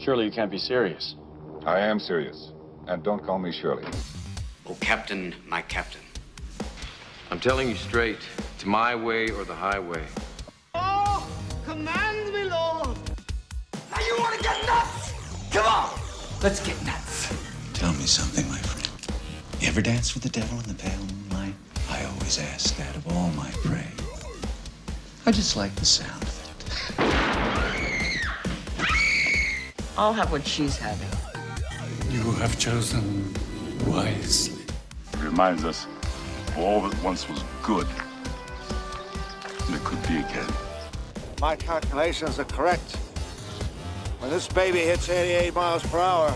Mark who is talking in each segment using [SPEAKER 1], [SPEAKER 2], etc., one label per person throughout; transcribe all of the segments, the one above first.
[SPEAKER 1] Surely you can't be serious.
[SPEAKER 2] I am serious. And don't call me Shirley.
[SPEAKER 3] Oh, Captain, my captain.
[SPEAKER 4] I'm telling you straight, it's my way or the highway.
[SPEAKER 5] Oh, command me, Lord. Now you want to get nuts? Come on, let's get nuts.
[SPEAKER 6] Tell me something, my friend. You ever dance with the devil in the pale moonlight? I always ask that of all my prey. I just like the sound
[SPEAKER 7] I'll have what she's having.
[SPEAKER 8] You have chosen wisely.
[SPEAKER 9] It reminds us of all that once was good. And it could be again.
[SPEAKER 10] My calculations are correct. When this baby hits 88 miles per hour,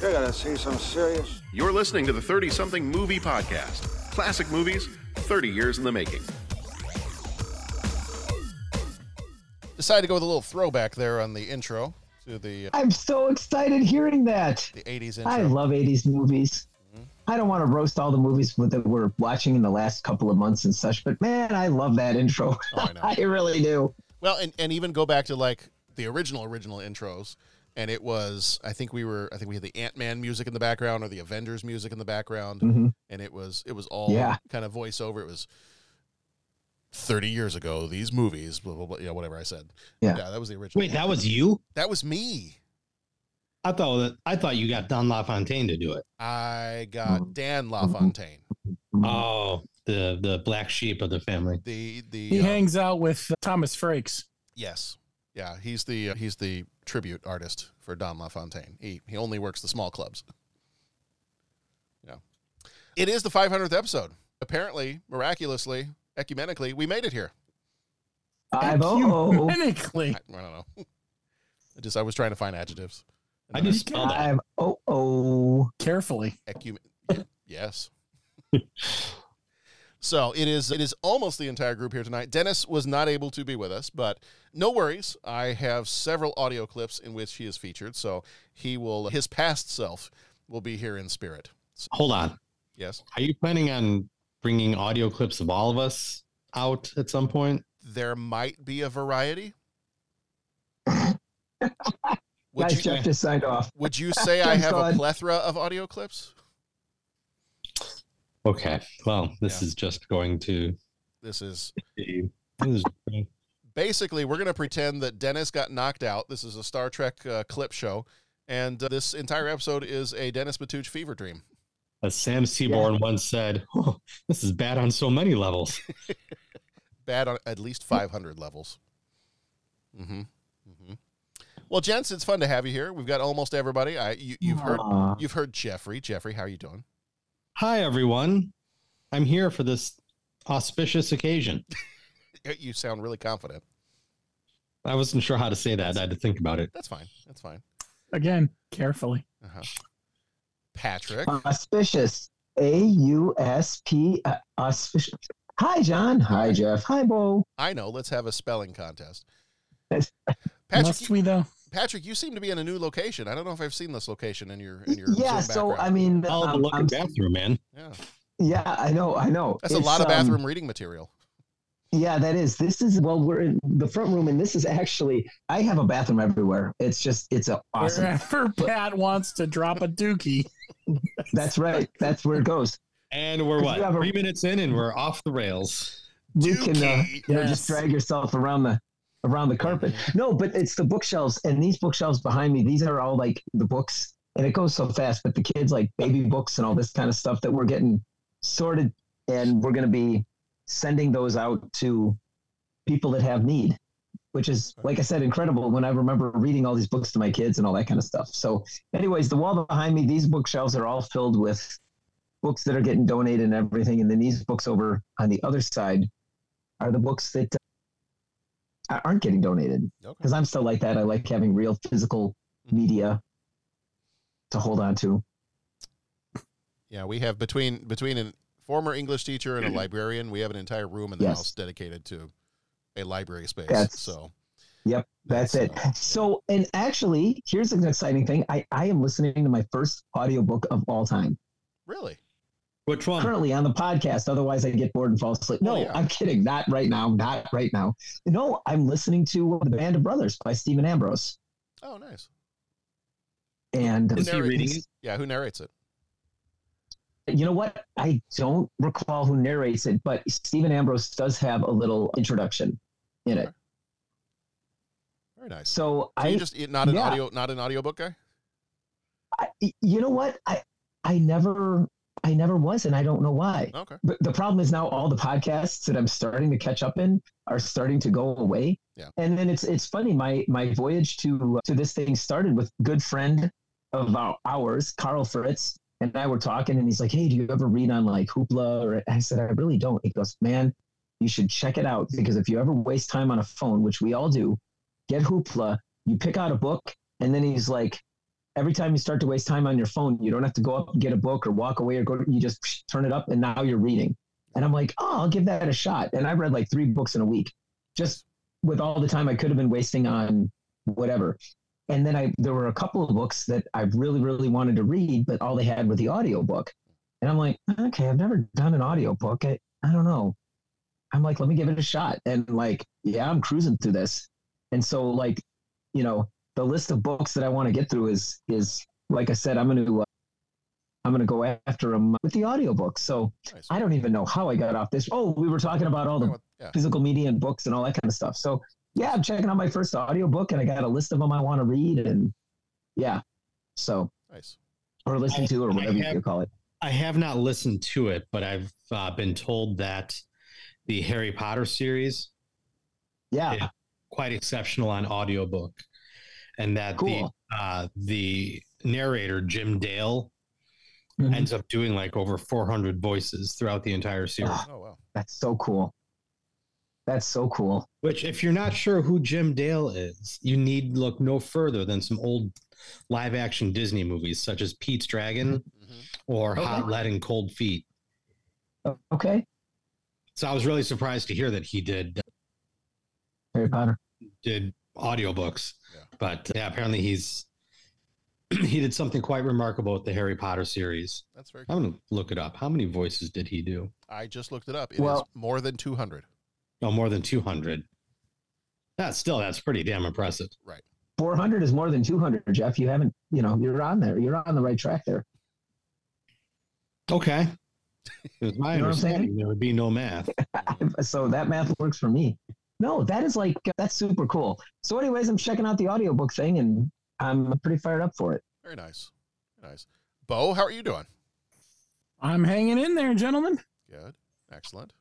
[SPEAKER 10] you're gonna see some serious.
[SPEAKER 11] You're listening to the 30 something movie podcast. Classic movies, 30 years in the making.
[SPEAKER 12] Decided to go with a little throwback there on the intro to the uh,
[SPEAKER 13] I'm so excited hearing that.
[SPEAKER 12] the 80s intro.
[SPEAKER 13] I love 80s movies. I don't want to roast all the movies that we're watching in the last couple of months and such, but man, I love that intro.
[SPEAKER 12] Oh, I.
[SPEAKER 13] I really do.
[SPEAKER 12] Well, and, and even go back to like the original original intros, and it was I think we were I think we had the Ant Man music in the background or the Avengers music in the background,
[SPEAKER 13] Mhm.
[SPEAKER 12] and it was it was all
[SPEAKER 13] Yeah.
[SPEAKER 12] kind of voiceover. It was thirty years ago. These movies, blah blah blah. Yeah, whatever I said.
[SPEAKER 13] Yeah.
[SPEAKER 12] that was the original.
[SPEAKER 14] Wait, that was you?
[SPEAKER 12] That was me.
[SPEAKER 14] I thought that I thought you got Don LaFontaine to do it.
[SPEAKER 12] I got Dan LaFontaine.
[SPEAKER 14] Oh, the the black sheep of the family.
[SPEAKER 12] The the
[SPEAKER 8] He
[SPEAKER 12] uh,
[SPEAKER 8] hangs out with uh, Thomas Frakes.
[SPEAKER 12] Yes. Yeah, he's the uh, he's the tribute artist for Don LaFontaine. He he only works the small clubs. Yeah. It is the 500th episode. Apparently, miraculously, ecumenically, we made it here.
[SPEAKER 13] Five oh.
[SPEAKER 8] Ecumenically.
[SPEAKER 12] I, I don't know. I just I was trying to find adjectives.
[SPEAKER 14] I just spelled that.
[SPEAKER 13] Five oh oh.
[SPEAKER 8] Carefully.
[SPEAKER 12] Ecumen- yes. so it is it is almost the entire group here tonight. Dennis was not able to be with us, but no worries. I have several audio clips in which he is featured, so he will his past self will be here in spirit. So-
[SPEAKER 14] Hold on.
[SPEAKER 12] yes.
[SPEAKER 14] Are you planning on bringing audio clips of all of us out at some point?
[SPEAKER 12] There might be a variety. Would
[SPEAKER 13] Guys,
[SPEAKER 12] you,
[SPEAKER 13] Jeff just signed off.
[SPEAKER 12] would you say I
[SPEAKER 13] Jeff's
[SPEAKER 12] have a plethora of audio clips?
[SPEAKER 14] Okay. Well, this
[SPEAKER 12] Yeah.
[SPEAKER 14] is just going to
[SPEAKER 12] This is.
[SPEAKER 14] This is,
[SPEAKER 12] basically we're going to pretend that Dennis got knocked out. This is a Star Trek uh, clip show, and uh, this entire episode is a Dennis Matuch fever dream.
[SPEAKER 14] As Sam Seaborn once said, oh, "This is bad on so many levels."
[SPEAKER 12] Bad on at least 500 levels. Mm-hmm. Mm-hmm. Well, gents, it's fun to have you here. We've got almost everybody. I you, you've heard you've heard Jeffrey. Jeffrey, how are you doing?
[SPEAKER 14] Hi, everyone. I'm here for this auspicious occasion.
[SPEAKER 12] You sound really confident.
[SPEAKER 14] I wasn't sure how to say that. I had to think about it.
[SPEAKER 12] That's fine. That's fine.
[SPEAKER 8] Again, carefully.
[SPEAKER 12] Uh-huh. Patrick.
[SPEAKER 13] Auspicious. A U S P. uh, Auspicious. Hi, John. Hi, Jeff. Hi, Bo.
[SPEAKER 12] I know. Let's have a spelling contest. Patrick,
[SPEAKER 8] Must we though?
[SPEAKER 12] Patrick, you seem to be in a new location. I don't know if I've seen this location in your in your
[SPEAKER 13] Yeah.
[SPEAKER 12] Zoom
[SPEAKER 13] So I mean,
[SPEAKER 14] Oh, the
[SPEAKER 13] um,
[SPEAKER 14] look
[SPEAKER 13] I'm-
[SPEAKER 14] bathroom, man.
[SPEAKER 12] yeah,
[SPEAKER 13] yeah, I know. I know.
[SPEAKER 12] that's a lot of
[SPEAKER 13] um,
[SPEAKER 12] bathroom reading material.
[SPEAKER 13] Yeah, that is. This is well, we're in the front room, and this is actually. I have a bathroom everywhere. It's just, it's a awesome.
[SPEAKER 8] Wherever Pat wants to drop a dookie.
[SPEAKER 13] That's right. That's where it goes.
[SPEAKER 14] And we're what
[SPEAKER 13] you have a-
[SPEAKER 14] three minutes in, and we're off the rails.
[SPEAKER 13] You can, uh,
[SPEAKER 12] Dookie.
[SPEAKER 13] you know, just drag yourself around the around the carpet. No, but it's the bookshelves, and these bookshelves behind me. These are all like the books, and it goes so fast. But the kids like baby books and all this kind of stuff that we're getting sorted, and we're going to be sending those out to people that have need, which is like I said, incredible. When I remember reading all these books to my kids and all that kind of stuff. So, anyways, the wall behind me, these bookshelves are all filled with books that are getting donated and everything, and then these books over on the other side are the books that uh, aren't getting donated
[SPEAKER 12] Okay.
[SPEAKER 13] because I'm still like that. I like having real physical media to hold on to.
[SPEAKER 12] Yeah, we have between between a former English teacher and a librarian, we have an entire room in the
[SPEAKER 13] Yes.
[SPEAKER 12] house dedicated to a library space.
[SPEAKER 13] That's-
[SPEAKER 12] so
[SPEAKER 13] Yep, that's it. So, and actually, here's an exciting thing. I, I am listening to my first audiobook of all time
[SPEAKER 12] really,
[SPEAKER 14] Which one?
[SPEAKER 13] currently on the podcast. Otherwise, I get bored and fall asleep. No,
[SPEAKER 12] Oh, yeah.
[SPEAKER 13] I'm kidding. Not right now. Not right now. No, I'm listening to uh, The Band of Brothers by Stephen Ambrose.
[SPEAKER 12] oh nice.
[SPEAKER 13] And uh,
[SPEAKER 12] Who
[SPEAKER 14] Is he reading it?
[SPEAKER 12] Yeah, who narrates it?
[SPEAKER 13] you know what? I don't recall who narrates it, but Stephen Ambrose does have a little introduction in it.
[SPEAKER 12] Very nice.
[SPEAKER 13] So,
[SPEAKER 12] So
[SPEAKER 13] I
[SPEAKER 12] you just not an
[SPEAKER 13] yeah.
[SPEAKER 12] audio, not an audiobook guy.
[SPEAKER 13] I, you know what? I I never I never was, and I don't know why.
[SPEAKER 12] Okay.
[SPEAKER 13] But the problem is now all the podcasts that I'm starting to catch up in are starting to go away.
[SPEAKER 12] Yeah.
[SPEAKER 13] And then it's it's funny. My my voyage to uh, to this thing started with good friend of ours, Carl Fritz, and I were talking, and he's like, "Hey, do you ever read on like Hoopla?" Or I said, "I really don't." He goes, "Man, you should check it out because if you ever waste time on a phone, which we all do, get Hoopla. You pick out a book, and then he's like." every time you start to waste time on your phone, you don't have to go up and get a book or walk away or go. You just turn it up, and now you're reading. And I'm like, oh, I'll give that a shot. And I read like three books in a week, just with all the time I could have been wasting on whatever. And then I there were a couple of books that I really really wanted to read, but all they had was the audio book. And I'm like, okay, I've never done an audio book. I, I don't know. I'm like, let me give it a shot. And like, yeah, I'm cruising through this. And so like, you know, the list of books that I want to get through is is like I said, I'm going to uh, I'm going to go after them with the audiobook. So
[SPEAKER 12] Nice.
[SPEAKER 13] I don't even know how I got off this. Oh, we were talking about all the
[SPEAKER 12] Yeah.
[SPEAKER 13] physical media and books and all that kind of stuff. So yeah, I'm checking out my first audiobook and I got a list of them I want to read and yeah. So
[SPEAKER 12] Nice.
[SPEAKER 13] or listen to or
[SPEAKER 14] I
[SPEAKER 13] whatever
[SPEAKER 14] have-
[SPEAKER 13] you call it.
[SPEAKER 14] I have not listened to it, but I've uh, been told that the Harry Potter series
[SPEAKER 13] Yeah.
[SPEAKER 14] is quite exceptional on audiobook and that
[SPEAKER 13] Cool.
[SPEAKER 14] the uh, the narrator Jim Dale
[SPEAKER 13] Mhm.
[SPEAKER 14] ends up doing like over 400 voices throughout the entire series.
[SPEAKER 13] Ah.
[SPEAKER 12] Oh wow.
[SPEAKER 13] That's so cool. That's so cool.
[SPEAKER 14] Which, if you're not sure who Jim Dale is, you need look no further than some old live action Disney movies such as Pete's Dragon
[SPEAKER 12] Mm-hmm.
[SPEAKER 14] or
[SPEAKER 13] Okay.
[SPEAKER 14] Hot Lead and Cold Feet.
[SPEAKER 13] Okay.
[SPEAKER 14] So I was really surprised to hear that he did uh,
[SPEAKER 13] Harry Potter.
[SPEAKER 14] did audiobooks.
[SPEAKER 12] Yeah.
[SPEAKER 14] But uh, yeah, apparently he's he did something quite remarkable with the Harry Potter series.
[SPEAKER 12] That's very.
[SPEAKER 14] I'm gonna look it up. How many voices did he do?
[SPEAKER 12] I just looked it up. It is
[SPEAKER 13] Well-
[SPEAKER 12] more than 200.
[SPEAKER 14] Oh, more than 200. That's still that's pretty damn impressive.
[SPEAKER 12] Right.
[SPEAKER 13] 400 is more than 200, Jeff. You haven't, you know, you're on there. You're on the right track there.
[SPEAKER 14] Okay. It's my
[SPEAKER 13] You know what I'm saying?
[SPEAKER 14] understanding there would be no math.
[SPEAKER 13] so that math works for me. No, that is like that's super cool. So, anyways, I'm checking out the audiobook thing and I'm pretty fired up for it.
[SPEAKER 12] Very nice. Very nice. Bo, how are you doing?
[SPEAKER 8] I'm hanging in there, gentlemen.
[SPEAKER 12] Good. Excellent.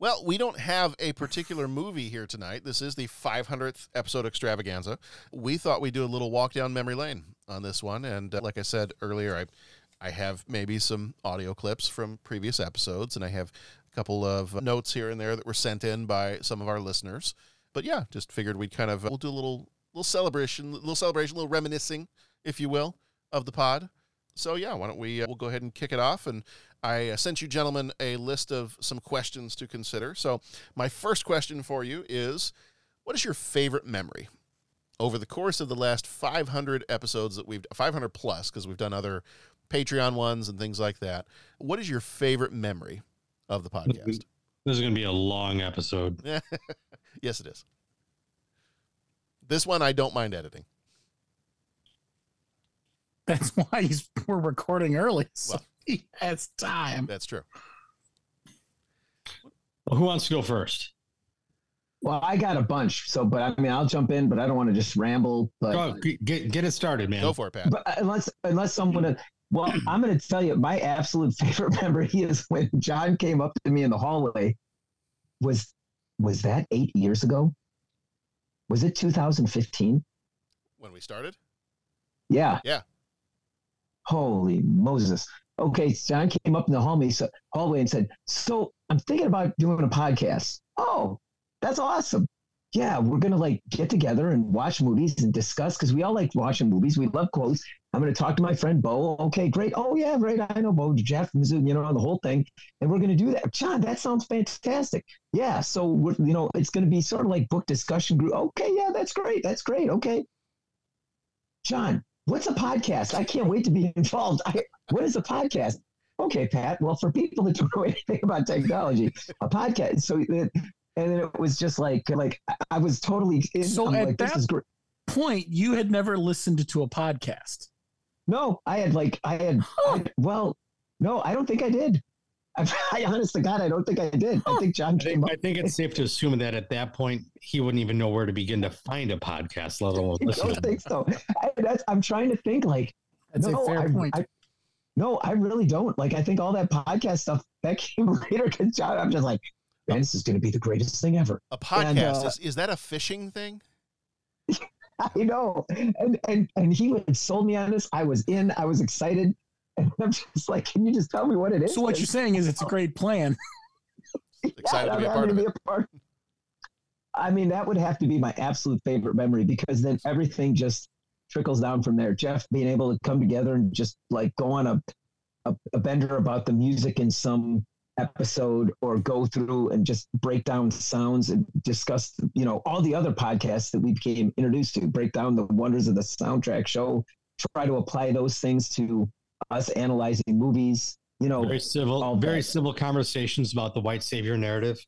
[SPEAKER 12] Well, we don't have a particular movie here tonight. This is the 500th episode extravaganza. We thought we'd do a little walk down memory lane on this one. And uh, like I said earlier, I, I have maybe some audio clips from previous episodes, and I have a couple of notes here and there that were sent in by some of our listeners. But yeah, just figured we'd kind of we'll do a little little celebration, little celebration, little reminiscing, if you will, of the pod. So yeah, why don't we uh, we'll go ahead and kick it off and I uh, sent you gentlemen a list of some questions to consider. So my first question for you is what is your favorite memory over the course of the last 500 episodes that we've 500 plus because we've done other Patreon ones and things like that. What is your favorite memory of the podcast?
[SPEAKER 14] This is going to be a long episode.
[SPEAKER 12] yes, it is. This one I don't mind editing.
[SPEAKER 8] That's why he's, we're recording early. So
[SPEAKER 12] Well.
[SPEAKER 8] he has time.
[SPEAKER 12] That's true.
[SPEAKER 14] Well, who wants to go first?
[SPEAKER 13] Well, I got a bunch. So, but I mean, I'll jump in, but I don't want to just ramble. But
[SPEAKER 14] Go, get get it started, man.
[SPEAKER 12] Go for it, Pat.
[SPEAKER 13] But uh, unless unless someone, well, I'm going to tell you my absolute favorite memory is when John came up to me in the hallway. Was was that eight years ago? Was it 2015?
[SPEAKER 12] When we started?
[SPEAKER 13] Yeah.
[SPEAKER 12] Yeah.
[SPEAKER 13] Holy Moses. Okay, John came up in the hallway, so, hallway and said, So I'm thinking about doing a podcast. Oh, that's awesome. Yeah, we're gonna like get together and watch movies and discuss because we all like watching movies. We love quotes. I'm gonna talk to my friend Bo. Okay, great. Oh yeah, right. I know Bo, Jeff, Mizzou, you know, the whole thing. And we're gonna do that. John, that sounds fantastic. Yeah, so we're you know, it's gonna be sort of like book discussion group. Okay, yeah, that's great. That's great. Okay. John, what's a podcast? I can't wait to be involved. I, what is a podcast? Okay, Pat. Well, for people that don't know anything about technology, a podcast. So, uh, and then it was just like, like I- was totally. In,
[SPEAKER 8] So
[SPEAKER 13] I'm
[SPEAKER 8] at
[SPEAKER 13] like, this
[SPEAKER 8] that
[SPEAKER 13] is great.
[SPEAKER 8] point, you had never listened to a podcast.
[SPEAKER 13] No, I had like I had, I had- well, no, I don't think I did. I, I honest to God, I don't think I did. I think John
[SPEAKER 14] I think,
[SPEAKER 13] up.
[SPEAKER 14] I think it's safe to assume that at that point he wouldn't even know where to begin to find a podcast, let alone listen.
[SPEAKER 13] I don't
[SPEAKER 14] to
[SPEAKER 13] think so. I, that's, I'm trying to think like,
[SPEAKER 8] That's
[SPEAKER 13] no,
[SPEAKER 8] a fair
[SPEAKER 13] I,
[SPEAKER 8] point.
[SPEAKER 13] I- no, I really don't. Like, I think all that podcast stuff that came later because John, I'm just like, man, this is going to be the greatest thing ever.
[SPEAKER 12] A podcast
[SPEAKER 13] And, uh,
[SPEAKER 12] is is that a fishing thing?
[SPEAKER 13] I know. And and and he had sold me on this. I was in. I was excited. And I'm just like, can you just tell me what it is?
[SPEAKER 8] So what you're saying is it's a great plan.
[SPEAKER 12] Excited to be a
[SPEAKER 13] I'm
[SPEAKER 12] part of
[SPEAKER 13] to
[SPEAKER 12] it.
[SPEAKER 13] a part. I mean, that would have to be my absolute favorite memory because then everything just trickles down from there. Jeff being able to come together and just like go on a a, a bender about the music in some episode or go through and just break down sounds and discuss you know all the other podcasts that we became introduced to break down the wonders of the soundtrack show try to apply those things to us analyzing movies you know.
[SPEAKER 14] Very civil,
[SPEAKER 13] all
[SPEAKER 14] very civil conversations about the white savior narrative.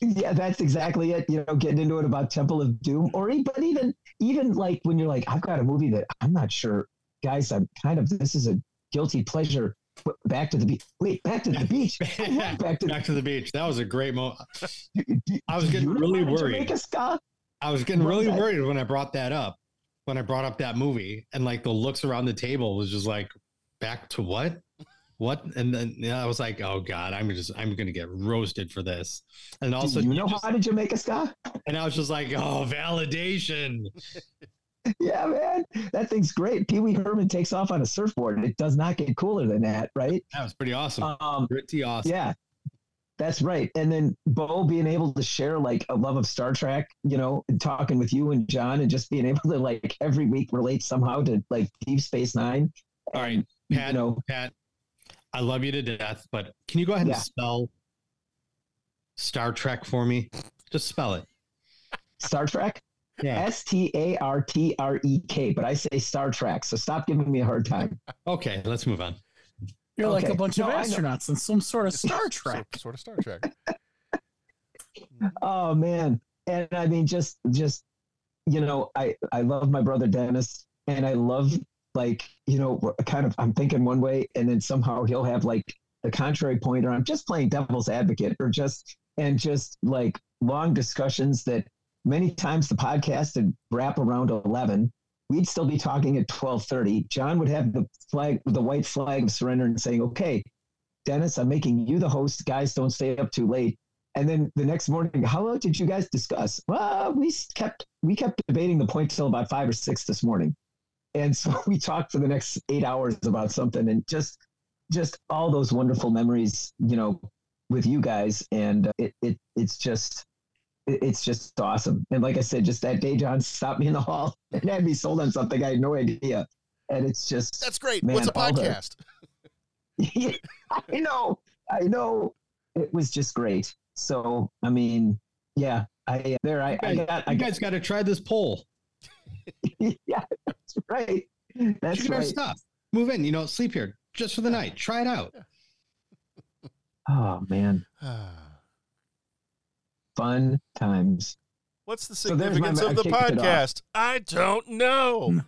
[SPEAKER 13] yeah that's exactly it you know getting into it about temple of doom or but even even like when you're like i've got a movie that i'm not sure guys i'm kind of this is a guilty pleasure back to the beach wait back to the beach back to
[SPEAKER 14] Back to the beach. That was a great moment. I was getting really worried.
[SPEAKER 13] Jamaica ska?
[SPEAKER 14] I was getting really
[SPEAKER 13] that?
[SPEAKER 14] worried when I brought that up. When I brought up that movie, and like the looks around the table was just like, back to what? What? And then yeah, I was like, oh god, I'm just I'm gonna get roasted for this. And
[SPEAKER 13] Do
[SPEAKER 14] also,
[SPEAKER 13] you know how to Jamaica ska?
[SPEAKER 14] and I was just like, oh, validation.
[SPEAKER 13] Yeah, man, that thing's great. Pee Wee Herman takes off on a surfboard. It does not get cooler than that, right?
[SPEAKER 14] That was pretty awesome.
[SPEAKER 13] Um,
[SPEAKER 14] Pretty awesome.
[SPEAKER 13] Yeah, that's right. And then Bo being able to share like a love of Star Trek, you know, and talking with you and John, and just being able to like every week relate somehow to like Deep Space Nine.
[SPEAKER 14] All right, Pat.
[SPEAKER 13] you know,
[SPEAKER 14] Pat, I love you to death, but can you go ahead
[SPEAKER 13] Yeah.
[SPEAKER 14] and spell Star Trek for me? Just spell it.
[SPEAKER 13] Star Trek.
[SPEAKER 14] Yeah.
[SPEAKER 13] S T A R T R E K, but I say Star Trek, so stop giving me a hard time.
[SPEAKER 14] Okay, let's move on.
[SPEAKER 8] You're like a bunch of
[SPEAKER 13] No, I know.
[SPEAKER 8] astronauts in some sort of Star
[SPEAKER 12] So-
[SPEAKER 8] Trek.
[SPEAKER 12] sort of Star Trek.
[SPEAKER 13] Oh man. And I mean just just you know, I I love my brother Dennis and I love like, you know, kind of I'm thinking one way and then somehow he'll have like the contrary point or I'm just playing devil's advocate or just and just like long discussions that many times the podcast would wrap around 11 we'd still be talking at 12:30 John would have the flag the white flag of surrender and saying okay Dennis I'm making you the host. Guys don't stay up too late. And then the next morning, how long did you guys discuss? Well, we kept we kept debating the point till about five or six this morning, and so we talked for the next eight hours about something, and just just all those wonderful memories, you know, with you guys, and it, it it's just it's just awesome. And like I said, just that day, John stopped me in the hall and had me sold on something I had no idea, and it's just
[SPEAKER 12] That's great.
[SPEAKER 13] Man,
[SPEAKER 12] What's a
[SPEAKER 13] all the-
[SPEAKER 12] podcast?
[SPEAKER 13] yeah, I know, I know. It was just great. So, I mean, yeah, I uh, there, I, I
[SPEAKER 14] You
[SPEAKER 13] got, I
[SPEAKER 14] you
[SPEAKER 13] got,
[SPEAKER 14] guys got to try this poll.
[SPEAKER 13] yeah, that's right. That's
[SPEAKER 14] Check our
[SPEAKER 13] right.
[SPEAKER 14] stuff. Move in. You know, sleep here just for the night. Try it out.
[SPEAKER 13] Oh man, ah. Fun times.
[SPEAKER 12] What's the
[SPEAKER 13] So my-
[SPEAKER 12] significance of the
[SPEAKER 13] kicked it off.
[SPEAKER 12] podcast? I don't know.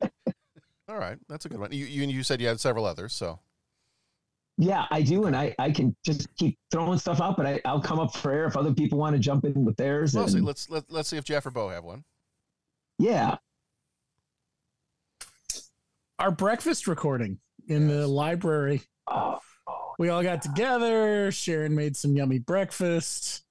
[SPEAKER 12] All right, that's a good one. You, you you said you had several others, so
[SPEAKER 13] Yeah, I do, and I I can just keep throwing stuff out, but I I'll come up for air if other people want to jump in with theirs.
[SPEAKER 12] well, see, let's let, let's see if Jeff or Bo have one.
[SPEAKER 13] yeah,
[SPEAKER 8] Our breakfast recording in the library.
[SPEAKER 13] oh,
[SPEAKER 8] We all got together. Sharon made some yummy breakfast.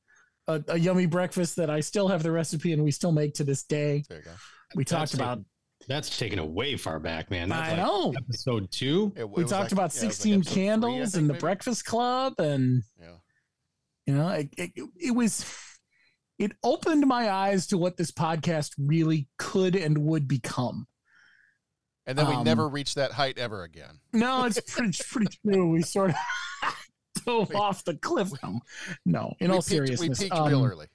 [SPEAKER 8] A, a yummy breakfast that I still have the recipe and we still make to this day.
[SPEAKER 12] There you go.
[SPEAKER 8] We talked
[SPEAKER 14] That's
[SPEAKER 8] about
[SPEAKER 14] that's taken it way far back, man. That's
[SPEAKER 8] I
[SPEAKER 14] like
[SPEAKER 8] know.
[SPEAKER 14] Episode two.
[SPEAKER 12] It- it
[SPEAKER 8] we talked
[SPEAKER 12] like-
[SPEAKER 8] about
[SPEAKER 12] yeah, it was like
[SPEAKER 8] 16
[SPEAKER 12] three, I
[SPEAKER 8] candles
[SPEAKER 12] think,
[SPEAKER 8] and the
[SPEAKER 12] maybe?
[SPEAKER 8] breakfast club and
[SPEAKER 12] Yeah.
[SPEAKER 8] you know it, it, it was it opened my eyes to what this podcast really could and would become
[SPEAKER 12] And then we
[SPEAKER 8] Um,
[SPEAKER 12] never reached that height ever again.
[SPEAKER 8] no it's pretty pretty true we sort of dove off the cliff no, no in all
[SPEAKER 12] peaked,
[SPEAKER 8] seriousness
[SPEAKER 12] we peaked
[SPEAKER 8] um,
[SPEAKER 12] real early.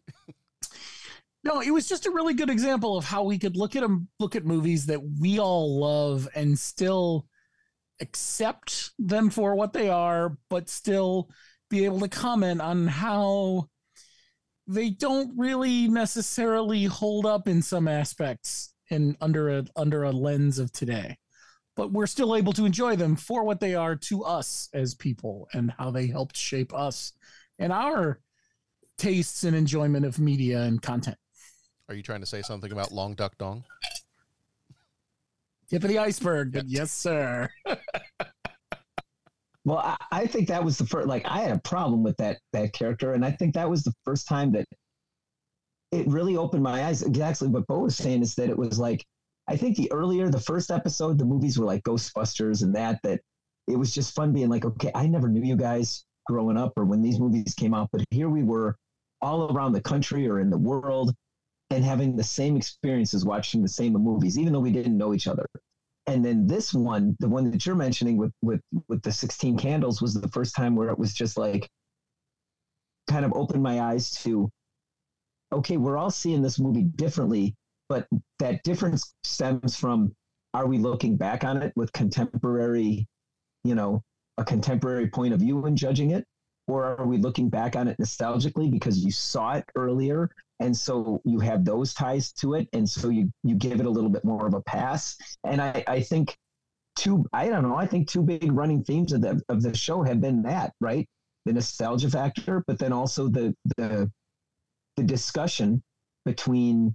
[SPEAKER 8] no it was just a really good example of how we could look at them look at movies that we all love and still accept them for what they are but still be able to comment on how they don't really necessarily hold up in some aspects in under a under a lens of today but we're still able to enjoy them for what they are to us as people and how they helped shape us and our tastes and enjoyment of media and content.
[SPEAKER 12] Are you trying to say something about Long Duck Dong?
[SPEAKER 8] Tip of the iceberg. but Yes, sir.
[SPEAKER 13] Well, I, I think that was the first. Like, I had a problem with that that character, and I think that was the first time that it really opened my eyes. Exactly what Bo was saying is that it was like, I think the earlier, the first episode, the movies were like Ghostbusters and that. That it was just fun being like, okay, I never knew you guys growing up or when these movies came out, but here we were, all around the country or in the world, and having the same experiences watching the same movies, even though we didn't know each other and then this one the one that you're mentioning with with with the 16 candles was the first time where it was just like kind of opened my eyes to okay we're all seeing this movie differently but that difference stems from are we looking back on it with contemporary you know a contemporary point of view and judging it? Or are we looking back on it nostalgically because you saw it earlier and so you have those ties to it and so you you give it a little bit more of a pass? And i i think two i don't know i think two big running themes of the of the show have been that right? The nostalgia factor but then also the the the discussion between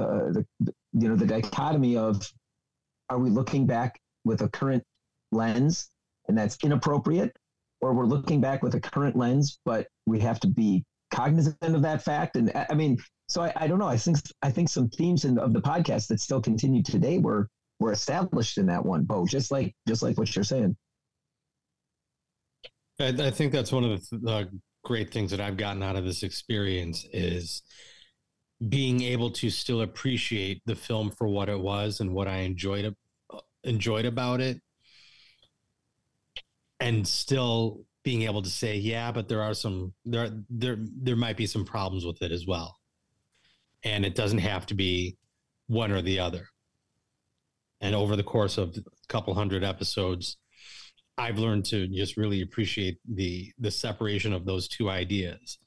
[SPEAKER 13] uh, the you know the dichotomy of are we looking back with a current lens and that's inappropriate or we're looking back with a current lens but we have to be cognizant of that fact. And I mean, so I, I don't know. I think I think some themes in, of the podcast that still continue today were were established in that one, Bo. Just like just like what you're saying.
[SPEAKER 14] I, I think that's one of the, the great things that I've gotten out of this experience is being able to still appreciate the film for what it was and what I enjoyed enjoyed about it, and still being able to say, yeah, but there are some there there there might be some problems with it as well. And it doesn't have to be one or the other. And over the course of a couple hundred episodes, I've learned to just really appreciate the the separation of those two ideas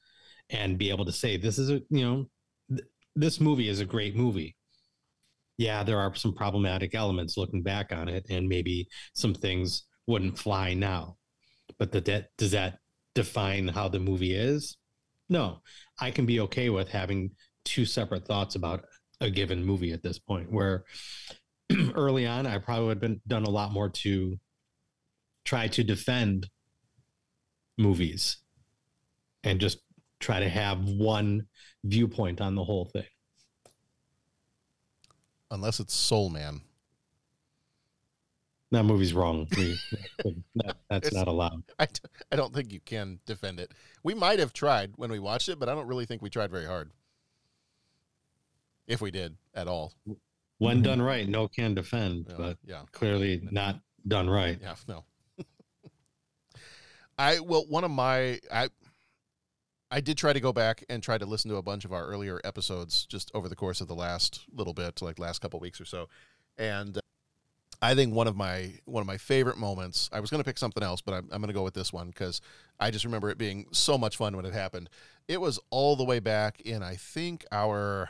[SPEAKER 14] and be able to say this is a you know this movie is a great movie. Yeah, there are some problematic elements looking back on it and maybe some things wouldn't fly now but the, that does that define how the movie is? No, I can be okay with having two separate thoughts about a given movie at this point. Where early on, I probably would have been done a lot more to try to defend movies and just try to have one viewpoint on the whole thing.
[SPEAKER 12] Unless it's Soul Man.
[SPEAKER 14] That movie's wrong. We, that, that's
[SPEAKER 12] It's-
[SPEAKER 14] not allowed.
[SPEAKER 12] I, d- I don't think you can defend it. We might have tried when we watched it, but I don't really think we tried very hard. If we did at all.
[SPEAKER 14] When mm-hmm. done right, no can defend,
[SPEAKER 12] Yeah,
[SPEAKER 14] but
[SPEAKER 12] yeah.
[SPEAKER 14] clearly not done right.
[SPEAKER 12] Yeah, no. I well, one of my I I did try to go back and try to listen to a bunch of our earlier episodes just over the course of the last little bit, like last couple weeks or so, and uh, I think one of my one of my favorite moments. I was going to pick something else, but I'm, I'm going to go with this one because I just remember it being so much fun when it happened. It was all the way back in I think our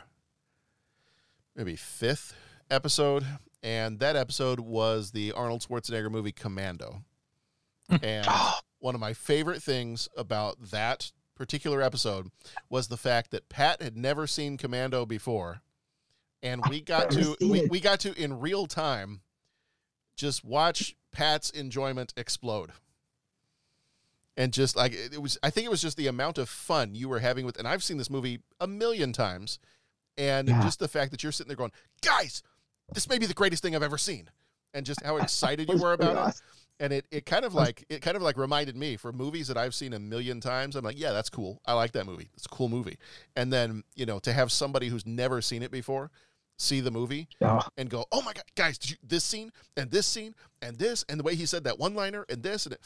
[SPEAKER 12] maybe fifth episode, and that episode was the Arnold Schwarzenegger movie Commando. And one of my favorite things about that particular episode was the fact that Pat had never seen Commando before, and we got to we, we got to in real time just watch Pat's enjoyment explode. And just like it was, I think it was just the amount of fun you were having with, and I've seen this movie a million times, and
[SPEAKER 13] Yeah.
[SPEAKER 12] just the fact that you're sitting there going, guys, this may be the greatest thing I've ever seen, and just how excited you were about it. And it, it kind of like it kind of like reminded me for movies that I've seen a million times. I'm like, yeah, that's cool. I like that movie. It's a cool movie. And then you know to have somebody who's never seen it before see the movie
[SPEAKER 13] Yeah.
[SPEAKER 12] and go, oh my god, guys, did you, this scene and this scene and this and the way he said that one liner and this and it.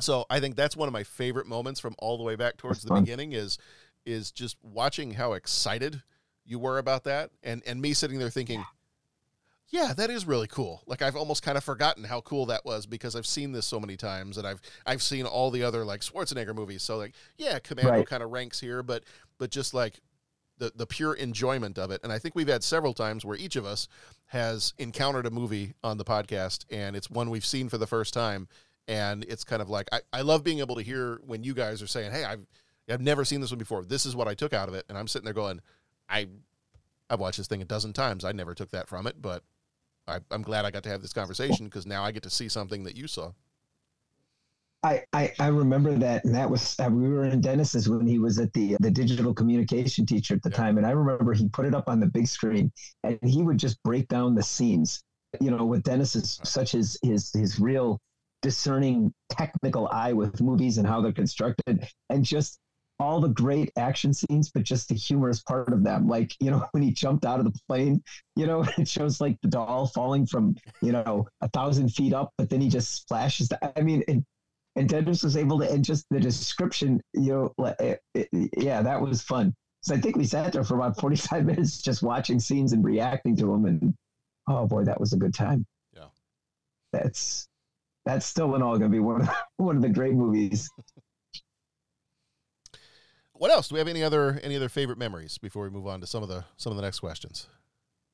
[SPEAKER 12] So I think that's one of my favorite moments from all the way back towards
[SPEAKER 13] That's
[SPEAKER 12] the
[SPEAKER 13] fun.
[SPEAKER 12] beginning is is just watching how excited you were about that and and me sitting there thinking yeah that is really cool like i've almost kind of forgotten how cool that was because i've seen this so many times and i've i've seen all the other like schwarzenegger movies so like yeah commando
[SPEAKER 13] Right.
[SPEAKER 12] kind of ranks here but but just like the the pure enjoyment of it. And I think we've had several times where each of us has encountered a movie on the podcast, and it's one we've seen for the first time, and it's kind of like I, I love being able to hear when you guys are saying, "Hey, I've I've never seen this one before. This is what I took out of it," and I'm sitting there going, "I I've watched this thing a dozen times. I never took that from it, but I, I'm glad I got to have this conversation because now I get to see something that you saw."
[SPEAKER 13] I, I, I remember that, and that was uh, we were in Dennis's when he was at the the digital communication teacher at the time, and I remember he put it up on the big screen, and he would just break down the scenes. You know, with Dennis's such as his his real discerning technical eye with movies and how they're constructed, and just all the great action scenes, but just the humorous part of them. Like, you know, when he jumped out of the plane, you know, it shows like the doll falling from, you know, a thousand feet up, but then he just splashes. The, I mean, it, and Dennis was able to, and just the description, you know, like, it, it, yeah, that was fun. So I think we sat there for about 45 minutes just watching scenes and reacting to them. And oh boy, that was a good time.
[SPEAKER 12] Yeah.
[SPEAKER 13] That's, that's still in all going to be one of, one of the great movies.
[SPEAKER 12] What else? Do we have any other any other favorite memories before we move on to some of the some of the next questions?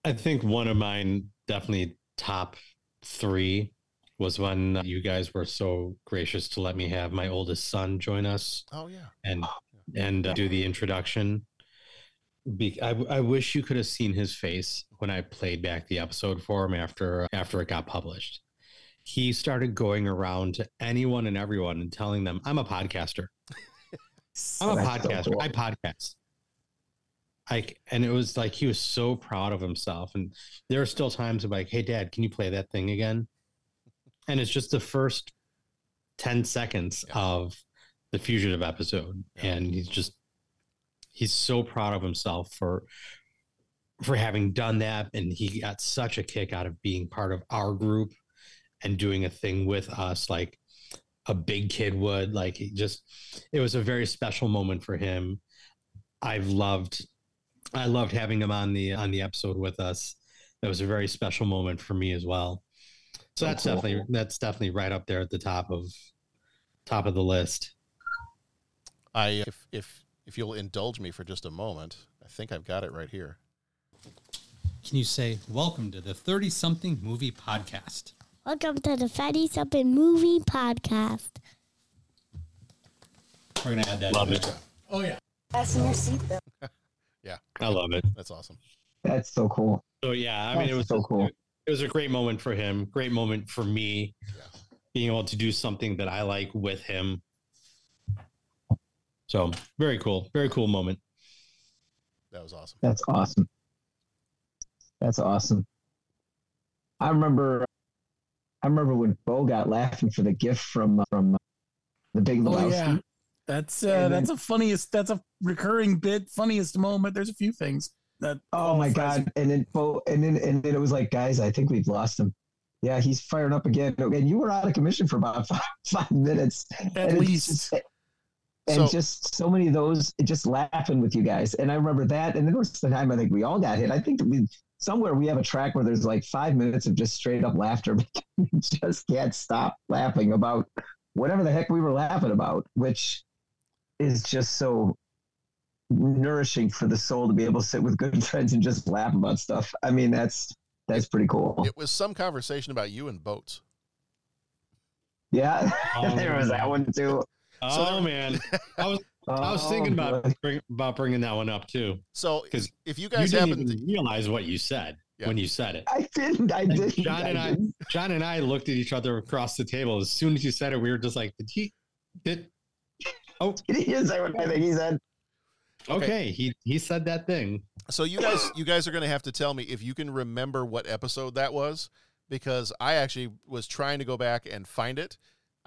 [SPEAKER 14] I think one of mine definitely top three was when you guys were so gracious to let me have my oldest son join us.
[SPEAKER 12] Oh yeah,
[SPEAKER 14] and and uh, do the introduction. Be- I, I wish you could have seen his face when I played back the episode for him after after it got published. He started going around to anyone and everyone and telling them, "I'm a podcaster. I'm a
[SPEAKER 13] That's so
[SPEAKER 14] podcaster.
[SPEAKER 13] cool.
[SPEAKER 14] I podcast." Like, and it was like he was so proud of himself. And there are still times of like, "Hey, Dad, can you play that thing again?" And it's just the first ten seconds of the fugitive episode, and he's just he's so proud of himself for for having done that and he got such a kick out of being part of our group and doing a thing with us like a big kid would like it just it was a very special moment for him i've loved i loved having him on the on the episode with us that was a very special moment for me as well so
[SPEAKER 12] Oh,
[SPEAKER 14] that's
[SPEAKER 12] cool.
[SPEAKER 14] definitely that's definitely right up there at the top of top of the list
[SPEAKER 12] I if if if you'll indulge me for just a moment, I think I've got it right here.
[SPEAKER 1] Can you say, Welcome to the 30 something movie podcast?
[SPEAKER 15] Welcome to the Fatty Something Movie Podcast.
[SPEAKER 1] We're going to add that
[SPEAKER 12] Love it.
[SPEAKER 1] Oh, yeah.
[SPEAKER 15] Fasten your seatbelt.
[SPEAKER 12] Yeah,
[SPEAKER 14] i love it
[SPEAKER 12] that's awesome.
[SPEAKER 13] That's so cool.
[SPEAKER 14] So yeah, I mean, it was
[SPEAKER 13] so cool.
[SPEAKER 14] It was a great moment for him. Great moment for me, Yeah. being able to do something that I like with him. So very cool, very cool moment.
[SPEAKER 12] That was awesome.
[SPEAKER 13] That's awesome. That's awesome. I remember, I remember when Bo got laughing for the gift from from the Big
[SPEAKER 8] Oh yeah, that's uh,
[SPEAKER 13] And
[SPEAKER 8] that's
[SPEAKER 13] then-
[SPEAKER 8] a funniest. That's a recurring bit. Funniest moment. There's a few things that.
[SPEAKER 13] Oh my god! And then Bo, and then and then it was like, guys, I think we've lost him. Yeah, he's firing up again. And you were out of commission for about five, five minutes
[SPEAKER 8] At
[SPEAKER 13] And
[SPEAKER 8] least.
[SPEAKER 13] just- and
[SPEAKER 12] So-
[SPEAKER 13] just so many of those, just laughing with you guys. And I remember that. And then there was the time I think we all got hit. I think we somewhere we have a track where there's like five minutes of just straight up laughter. we just can't stop laughing about whatever the heck we were laughing about, which is just so nourishing for the soul to be able to sit with good friends and just laugh about stuff. I mean, that's that's pretty cool.
[SPEAKER 12] It was some conversation about you and boats.
[SPEAKER 13] Yeah,
[SPEAKER 14] Oh,
[SPEAKER 13] there was that one too.
[SPEAKER 14] Oh man, I was I was
[SPEAKER 13] Oh,
[SPEAKER 14] thinking about
[SPEAKER 13] oh,
[SPEAKER 14] bring, about bringing that one up too.
[SPEAKER 12] So
[SPEAKER 14] because
[SPEAKER 12] if you
[SPEAKER 14] you
[SPEAKER 12] guys
[SPEAKER 14] didn't
[SPEAKER 12] happen
[SPEAKER 14] even realize what you said when you said it.
[SPEAKER 13] I didn't. I didn't.
[SPEAKER 14] John and I,
[SPEAKER 13] didn't.
[SPEAKER 14] John and I looked at each other across the table. As soon as you said it, we were just like, "Did he? Did? Oh,
[SPEAKER 13] Did he just say what I think he said?
[SPEAKER 14] okay. He he said that thing.
[SPEAKER 12] So you guys, you guys are going to have to tell me if you can remember what episode that was, because I actually was trying to go back and find it.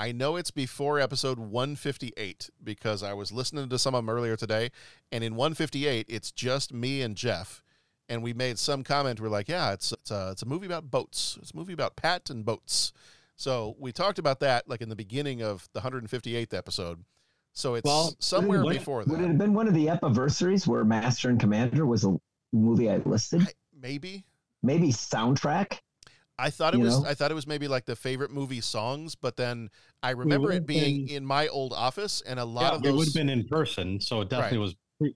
[SPEAKER 12] I know it's before episode 158 because I was listening to some of them earlier today, and in 158 it's just me and Jeff, and we made some comment. We're like, yeah, it's it's a it's a movie about boats. It's a movie about Pat and boats. So we talked about that like in the beginning of the 158th episode. So it's
[SPEAKER 13] Well,
[SPEAKER 12] somewhere
[SPEAKER 13] would
[SPEAKER 12] before
[SPEAKER 13] Would it have been one of the epiversaries where Master and Commander was a movie I listed?
[SPEAKER 12] maybe.
[SPEAKER 13] Maybe soundtrack.
[SPEAKER 12] I thought it
[SPEAKER 13] You
[SPEAKER 12] was
[SPEAKER 13] know?
[SPEAKER 12] I thought it was maybe like the favorite movie songs, but then I remember
[SPEAKER 14] would
[SPEAKER 12] it being
[SPEAKER 14] been-
[SPEAKER 12] in my old office and a lot
[SPEAKER 14] Yeah,
[SPEAKER 12] of
[SPEAKER 14] it would have been in person, so it definitely
[SPEAKER 12] Right.
[SPEAKER 14] was. Pre-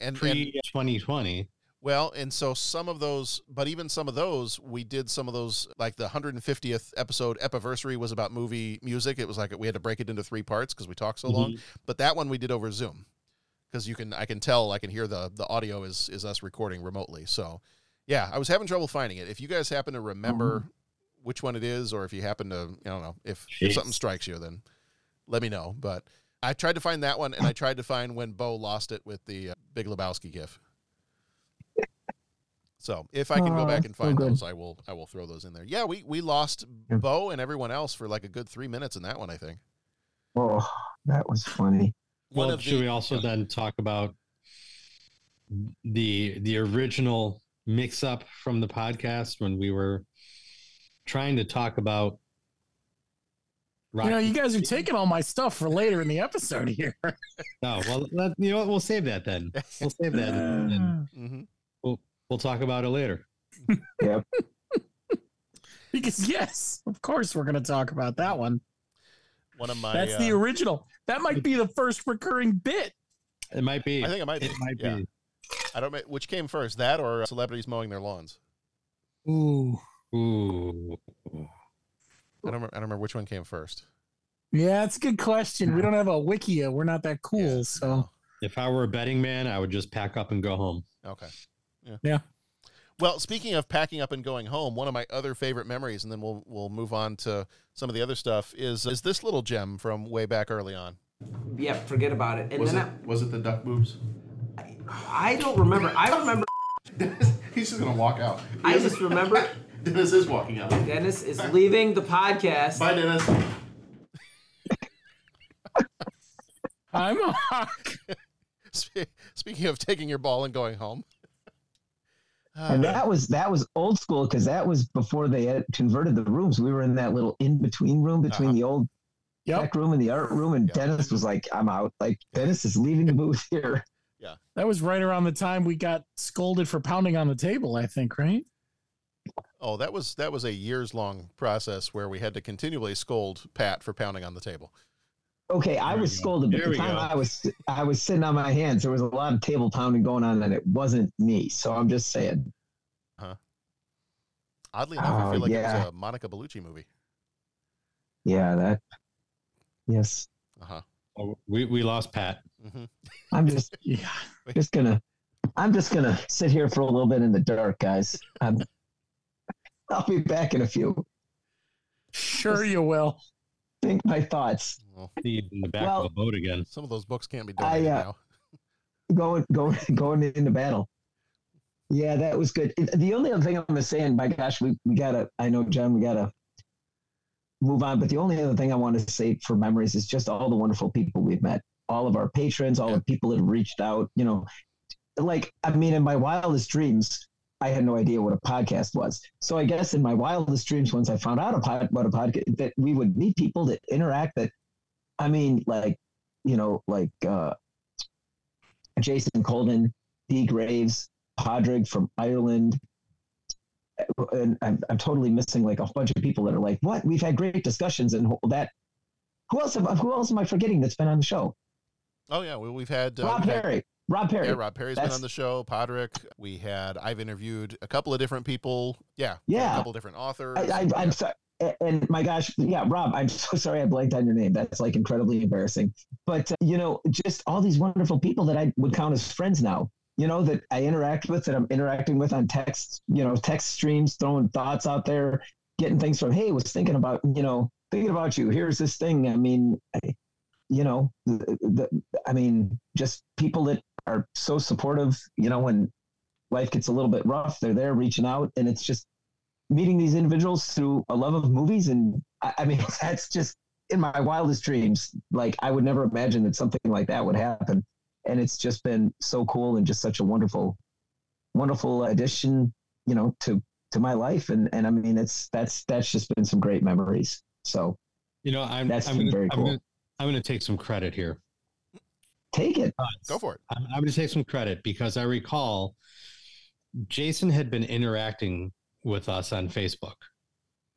[SPEAKER 12] and
[SPEAKER 14] pre twenty twenty.
[SPEAKER 12] Well, and so some of those, but even some of those, we did some of those, like the 150th episode Epiversary was about movie music. It was like we had to break it into three parts because we talked so long.
[SPEAKER 14] Mhm.
[SPEAKER 12] But that one we did over Zoom because you can, I can tell, I can hear the the audio is is us recording remotely. So, yeah, I was having trouble finding it. If you guys happen to remember which one it is, or if you happen to, I don't know, if, if something strikes you, then let me know. But I tried to find that one, and I tried to find when Bo lost it with the uh, Big Lebowski gif. So if I can go back and find
[SPEAKER 13] good.
[SPEAKER 12] those, I will. I will throw those in there. Yeah, we we lost Bo and everyone else for like a good three minutes in that one. I think.
[SPEAKER 13] Oh, that was funny.
[SPEAKER 12] One
[SPEAKER 14] Well, should
[SPEAKER 12] the-
[SPEAKER 14] we also then talk about the the original mix up from the podcast when we were trying to talk about
[SPEAKER 8] You know, you guys are taking all my stuff for later in the episode here.
[SPEAKER 14] No, well, let, you know what? We'll save that then. We'll save that, and, and
[SPEAKER 12] Mhm.
[SPEAKER 14] we'll we'll talk about it later.
[SPEAKER 13] Yep.
[SPEAKER 8] because yes, of course we're going to talk about that one.
[SPEAKER 12] One of my.
[SPEAKER 8] That's the
[SPEAKER 12] uh,
[SPEAKER 8] original. That might be the first recurring bit.
[SPEAKER 14] It might be.
[SPEAKER 12] I think it might. Be.
[SPEAKER 14] It might
[SPEAKER 12] yeah.
[SPEAKER 14] be.
[SPEAKER 12] I don't. know Which came first, that or uh, celebrities mowing their lawns?
[SPEAKER 8] Ooh.
[SPEAKER 14] Ooh.
[SPEAKER 12] I don't. Remember, I don't remember which one came first.
[SPEAKER 8] Yeah, it's a good question. We don't have a wikia. We're not that cool. so
[SPEAKER 14] If I were a betting man, I would just pack up and go home.
[SPEAKER 12] Okay. Yeah.
[SPEAKER 8] Yeah.
[SPEAKER 12] Well, speaking of packing up and going home, one of my other favorite memories, and then we'll we'll move on to some of the other stuff. Is is this little gem from way back early on?
[SPEAKER 16] Yeah, forget about it. And
[SPEAKER 12] was
[SPEAKER 16] then
[SPEAKER 12] it was it the duck boobs?
[SPEAKER 16] I, I don't remember. I remember.
[SPEAKER 12] He's just gonna walk out.
[SPEAKER 16] I just remember
[SPEAKER 12] Dennis is walking out.
[SPEAKER 16] Dennis is leaving the podcast.
[SPEAKER 12] Bye, Dennis.
[SPEAKER 8] I'm a hawk.
[SPEAKER 12] Speaking of taking your ball and going home,
[SPEAKER 13] and that was that was old school because that was before they had converted the rooms. We were in that little in between room between uh-huh. the old tech room and the art room, and Dennis was like, "I'm out." Like Dennis is leaving the booth here.
[SPEAKER 12] Yeah.
[SPEAKER 8] That was right around the time we got scolded for pounding on the table, I think, right?
[SPEAKER 12] oh, that was that was a years long process where we had to continually scold Pat for pounding on the table.
[SPEAKER 13] Okay, I was scolded, but
[SPEAKER 12] There
[SPEAKER 13] the
[SPEAKER 12] we
[SPEAKER 13] time
[SPEAKER 12] go.
[SPEAKER 13] I was I was sitting on my hands. There was a lot of table pounding going on, and it wasn't me. So I'm just saying.
[SPEAKER 12] Huh. Oddly enough, I
[SPEAKER 13] Oh,
[SPEAKER 12] feel like it was a Monica Bellucci movie.
[SPEAKER 13] Yeah, that. Yes,
[SPEAKER 12] Uh huh.
[SPEAKER 14] Oh, we we lost Pat.
[SPEAKER 12] hmm
[SPEAKER 13] I'm just
[SPEAKER 8] yeah,
[SPEAKER 13] just gonna. I'm just gonna sit here for a little bit in the dark, guys. I'm, I'll be back in a few.
[SPEAKER 8] Sure, you will.
[SPEAKER 13] Think my thoughts.
[SPEAKER 14] See you in the back
[SPEAKER 13] Well-
[SPEAKER 14] of a boat again.
[SPEAKER 12] Some of those books can't be
[SPEAKER 13] I,
[SPEAKER 12] donated
[SPEAKER 13] uh,
[SPEAKER 12] now.
[SPEAKER 13] going going going into battle. Yeah, that was good. The only other thing I'm gonna say, and my gosh, we, we gotta I know John, we gotta move on, but the only other thing I want to say for memories is just all the wonderful people we've met. All of our patrons, all the people that reached out, you know, like I mean, in my wildest dreams, I had no idea what a podcast was. So I guess in my wildest dreams, once I found out pod, what a podcast, that we would meet people that interact. That I mean, like you know, like uh, Jason Colvin, D. Graves, Podrick from Ireland. And I'm, I'm totally missing like a bunch of people that are like, what? We've had great discussions and that. Who else? Am, who else am I forgetting that's been on the show?
[SPEAKER 12] Oh yeah, well, we've had uh,
[SPEAKER 13] Rob
[SPEAKER 12] we've had-
[SPEAKER 13] Perry. Rob Perry.
[SPEAKER 12] Yeah, Rob Perry's been on the show. Podrick. We had. I've interviewed a couple of different people. Yeah.
[SPEAKER 13] Yeah.
[SPEAKER 12] A couple different authors.
[SPEAKER 13] I, I, I'm sorry. And my gosh, yeah, Rob, I'm so sorry I blanked on your name. That's like incredibly embarrassing. But, uh, you know, just all these wonderful people that I would count as friends now, you know, that I interact with, that I'm interacting with on text, you know, text streams, throwing thoughts out there, getting things from, hey, was thinking about, you know, thinking about you. Here's this thing. I mean, I, you know, the, the, I mean, just people that are so supportive, you know, when life gets a little bit rough, they're there reaching out. And it's just, meeting these individuals through a love of movies and I, I mean that's just in my wildest dreams like i would never imagine that something like that would happen and it's just been so cool and just such a wonderful wonderful addition you know to to my life and and i mean it's that's that's just been some great memories so
[SPEAKER 14] You know, I'm
[SPEAKER 13] That's
[SPEAKER 14] I'm
[SPEAKER 13] been
[SPEAKER 14] gonna,
[SPEAKER 13] very
[SPEAKER 14] I'm
[SPEAKER 13] cool.
[SPEAKER 14] gonna I'm gonna take some credit here.
[SPEAKER 13] take it uh,
[SPEAKER 12] Go for it.
[SPEAKER 14] I'm, I'm gonna take some credit because I recall Jason had been interacting with us on Facebook.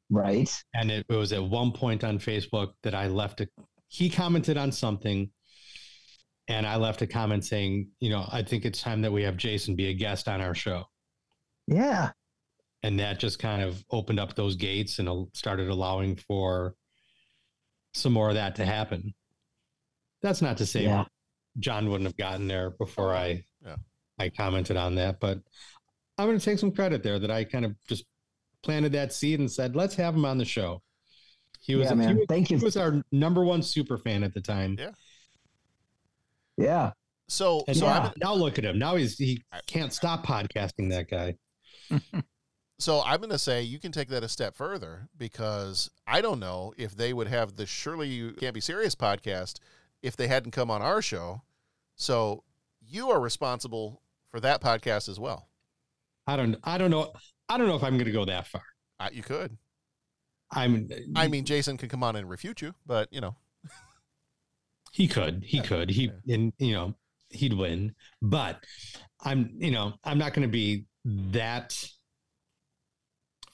[SPEAKER 13] right
[SPEAKER 14] And it, was at one point on Facebook that I left a he commented on something and I left a comment saying, you know, I think it's time that we have Jason be a guest on our show.
[SPEAKER 13] Yeah.
[SPEAKER 14] And that just kind of opened up those gates and started allowing for some more of that to happen. That's not to say
[SPEAKER 13] Yeah.
[SPEAKER 14] John wouldn't have gotten there before I
[SPEAKER 12] Yeah.
[SPEAKER 14] I commented on that, but I'm going to take some credit there that I kind of just planted that seed and said, let's have him on the show. He was,
[SPEAKER 13] Yeah,
[SPEAKER 14] he
[SPEAKER 13] man.
[SPEAKER 14] was-
[SPEAKER 13] Thank you.
[SPEAKER 14] He was our number one super fan at the time.
[SPEAKER 12] Yeah.
[SPEAKER 13] Yeah.
[SPEAKER 12] So,
[SPEAKER 14] And
[SPEAKER 12] so
[SPEAKER 14] now,
[SPEAKER 12] I'm,
[SPEAKER 14] now look at him. Now he's he can't stop podcasting. That guy.
[SPEAKER 12] So I'm going to say you can take that a step further because I don't know if they would have the Surely You Can't Be Serious podcast if they hadn't come on our show. So you are responsible for that podcast as well.
[SPEAKER 14] I don't. I don't know. I don't know if I'm going to go that far.
[SPEAKER 12] Uh, you could.
[SPEAKER 14] I'm.
[SPEAKER 12] I mean, Jason can come on and refute you, but you know,
[SPEAKER 14] He could. He could. He and you know he'd win. But I'm. You know I'm not going to be that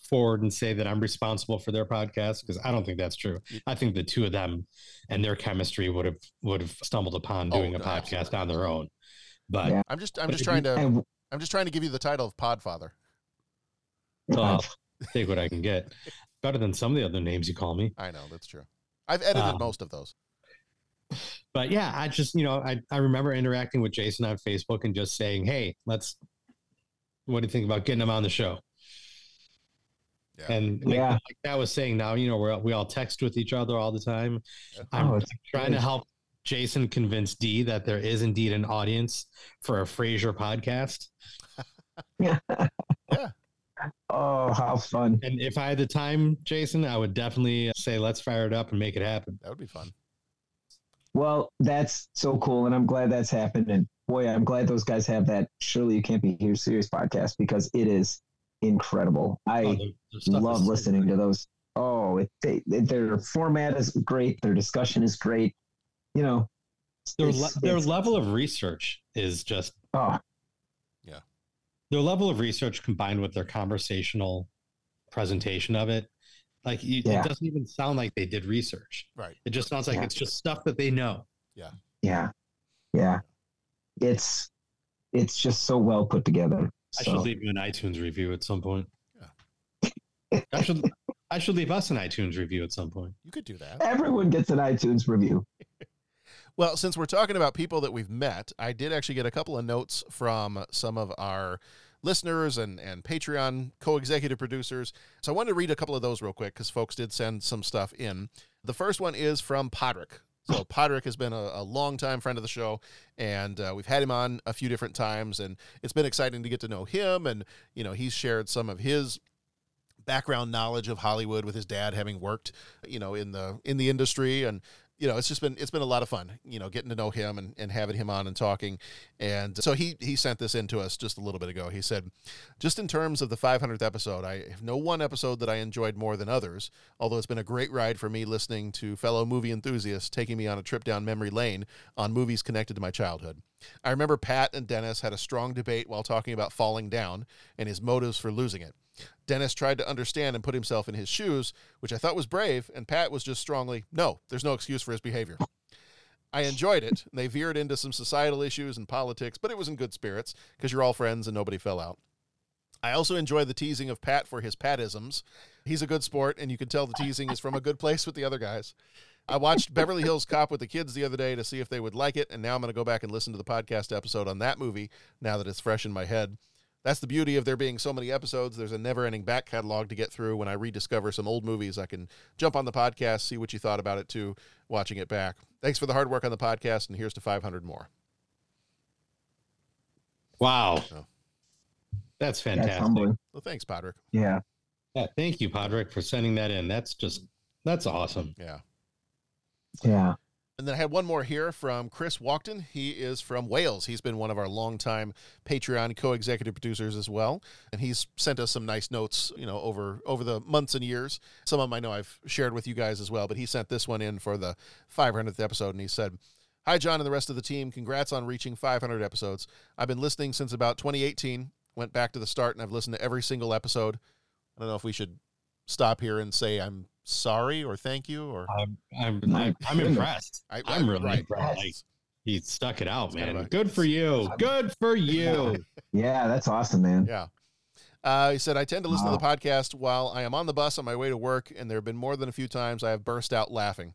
[SPEAKER 14] forward and say that I'm responsible for their podcast because I don't think that's true. I think the two of them and their chemistry would have would have stumbled upon
[SPEAKER 12] Oh,
[SPEAKER 14] doing a
[SPEAKER 12] no,
[SPEAKER 14] podcast on their own. But
[SPEAKER 13] Yeah.
[SPEAKER 12] I'm just I'm just trying
[SPEAKER 14] you-
[SPEAKER 12] to
[SPEAKER 13] And
[SPEAKER 12] I'm just trying to give you the title of Podfather.
[SPEAKER 14] So I'll take what I can get. Better than some of the other names you call me.
[SPEAKER 12] I know that's true. I've edited
[SPEAKER 14] Um,
[SPEAKER 12] most of those.
[SPEAKER 14] But yeah, I just, you know, I, I remember interacting with Jason on Facebook and just saying, hey, let's, what do you think about getting him on the show?
[SPEAKER 12] Yeah.
[SPEAKER 14] And like,
[SPEAKER 13] Yeah.
[SPEAKER 14] like that was saying now, you know, we're, we all text with each other all the time. I'm
[SPEAKER 13] Oh, it's
[SPEAKER 14] trying to help Jason convince D that there is indeed an audience for a Frasier podcast.
[SPEAKER 13] Yeah.
[SPEAKER 12] Yeah.
[SPEAKER 13] Oh, how fun.
[SPEAKER 14] And if I had the time, Jason, I would definitely say, let's fire it up and make it happen.
[SPEAKER 12] That would be fun.
[SPEAKER 13] Well, that's so cool, and I'm glad that's happened. And boy, I'm glad those guys have that. Surely you can't be here serious podcast because it is incredible. I
[SPEAKER 14] Oh, their- their stuff
[SPEAKER 13] love listening to those. Oh, it, they, their format is great. Their discussion is great. You know,
[SPEAKER 14] Their, le- their level of research is just
[SPEAKER 13] oh, yeah.
[SPEAKER 14] their level of research combined with their conversational presentation of it like you,
[SPEAKER 13] Yeah.
[SPEAKER 14] it doesn't even sound like they did research
[SPEAKER 12] Right.
[SPEAKER 14] it just sounds like
[SPEAKER 13] Yeah.
[SPEAKER 14] it's just stuff that they know
[SPEAKER 12] Yeah.
[SPEAKER 13] yeah, yeah. It's it's just so well put together.
[SPEAKER 14] i
[SPEAKER 13] So,
[SPEAKER 14] should leave you an itunes review at some point Yeah. i should i should leave us an itunes review at some point
[SPEAKER 12] You could do that.
[SPEAKER 13] everyone gets an iTunes review.
[SPEAKER 12] Well, since we're talking about people that we've met, I did actually get a couple of notes from some of our listeners and, and Patreon co executive producers. So I wanted to read a couple of those real quick because folks did send some stuff in. The first one is from Podrick. So Podrick has been a, a longtime friend of the show, and uh, we've had him on a few different times, and it's been exciting to get to know him. And you know, he's shared some of his background knowledge of Hollywood with his dad having worked, you know, in the in the industry and you know, it's just been it's been a lot of fun, you know, getting to know him and, and having him on and talking. And so he he sent this in to us just a little bit ago. He said, just in terms of the 500th episode, I have no one episode that I enjoyed more than others. Although it's been a great ride for me listening to fellow movie enthusiasts taking me on a trip down memory lane on movies connected to my childhood. I remember Pat and Dennis had a strong debate while talking about falling down and his motives for losing it. Dennis tried to understand and put himself in his shoes, which I thought was brave, and Pat was just strongly, no, there's no excuse for his behavior. I enjoyed it. They veered into some societal issues and politics, but it was in good spirits because you're all friends and nobody fell out. I also enjoy the teasing of Pat for his Patisms. He's a good sport, and you can tell the teasing is from a good place with the other guys. I watched Beverly Hills Cop with the kids the other day to see if they would like it, and now I'm going to go back and listen to the podcast episode on that movie now that it's fresh in my head. That's the beauty of there being so many episodes. There's a never ending back catalog to get through. When I rediscover some old movies, I can jump on the podcast, see what you thought about it too, watching it back. Thanks for the hard work on the podcast, and here's to 500 more.
[SPEAKER 14] wow
[SPEAKER 12] Oh.
[SPEAKER 14] that's
[SPEAKER 13] That's
[SPEAKER 14] fantastic
[SPEAKER 13] humbling.
[SPEAKER 12] Well, thanks, Podrick.
[SPEAKER 13] Yeah.
[SPEAKER 14] yeah thank you podrick for sending that in that's just that's awesome
[SPEAKER 12] Yeah.
[SPEAKER 13] Yeah.
[SPEAKER 12] And then I had one more here from Chris Walkton. He is from Wales. He's been one of our longtime Patreon co-executive producers as well, and he's sent us some nice notes, you know, over over the months and years. Some of them I know I've shared with you guys as well, but he sent this one in for the 500th episode, and he said. Hi, John, and the rest of the team. Congrats on reaching 500 episodes. I've been listening since about 2018. Went back to the start, and I've listened to every single episode. I don't know if we should stop here and say I'm sorry or thank you or
[SPEAKER 14] i'm i'm, I'm, I'm impressed
[SPEAKER 12] I,
[SPEAKER 14] i'm really
[SPEAKER 12] right.
[SPEAKER 14] impressed like He stuck it out, man. Good for you. Good for you.
[SPEAKER 13] Yeah, that's awesome, man.
[SPEAKER 12] Yeah. Uh, he said, I tend to listen to the podcast while I am on the bus on my way to work, and there have been more than a few times I have burst out laughing.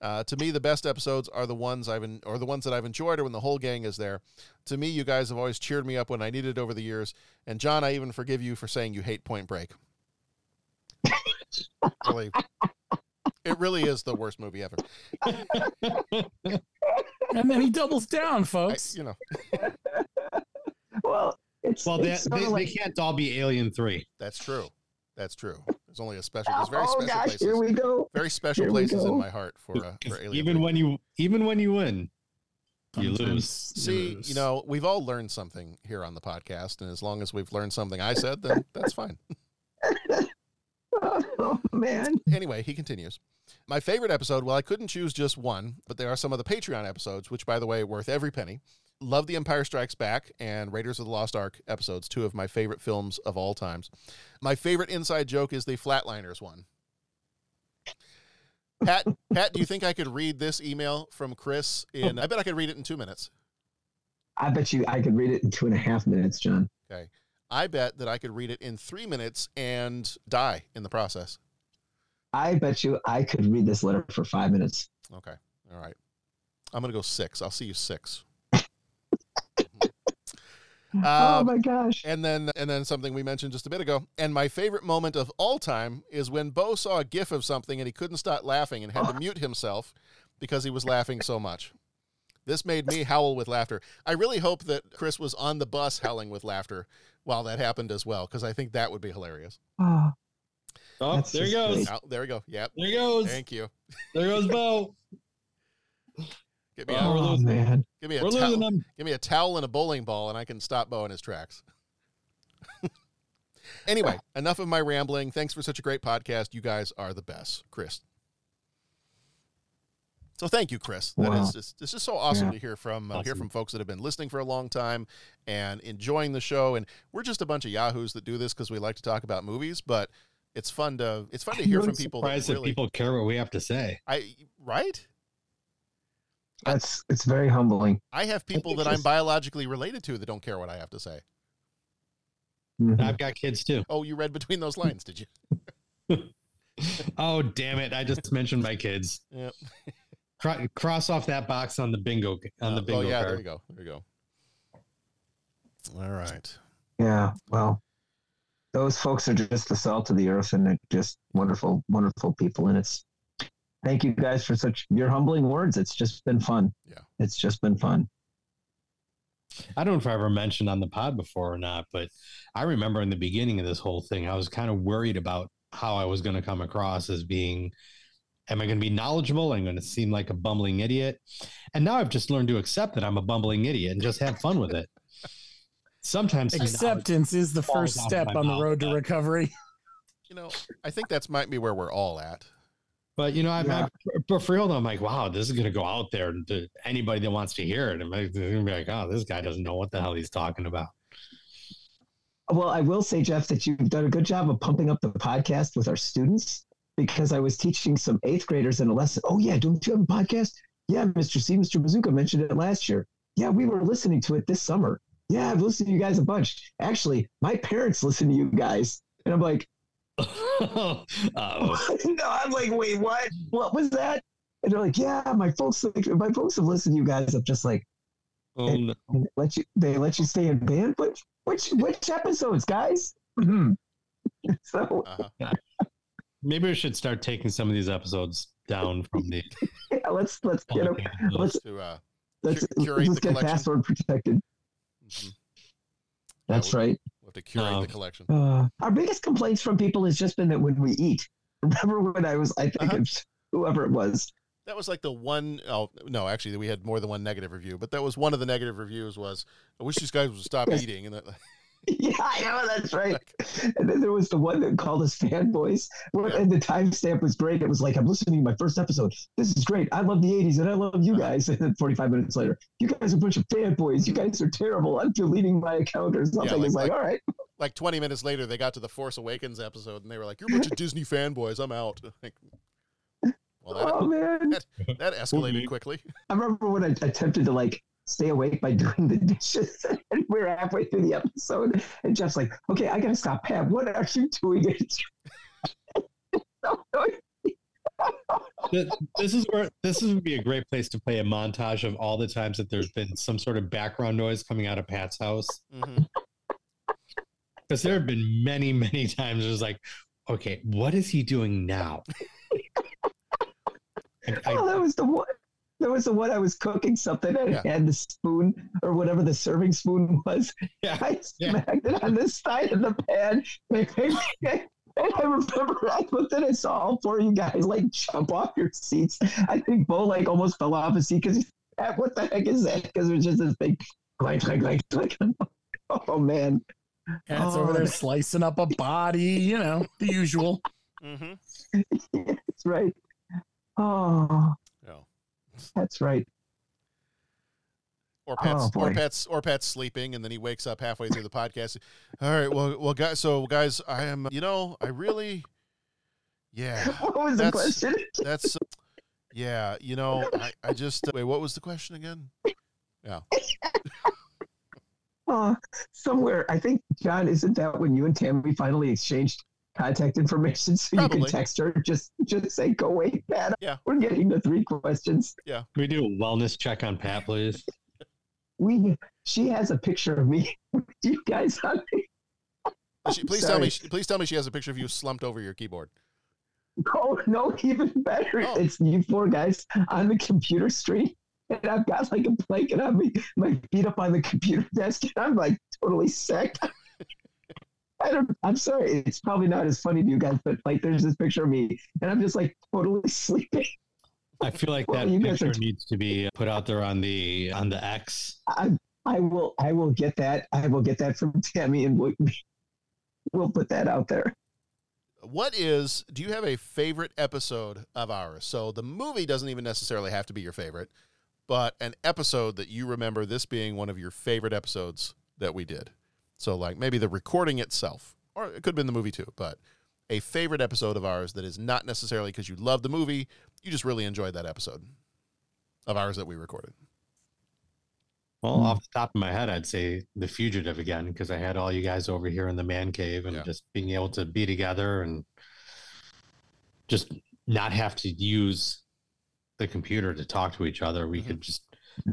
[SPEAKER 12] Uh, to me, the best episodes are the ones I've en- or the ones that I've enjoyed, or when the whole gang is there. To me, you guys have always cheered me up when I needed it over the years. And John, I even forgive you for saying you hate Point Break. Really, it really is the worst movie ever.
[SPEAKER 8] and then he doubles down,
[SPEAKER 12] I,
[SPEAKER 8] folks.
[SPEAKER 12] you know,
[SPEAKER 13] Well, it's
[SPEAKER 14] Well, they,
[SPEAKER 13] it's
[SPEAKER 14] they,
[SPEAKER 13] sorta
[SPEAKER 14] they can't all be Alien 3.
[SPEAKER 12] that's true. That's true. There's only a special. There's very
[SPEAKER 13] oh
[SPEAKER 12] special
[SPEAKER 13] gosh,
[SPEAKER 12] places.
[SPEAKER 13] here we go.
[SPEAKER 12] very special
[SPEAKER 13] Here
[SPEAKER 12] places in my heart for uh, for Alien.
[SPEAKER 14] Even
[SPEAKER 12] 3.
[SPEAKER 14] when you even when you win, you lose.
[SPEAKER 12] See, you know, we've all learned something here on the podcast, and as long as we've learned something I said, then that's fine.
[SPEAKER 13] Oh man.
[SPEAKER 12] anyway, he continues. My favorite episode, well, I couldn't choose just one, but there are some of the Patreon episodes, which, by the way, are worth every penny. Love The Empire Strikes Back and Raiders of the Lost Ark episodes, two of my favorite films of all times. My favorite inside joke is the Flatliners one. Pat, Pat, do you think I could read this email from Chris in? I bet I could read it in two minutes.
[SPEAKER 13] I bet you I could read it in two and a half minutes, John.
[SPEAKER 12] Okay. I bet that I could read it in three minutes and die in the process.
[SPEAKER 13] I bet you I could read this letter for five minutes.
[SPEAKER 12] Okay. All right. I'm going to go six. I'll see you six.
[SPEAKER 13] oh
[SPEAKER 12] Um,
[SPEAKER 13] my gosh.
[SPEAKER 12] And then and then something we mentioned just a bit ago. And my favorite moment of all time is when Bo saw a gif of something and he couldn't stop laughing and had to mute himself because he was laughing so much. This made me howl with laughter. I really hope that Chris was on the bus howling with laughter while that happened as well, because I think that would be hilarious.
[SPEAKER 13] Oh,
[SPEAKER 14] Oh, there he goes.
[SPEAKER 12] Oh, there we go. Yep.
[SPEAKER 14] There he goes.
[SPEAKER 12] Thank you.
[SPEAKER 14] There goes Bo.
[SPEAKER 12] Give me,
[SPEAKER 14] Oh,
[SPEAKER 12] a,
[SPEAKER 13] oh man.
[SPEAKER 12] give me a
[SPEAKER 14] We're
[SPEAKER 12] towel.
[SPEAKER 14] him.
[SPEAKER 12] Give me a towel and a bowling ball, and I can stop Bo in his tracks. anyway, enough of my rambling. Thanks for such a great podcast. You guys are the best, Chris. So thank you, Chris. That
[SPEAKER 13] Wow.
[SPEAKER 12] is just it's just so awesome
[SPEAKER 13] Yeah.
[SPEAKER 12] to hear from uh, hear from folks that have been listening for a long time and enjoying the show. And we're just a bunch of yahoos that do this because we like to talk about movies, but it's fun to it's fun to hear from
[SPEAKER 14] I'm
[SPEAKER 12] people that
[SPEAKER 14] surprised that
[SPEAKER 12] really
[SPEAKER 14] people care what we have to say.
[SPEAKER 12] I right.
[SPEAKER 13] That's it's very humbling.
[SPEAKER 12] I have people that I'm biologically related to that don't care what I have to say.
[SPEAKER 13] Mhm.
[SPEAKER 14] I've got kids too.
[SPEAKER 12] Oh, you read between those lines, did you?
[SPEAKER 14] Oh damn it! I just mentioned my kids.
[SPEAKER 12] Yep.
[SPEAKER 14] Cro- cross off that box on the bingo on the
[SPEAKER 12] Uh,
[SPEAKER 14] bingo
[SPEAKER 12] oh yeah,
[SPEAKER 14] card.
[SPEAKER 12] there we go. There we go. All right.
[SPEAKER 13] Yeah. Well, those folks are just the salt of the earth, and they're just wonderful, wonderful people. And it's thank you guys for such your humbling words. It's just been fun.
[SPEAKER 12] Yeah.
[SPEAKER 13] It's just been fun.
[SPEAKER 14] I don't know if I ever mentioned on the pod before or not, but I remember in the beginning of this whole thing, I was kind of worried about how I was going to come across as being, am I going to be knowledgeable? I'm going to seem like a bumbling idiot. And now I've just learned to accept that I'm a bumbling idiot and just have fun with it. Sometimes
[SPEAKER 8] Acceptance is the first step on the road to
[SPEAKER 14] but-
[SPEAKER 8] recovery.
[SPEAKER 12] You know, I think that's might be where we're all at.
[SPEAKER 14] But you know, I'm,
[SPEAKER 13] Yeah.
[SPEAKER 14] I'm but for real, though, I'm like, wow, this is gonna go out there to anybody that wants to hear it. I'm like, gonna be like, oh, this guy doesn't know what the hell he's talking about.
[SPEAKER 13] Well, I will say, Jeff, that you've done a good job of pumping up the podcast with our students because I was teaching some eighth graders in a lesson. Oh, yeah, don't you have a podcast? Yeah, Mr. C, Mr. Bazooka mentioned it last year. Yeah, we were listening to it this summer. Yeah, I've listened to you guys a bunch. Actually, my parents listen to you guys. And I'm like,
[SPEAKER 14] oh,
[SPEAKER 13] no, I'm like, wait, what? What was that? And they're like, yeah, my folks, like, my folks have listened to you guys. I'm just like,
[SPEAKER 14] oh no.
[SPEAKER 13] they let you, they let you stay in band. Which, which, which episodes, guys? So
[SPEAKER 12] Uh-huh.
[SPEAKER 14] Maybe we should start taking some of these episodes down from the.
[SPEAKER 13] yeah, let's let's get them. Let's
[SPEAKER 12] To uh,
[SPEAKER 13] let's,
[SPEAKER 12] curate
[SPEAKER 13] let's
[SPEAKER 12] the
[SPEAKER 13] get
[SPEAKER 12] collection.
[SPEAKER 13] password protected.
[SPEAKER 12] Mhm.
[SPEAKER 13] That's
[SPEAKER 12] Yeah,
[SPEAKER 13] right.
[SPEAKER 12] we'll have to curate
[SPEAKER 14] Um,
[SPEAKER 12] the collection.
[SPEAKER 13] Uh, our biggest complaints from people has just been that when we eat. Remember when I was, I think
[SPEAKER 12] Uh-huh.
[SPEAKER 13] it's whoever it was.
[SPEAKER 12] That was like the one oh no, actually we had more than one negative review, but that was one of the negative reviews was I wish these guys would stop
[SPEAKER 13] Yes.
[SPEAKER 12] eating and that
[SPEAKER 13] yeah, I know that's right. And then there was the one that called us fanboys, and the timestamp was great. It was like, I'm listening to my first episode. This is great. I love the 80s and I love you guys. And then 45 minutes later, you guys are a bunch of fanboys. You guys are terrible. I'm deleting my account or something.
[SPEAKER 12] like-
[SPEAKER 13] it's like,
[SPEAKER 12] like-
[SPEAKER 13] all right.
[SPEAKER 12] like 20 minutes later they got to the Force Awakens episode and they were like, You're a bunch of Disney fanboys, I'm out. Like, Well, that,
[SPEAKER 13] Oh man.
[SPEAKER 12] that, that escalated quickly.
[SPEAKER 13] I remember when I attempted to like stay awake by doing the dishes, and we're halfway through the episode, and Jeff's like, "Okay, I gotta stop, Pam. What are you doing?"
[SPEAKER 14] Th- this is where this is would be a great place to play a montage of all the times that there's been some sort of background noise coming out of Pat's house.
[SPEAKER 12] Mm-hmm.
[SPEAKER 14] Because there have been many, many times it was like, okay, what is he doing now? And I-
[SPEAKER 13] oh, that was the one. That was the one I was cooking something and
[SPEAKER 14] Yeah.
[SPEAKER 13] had the spoon or whatever the serving spoon was.
[SPEAKER 14] Yeah.
[SPEAKER 13] I smacked it on the side of the pan. And I remember I looked at it, saw all four of you guys like jump off your seats. I think Bo like almost fell off his seat because what the heck is that? Because it was just this big clank, clank, clank, clank. Oh man.
[SPEAKER 8] Cat's
[SPEAKER 13] Oh,
[SPEAKER 8] over there
[SPEAKER 13] that-
[SPEAKER 8] slicing up a body, you know, the usual.
[SPEAKER 12] Mm-hmm.
[SPEAKER 13] That's right. Oh,
[SPEAKER 12] Yeah.
[SPEAKER 13] That's right.
[SPEAKER 12] Or Pat's,
[SPEAKER 13] Oh,
[SPEAKER 12] or. Pat's, or Pat's sleeping, and then he wakes up halfway through the podcast. All right, well, well, guys. So, guys, I am. You know, I really, yeah.
[SPEAKER 13] What was the question?
[SPEAKER 12] That's, yeah. You know, I, I just wait. What was the question again? Yeah.
[SPEAKER 13] Oh, somewhere. I think John, isn't that when you and Tammy finally exchanged contact information so you can text her? Just just say, go away, Pat.
[SPEAKER 12] Yeah.
[SPEAKER 13] We're getting the three questions.
[SPEAKER 12] Yeah.
[SPEAKER 14] Can we do a wellness check on Pat, please?
[SPEAKER 13] We she has a picture of me with you guys on it.
[SPEAKER 12] She, please tell me. Please tell me she has a picture of you slumped over your keyboard.
[SPEAKER 13] Oh no, even better.
[SPEAKER 12] Oh.
[SPEAKER 13] It's you four guys on the computer screen. And I've got like a blanket on me, my feet up on the computer desk, and I'm like totally sick. I don't I'm sorry, it's probably not as funny to you guys, but like there's this picture of me and I'm just like totally sleeping.
[SPEAKER 14] I feel like
[SPEAKER 13] Well,
[SPEAKER 14] that
[SPEAKER 13] you guys are-
[SPEAKER 14] picture needs to be uh, put out there on the on the X.
[SPEAKER 13] I I will I will get that. I will get that from Tammy and we'll, we'll put that out there.
[SPEAKER 12] What is? Do you have a favorite episode of ours? So the movie doesn't even necessarily have to be your favorite, but an episode that you remember this being one of your favorite episodes that we did. So like maybe the recording itself, or it could have been the movie too, but a favorite episode of ours that is not necessarily because you love the movie, you just really enjoyed that episode of ours that we recorded.
[SPEAKER 14] Well, off the top of my head, I'd say The Fugitive again because I had all you guys over here in the man cave and just being able to be together and just not have to use the computer to talk to each other. We mm-hmm. could just,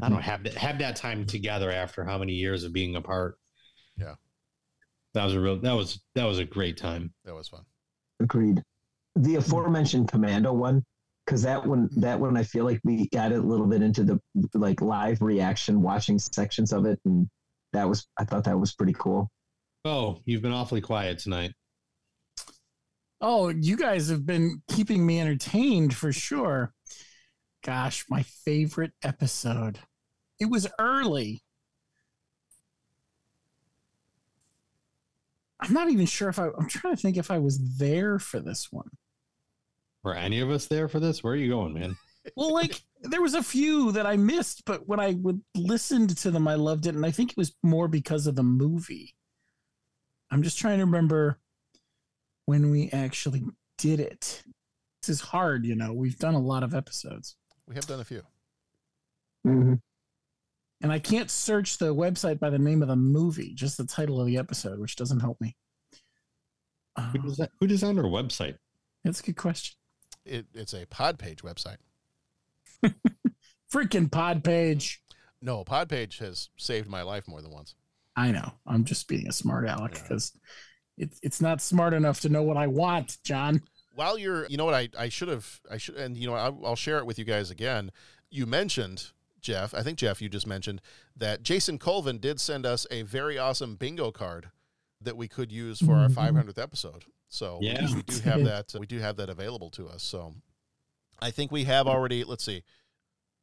[SPEAKER 14] I don't know, have that, have that time together after how many years of being apart.
[SPEAKER 12] Yeah.
[SPEAKER 14] That was a real, that was, that was a great time.
[SPEAKER 12] That was fun.
[SPEAKER 13] Agreed. The aforementioned commando one, because that one that one I feel like we got a little bit into the like live reaction, watching sections of it, and that was I thought that was pretty cool.
[SPEAKER 14] Oh, you've been awfully quiet tonight.
[SPEAKER 8] Oh, you guys have been keeping me entertained for sure. Gosh, my favorite episode. It was early. I'm not even sure if I, I'm trying to think if I was there for this one.
[SPEAKER 14] Were any of us there for this? Where are you going, man?
[SPEAKER 8] Well, like there was a few that I missed, but when I would listened to them, I loved it, and I think it was more because of the movie. I'm just trying to remember when we actually did it. This is hard, you know. We've done a lot of episodes,
[SPEAKER 12] We have done a few.
[SPEAKER 13] Mhm.
[SPEAKER 8] And I can't search the website by the name of the movie, just the title of the episode, which doesn't help me.
[SPEAKER 14] Who, uh, desi- who designed our website?
[SPEAKER 8] That's a good question.
[SPEAKER 12] It, it's a Podpage website.
[SPEAKER 8] Freaking pod page.
[SPEAKER 12] No, Podpage has saved my life more than once.
[SPEAKER 8] I know. I'm just being a smart aleck because it's it's not smart enough to know what I want, John.
[SPEAKER 12] while you're you know what i i should have i should and you know I'll, I'll share it with you guys again you mentioned jeff i think jeff you just mentioned that jason colvin did send us a very awesome bingo card that we could use for our mm-hmm. 500th episode so we-
[SPEAKER 14] Yeah.
[SPEAKER 12] we, do have that uh, we do have that available to us so i think we have already let's see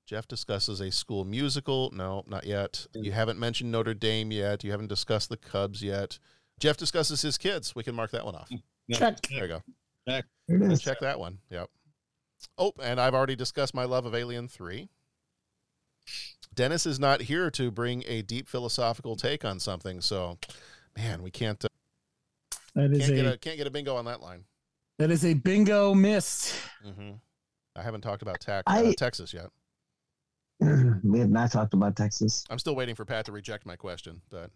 [SPEAKER 12] jeff discusses a school musical no not yet you mm. haven't mentioned notre dame yet you haven't discussed the cubs yet jeff discusses his kids we can mark that one off mm,
[SPEAKER 8] Check.
[SPEAKER 12] there you go
[SPEAKER 14] Check.
[SPEAKER 13] There it
[SPEAKER 12] Let's
[SPEAKER 13] is.
[SPEAKER 12] check that one. Yep. Oh, and I've already discussed my love of Alien 3. Dennis is not here to bring a deep philosophical take on something, so man, we can't uh,
[SPEAKER 8] That is
[SPEAKER 12] can't get
[SPEAKER 8] a,
[SPEAKER 12] a can't get a bingo on that line.
[SPEAKER 8] that is a bingo missed.
[SPEAKER 12] Mm-hmm. I haven't talked about tac-
[SPEAKER 13] I-
[SPEAKER 12] uh, Texas yet.
[SPEAKER 13] we have not talked about Texas.
[SPEAKER 12] I'm still waiting for Pat to reject my question, but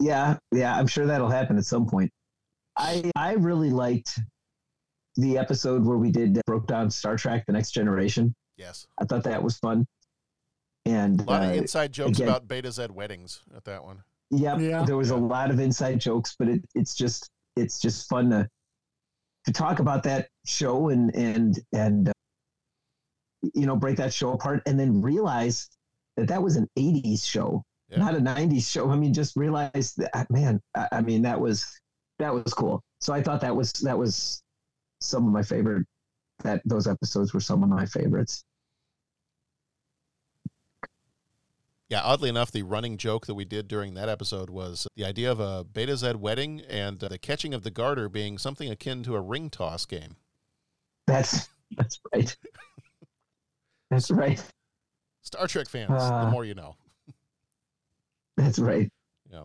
[SPEAKER 13] Yeah, yeah, I'm sure that'll happen at some point. I I really liked the episode where we did broke down Star Trek: The Next Generation.
[SPEAKER 12] yes,
[SPEAKER 13] I thought that was fun. And
[SPEAKER 12] a lot
[SPEAKER 13] uh,
[SPEAKER 12] of inside jokes
[SPEAKER 13] again-
[SPEAKER 12] about Betazed weddings at that one.
[SPEAKER 13] Yep,
[SPEAKER 8] Yeah.
[SPEAKER 13] there was a lot of inside jokes, but it, it's just it's just fun to to talk about that show and and and uh, you know break that show apart and then realize that that was an 80s show
[SPEAKER 12] Yeah.
[SPEAKER 13] not a 90s show i mean just realize that ah, man I, I mean that was that was cool so i thought that was that was some of my favorite that those episodes were some of my favorites
[SPEAKER 12] Yeah, oddly enough, the running joke that we did during that episode was the idea of a Betazed wedding and uh, the catching of the garter being something akin to a ring toss game.
[SPEAKER 13] that's that's right that's right
[SPEAKER 12] Star Trek fans, the
[SPEAKER 13] Uh.
[SPEAKER 12] more you know.
[SPEAKER 13] that's right
[SPEAKER 12] Yeah.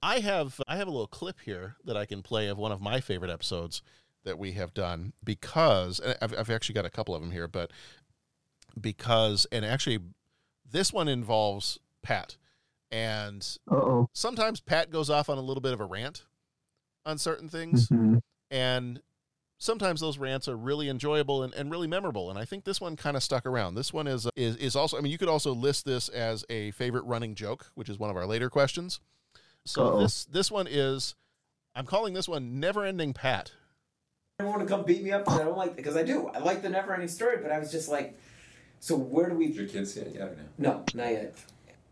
[SPEAKER 12] I have I have a little clip here that I can play of one of my favorite episodes that we have done because and I've, I've actually got a couple of them here, but because and actually this one involves Pat, and
[SPEAKER 13] uh-oh
[SPEAKER 12] sometimes Pat goes off on a little bit of a rant on certain things,
[SPEAKER 13] Mhm.
[SPEAKER 12] and sometimes those rants are really enjoyable and, and really memorable. And I think this one kind of stuck around. This one is is is also. I mean, you could also list this as a favorite running joke, which is one of our later questions. So
[SPEAKER 17] Uh-oh.
[SPEAKER 12] this this one is. I'm calling this one "Never Ending Pat."
[SPEAKER 17] Everyone to come beat me up because I don't like because I do. I like the never ending story, but I was just like, so where do we?
[SPEAKER 18] Your kids see it yet or no?
[SPEAKER 17] No, not yet.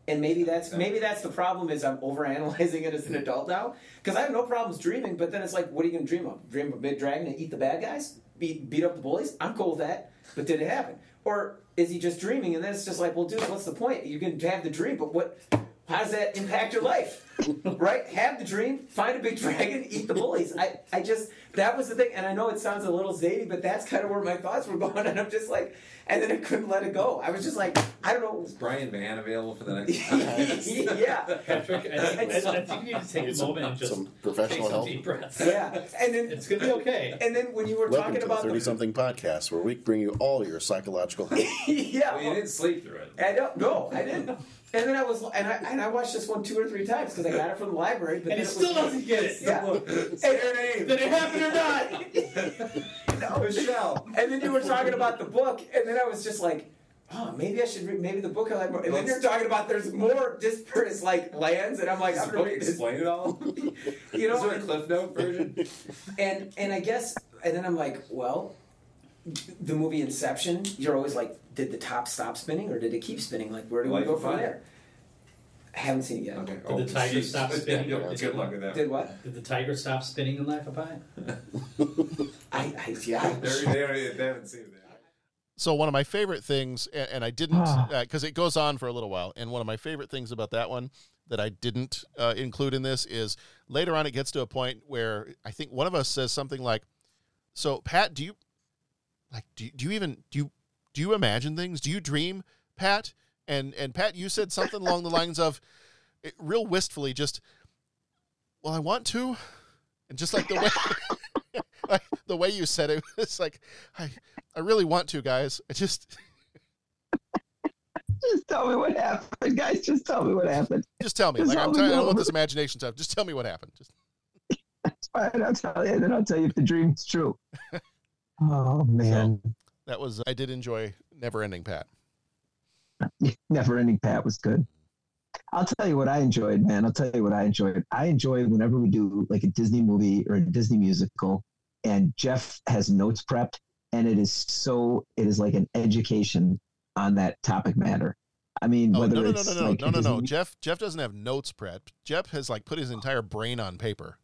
[SPEAKER 17] And maybe that's maybe that's the problem is I'm overanalyzing it as an adult now because I have no problems dreaming, but then it's like, what are you going to dream of? Dream of a big dragon and eat the bad guys, beat beat up the bullies? I'm cool with that, but did it happen? Or is he just dreaming? And then it's just like, well, dude, what's the point? You can have the dream, but what? How does that impact your life? right? Have the dream, find a big dragon, eat the bullies. I, I just that was the thing, and I know it sounds a little zany, but that's kind of where my thoughts were going, and I'm just like, and then I couldn't let it go. I was just like, I don't know.
[SPEAKER 18] Is Brian Van available for the next podcast?
[SPEAKER 17] yeah.
[SPEAKER 19] Patrick, I think, I, I think you need to take a
[SPEAKER 18] some-
[SPEAKER 19] moment and just
[SPEAKER 18] some professional
[SPEAKER 19] take some
[SPEAKER 18] help.
[SPEAKER 19] deep breaths.
[SPEAKER 17] Yeah, and then
[SPEAKER 19] it's gonna be okay.
[SPEAKER 17] And then when you were
[SPEAKER 20] Welcome
[SPEAKER 17] talking
[SPEAKER 20] to the
[SPEAKER 17] about
[SPEAKER 20] 30 something podcast where we bring you all your psychological help.
[SPEAKER 17] yeah,
[SPEAKER 18] Well, you didn't sleep through it.
[SPEAKER 17] I don't. No, I didn't. And then I was, and I and I watched this one two or three times because I got it from the library. But
[SPEAKER 19] And he
[SPEAKER 17] it was-
[SPEAKER 19] still doesn't get it.
[SPEAKER 17] Yeah.
[SPEAKER 19] Say
[SPEAKER 17] Did it happen or not? no,
[SPEAKER 18] Michelle.
[SPEAKER 17] And then you were talking about the book, and then I was just like, oh, maybe I should read. Maybe the book I like more. And then you're talking about there's more disparate like lands, and I'm like, I'm
[SPEAKER 18] the book
[SPEAKER 17] reading this.
[SPEAKER 18] explain it all?
[SPEAKER 17] You know,
[SPEAKER 18] Is there a Cliff Note version?
[SPEAKER 17] and and I guess, and then I'm like, well, the movie Inception, you're always like, did the top stop spinning or did it keep spinning? Like, where do we go from
[SPEAKER 18] Pi.
[SPEAKER 17] there? I haven't seen it yet.
[SPEAKER 18] Okay.
[SPEAKER 19] Did the tiger
[SPEAKER 18] jeez.
[SPEAKER 19] stop spinning?
[SPEAKER 18] Yeah, good luck with that.
[SPEAKER 17] Did what?
[SPEAKER 19] Did the tiger stop spinning in Life of Pi?
[SPEAKER 17] I, I yeah.
[SPEAKER 18] They're, they're, they haven't seen that.
[SPEAKER 12] So one of my favorite things, and, and I didn't because it goes on for a little while. And one of my favorite things about that one that I didn't uh, include in this is later on it gets to a point where I think one of us says something like, "So Pat, do you like do you, do you even do you do you imagine things? Do you dream, Pat?" And and Pat, you said something along the lines of, it, real wistfully, just, "Well, I want to," and just like the way. like, the way you said it, it's like I, I really want to, guys. I just,
[SPEAKER 13] just tell me what happened guys just tell me what happened
[SPEAKER 12] just tell me.
[SPEAKER 13] Just
[SPEAKER 12] Like I'm
[SPEAKER 13] tell me
[SPEAKER 12] telling, I don't
[SPEAKER 13] what-
[SPEAKER 12] want this imagination stuff. Just tell me what happened. Just
[SPEAKER 13] Fine, I'll tell you, then I'll tell you if the dream's true. Oh man,
[SPEAKER 12] that was. I did enjoy Never Ending Pat.
[SPEAKER 13] Never Ending Pat was good. I'll tell you what I enjoyed, man. I'll tell you what I enjoyed. I enjoy whenever we do like a Disney movie or a Disney musical, and Jeff has notes prepped, and it is so it is like an education on that topic matter. I mean,
[SPEAKER 12] Oh
[SPEAKER 13] whether
[SPEAKER 12] no no no
[SPEAKER 13] it's
[SPEAKER 12] no no
[SPEAKER 13] like
[SPEAKER 12] no
[SPEAKER 13] a
[SPEAKER 12] no no! Jeff Jeff doesn't have notes prepped. Jeff has like put his entire brain on paper.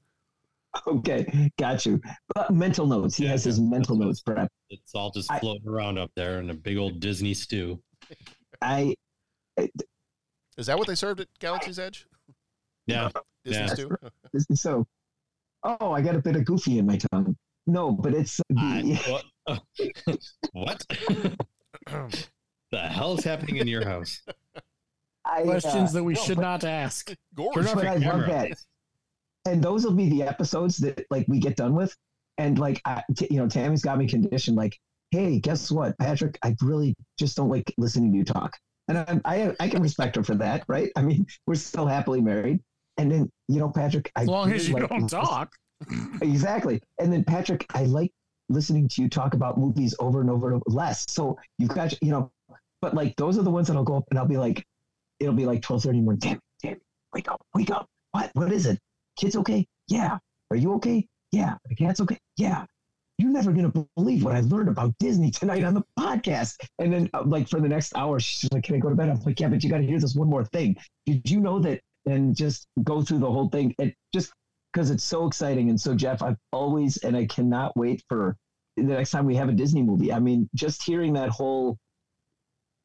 [SPEAKER 13] Okay, got you. But mental notes. He has his mental notes prepped.
[SPEAKER 14] It's all just floating around up there in a big old Disney stew.
[SPEAKER 13] I
[SPEAKER 12] Is that what they served at Galaxy's Edge?
[SPEAKER 14] Yeah.
[SPEAKER 12] Disney
[SPEAKER 14] Yeah.
[SPEAKER 12] stew?
[SPEAKER 13] This is so. Oh, I got a bit of goofy in my tongue. No, but it's the,
[SPEAKER 14] what? what? the hell is happening in your house?
[SPEAKER 13] I, uh,
[SPEAKER 8] Questions that we
[SPEAKER 13] no,
[SPEAKER 8] should
[SPEAKER 13] but-
[SPEAKER 8] not ask.
[SPEAKER 14] Turn off
[SPEAKER 13] but
[SPEAKER 14] your
[SPEAKER 13] I love
[SPEAKER 14] camera.
[SPEAKER 13] And those will be the episodes that like we get done with, and like I, t- you know, Tammy's got me conditioned. Like, hey, guess what, Patrick? I really just don't like listening to you talk. And I, I, I can respect her for that, right? I mean, we're still happily married. And then, you know, Patrick, I
[SPEAKER 8] As long as you
[SPEAKER 13] like
[SPEAKER 8] don't talk.
[SPEAKER 13] exactly. And then Patrick, I like listening to you talk about movies over and over and over less. So you've got, you know, but like those are the ones that I'll go up and I'll be like, it'll be like twelve thirty in the morning. Damn, damn, wake up, wake up. What? What is it? Kids okay? Yeah. Are you okay? Yeah. The cat's okay? Yeah. You're never gonna believe what I learned about Disney tonight on the podcast. And then, uh, like for the next hour, she's like, "Can I go to bed?" I'm like, "Yeah, but you got to hear this one more thing. Did you know that?" And just go through the whole thing. And just because it's so exciting. And so, Jeff, I've always and I cannot wait for the next time we have a Disney movie. I mean, just hearing that whole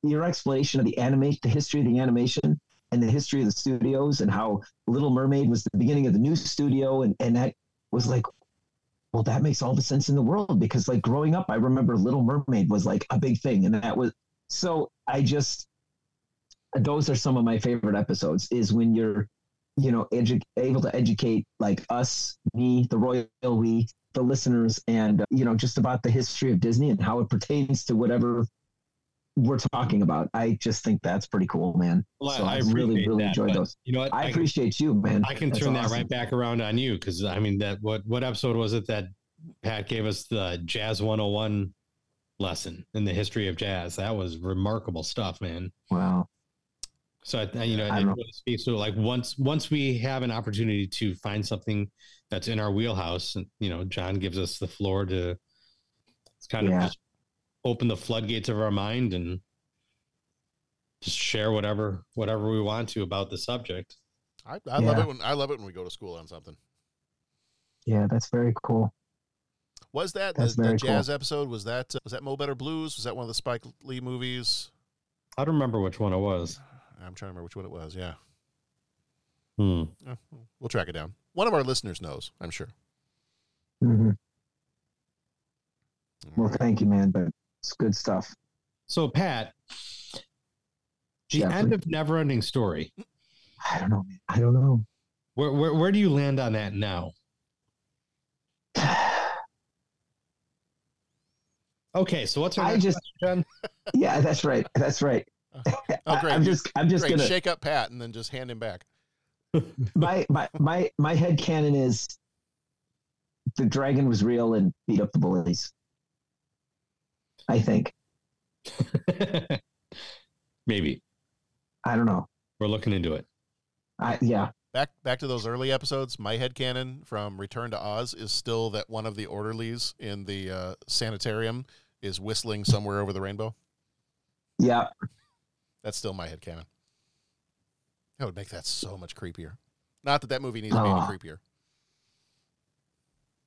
[SPEAKER 13] your explanation of the animation, the history of the animation, and the history of the studios, and how Little Mermaid was the beginning of the new studio, and and that was like, well, that makes all the sense in the world because like growing up, I remember Little Mermaid was like a big thing, and that was so. I just those are some of my favorite episodes. Is when you're you know edu- able to educate like us, me, the royal we, the listeners, and uh, you know just about the history of Disney and how it pertains to whatever we're talking about. I just think that's pretty cool, man.
[SPEAKER 14] Well,
[SPEAKER 13] so
[SPEAKER 14] I
[SPEAKER 13] I, really, really
[SPEAKER 14] that,
[SPEAKER 13] enjoyed those.
[SPEAKER 14] you know what?
[SPEAKER 13] I,
[SPEAKER 14] I can-
[SPEAKER 13] appreciate you, man.
[SPEAKER 14] I can
[SPEAKER 13] That's
[SPEAKER 14] turn that right back around on you because I mean that what what episode was it that Pat gave us the Jazz 101 lesson in the history of jazz? That was remarkable stuff, man.
[SPEAKER 13] Wow.
[SPEAKER 14] So I, you know,
[SPEAKER 13] I
[SPEAKER 14] it
[SPEAKER 13] know.
[SPEAKER 14] really speaks to like once once we have an opportunity to find something that's in our wheelhouse, and you know, John gives us the floor to it's kind of just open the floodgates of our mind and just share whatever whatever we want to about the subject.
[SPEAKER 12] I, I love it when I love it when we go to school on something.
[SPEAKER 13] Yeah, that's very cool.
[SPEAKER 12] Was that the,
[SPEAKER 13] That's
[SPEAKER 12] the
[SPEAKER 13] very
[SPEAKER 12] jazz
[SPEAKER 13] cool.
[SPEAKER 12] episode? Was that uh, was that Mo Better Blues? Was that one of the Spike Lee movies?
[SPEAKER 14] I don't remember which one it was.
[SPEAKER 12] I'm trying to remember which one it was. Yeah,
[SPEAKER 14] Hmm.
[SPEAKER 12] Uh, we'll track it down. One of our listeners knows, I'm sure.
[SPEAKER 13] hmm Well, thank you, man. But it's good stuff.
[SPEAKER 14] So Pat, the
[SPEAKER 13] Jeffrey.
[SPEAKER 14] end of Neverending Story.
[SPEAKER 13] I don't know. Man. I don't know.
[SPEAKER 14] Where, where where do you land on that now? Okay, so what's our
[SPEAKER 13] I
[SPEAKER 14] next
[SPEAKER 13] just,
[SPEAKER 14] question?
[SPEAKER 13] yeah, that's right. That's right.
[SPEAKER 12] Uh, oh, great!
[SPEAKER 13] I'm just, I'm just
[SPEAKER 12] great.
[SPEAKER 13] gonna.
[SPEAKER 12] shake up Pat and then just hand him back.
[SPEAKER 13] my my my my head canon is the dragon was real and beat up the bullies. I think.
[SPEAKER 14] Maybe
[SPEAKER 13] I don't know.
[SPEAKER 14] we're looking into it.
[SPEAKER 13] I yeah.
[SPEAKER 12] Back back to those early episodes. My head canon from Return to Oz is still that one of the orderlies in the uh, sanitarium is whistling somewhere over the rainbow.
[SPEAKER 13] Yeah.
[SPEAKER 12] That's still my head canon. That would make that so much creepier. Not that that movie needs to be any creepier,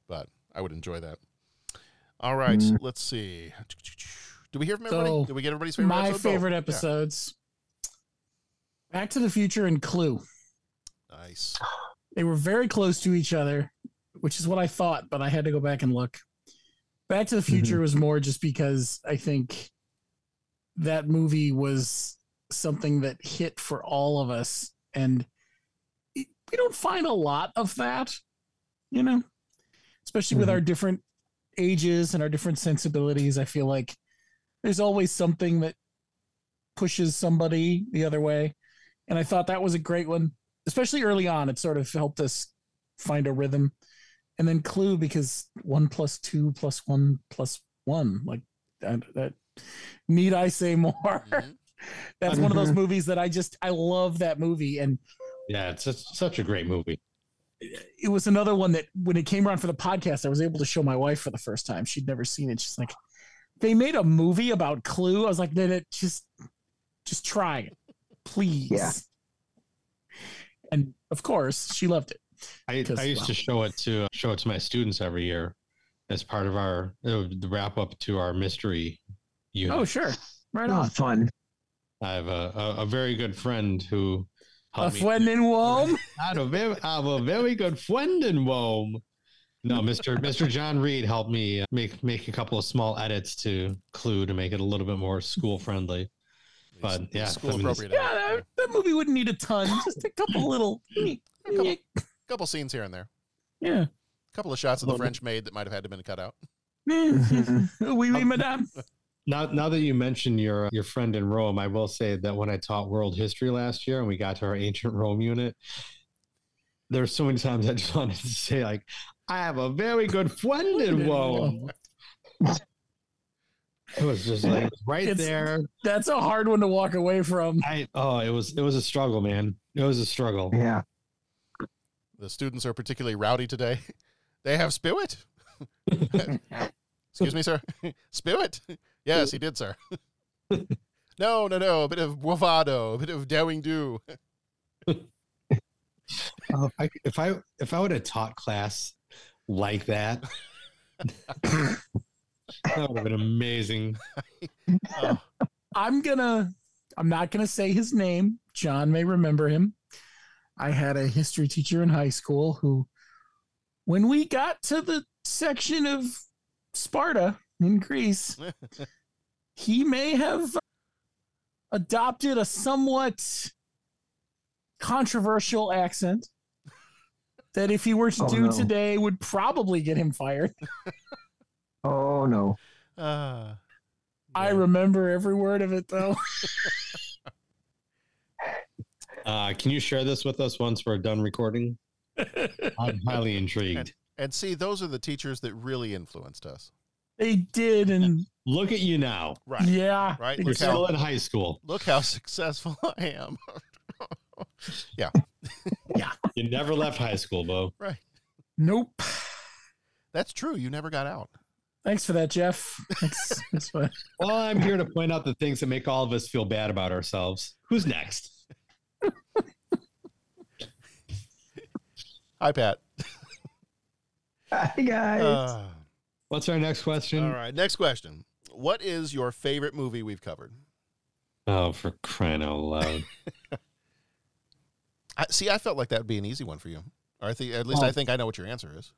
[SPEAKER 12] but I would enjoy that. All right,
[SPEAKER 8] Mm.
[SPEAKER 12] let's see. Do we hear from everybody?
[SPEAKER 8] So,
[SPEAKER 12] Did we get everybody's favorite?
[SPEAKER 8] my
[SPEAKER 12] episode? Oh,
[SPEAKER 8] favorite
[SPEAKER 12] yeah.
[SPEAKER 8] episodes Back to the Future and Clue.
[SPEAKER 12] Nice.
[SPEAKER 8] They were very close to each other, which is what I thought, but I had to go back and look. Back to the Future was more just because I think that movie was something that hit for all of us. And we don't find a lot of that, you know, especially with
[SPEAKER 13] Mhm.
[SPEAKER 8] our different ages and our different sensibilities. I feel like there's always something that pushes somebody the other way. And I thought that was a great one, especially early on. It sort of helped us find a rhythm. And then Clue, because one plus two plus one plus one, like that, that need I say more? Mm-hmm. That's one of those movies that I just, I love that movie. And
[SPEAKER 14] Yeah, it's such, such a great movie.
[SPEAKER 8] It was another one that when it came around for the podcast, I was able to show my wife for the first time. She'd never seen it. She's like, they made a movie about Clue. I was like, no, no, just, just try it, please.
[SPEAKER 13] Yeah.
[SPEAKER 8] And of course, she loved it.
[SPEAKER 14] I,
[SPEAKER 8] 'Cause,
[SPEAKER 14] I used
[SPEAKER 8] well.
[SPEAKER 14] to show it to show it to my students every year as part of our uh, the wrap up to our mystery unit.
[SPEAKER 8] Oh, sure. Right
[SPEAKER 13] Oh,
[SPEAKER 8] on.
[SPEAKER 13] fun.
[SPEAKER 14] I have a, a, a very good friend who
[SPEAKER 8] A
[SPEAKER 14] helped me.
[SPEAKER 8] friend in Rome.
[SPEAKER 14] I have a very, I have a very good friend in Rome. No, Mr. Mr. John Reed helped me uh, make make a couple of small edits to Clue to make it a little bit more school friendly. But yeah,
[SPEAKER 12] School
[SPEAKER 14] I mean,
[SPEAKER 12] appropriate.
[SPEAKER 8] Yeah, that, that movie wouldn't need a ton. Just a couple little.
[SPEAKER 12] couple, couple scenes here and there.
[SPEAKER 8] Yeah.
[SPEAKER 12] A couple of shots of the French maid that might have had to been cut out.
[SPEAKER 8] oui, oui, madame.
[SPEAKER 14] Now, now that you mention your uh, your friend in Rome, I will say that when I taught world history last year and we got to our ancient Rome unit, there were so many times I just wanted to say like, "I have a very good friend in Rome." It was just like was right
[SPEAKER 8] It's-
[SPEAKER 14] there.
[SPEAKER 8] That's a hard one to walk away from.
[SPEAKER 14] I oh, it was it was a struggle, man. It was a struggle.
[SPEAKER 13] Yeah.
[SPEAKER 12] The students are particularly rowdy today. They have spirit. Excuse me, sir. spirit. Yes, he did, sir. no, no, no. A bit of bravado, a bit of daring do.
[SPEAKER 14] Oh, uh, if I if I if I would have taught class like that, that would have been amazing. Oh.
[SPEAKER 8] I'm gonna I'm not gonna say his name. John may remember him. I had a history teacher in high school who when we got to the section of Sparta in Greece, he may have adopted a somewhat controversial accent that if he were to
[SPEAKER 13] Oh,
[SPEAKER 8] do
[SPEAKER 13] no.
[SPEAKER 8] today would probably get him fired.
[SPEAKER 13] Oh no.
[SPEAKER 12] Uh,
[SPEAKER 8] I remember every word of it though.
[SPEAKER 14] Uh, can you share this with us once we're done recording? I'm highly intrigued.
[SPEAKER 12] And see, those are the teachers that really influenced us.
[SPEAKER 8] They did and
[SPEAKER 14] Look at you now.
[SPEAKER 12] Right.
[SPEAKER 8] yeah.
[SPEAKER 12] Right.
[SPEAKER 14] You're
[SPEAKER 12] Look
[SPEAKER 14] still
[SPEAKER 12] how,
[SPEAKER 14] in high school.
[SPEAKER 12] look how successful I am. yeah. Yeah.
[SPEAKER 14] You never left high school, Bo.
[SPEAKER 12] Right.
[SPEAKER 8] Nope.
[SPEAKER 12] That's true. You never got out.
[SPEAKER 8] Thanks for that, Jeff. Thanks. That's fine.
[SPEAKER 14] Well, I'm here to point out the things that make all of us feel bad about ourselves. Who's next?
[SPEAKER 12] Hi, Pat.
[SPEAKER 13] Hi guys.
[SPEAKER 12] Uh,
[SPEAKER 14] What's our next question?
[SPEAKER 12] all right. Next question. What is your favorite movie we've covered?
[SPEAKER 14] Oh, for crying out loud.
[SPEAKER 12] I, see, I felt like that would be an easy one for you. Or I think, at least I think I know what your answer is.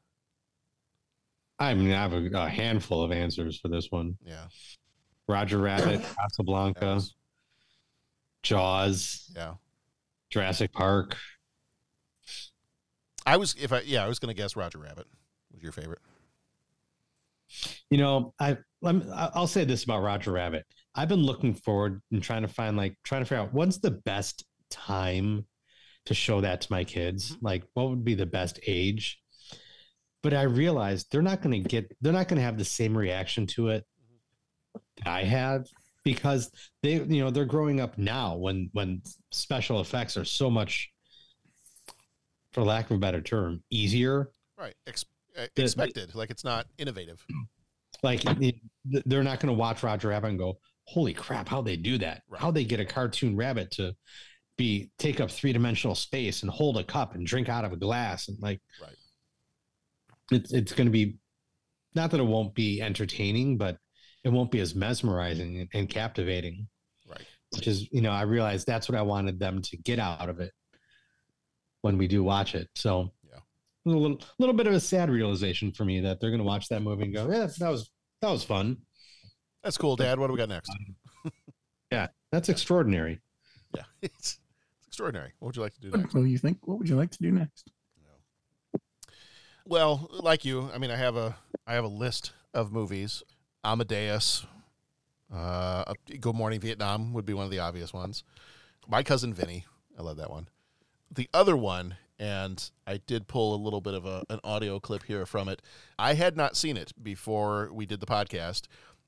[SPEAKER 14] I mean, I have a, a handful of answers for this one.
[SPEAKER 12] Yeah.
[SPEAKER 14] Roger Rabbit, Casablanca,
[SPEAKER 12] Yes.
[SPEAKER 14] Jaws,
[SPEAKER 12] Yeah.
[SPEAKER 14] Jurassic Park.
[SPEAKER 12] I was, if I, yeah, I was going to guess Roger Rabbit was your favorite.
[SPEAKER 14] You know, I I'll say this about Roger Rabbit. I've been looking forward and trying to find like trying to figure out when's the best time to show that to my kids. Mm-hmm. Like, what would be the best age? But I realized they're not going to get they're not going to have the same reaction to it that I have because they you know they're growing up now when when special effects are so much for lack of a better term easier
[SPEAKER 12] Right. Ex- uh,
[SPEAKER 14] The- the-
[SPEAKER 12] expected. like it's not innovative.
[SPEAKER 14] like they're not going to watch Roger Rabbit and go, "Holy crap! How they do that? How they get a cartoon rabbit to be take up three dimensional space and hold a cup and drink out of a glass and like,
[SPEAKER 12] right?
[SPEAKER 14] It's it's going to be not that it won't be entertaining, but it won't be as mesmerizing and, and captivating.
[SPEAKER 12] Right.
[SPEAKER 14] Which is, you know, I realized that's what I wanted them to get out of it when we do watch it. So a little little bit of a sad realization for me that they're going to watch that movie and go, yeah, that was that was fun.
[SPEAKER 12] That's cool, Dad. What do we got next?
[SPEAKER 14] Yeah, that's extraordinary.
[SPEAKER 12] Yeah, it's, it's extraordinary. What would you like to do
[SPEAKER 8] What
[SPEAKER 12] next?
[SPEAKER 8] do you think? What would you like to do next?
[SPEAKER 12] Well, like you, I mean, I have a I have a list of movies. Amadeus, uh, Good Morning Vietnam would be one of the obvious ones. My cousin Vinny, I love that one. The other one, and I did pull a little bit of a, an audio clip here from it. I had not seen it before we did the podcast,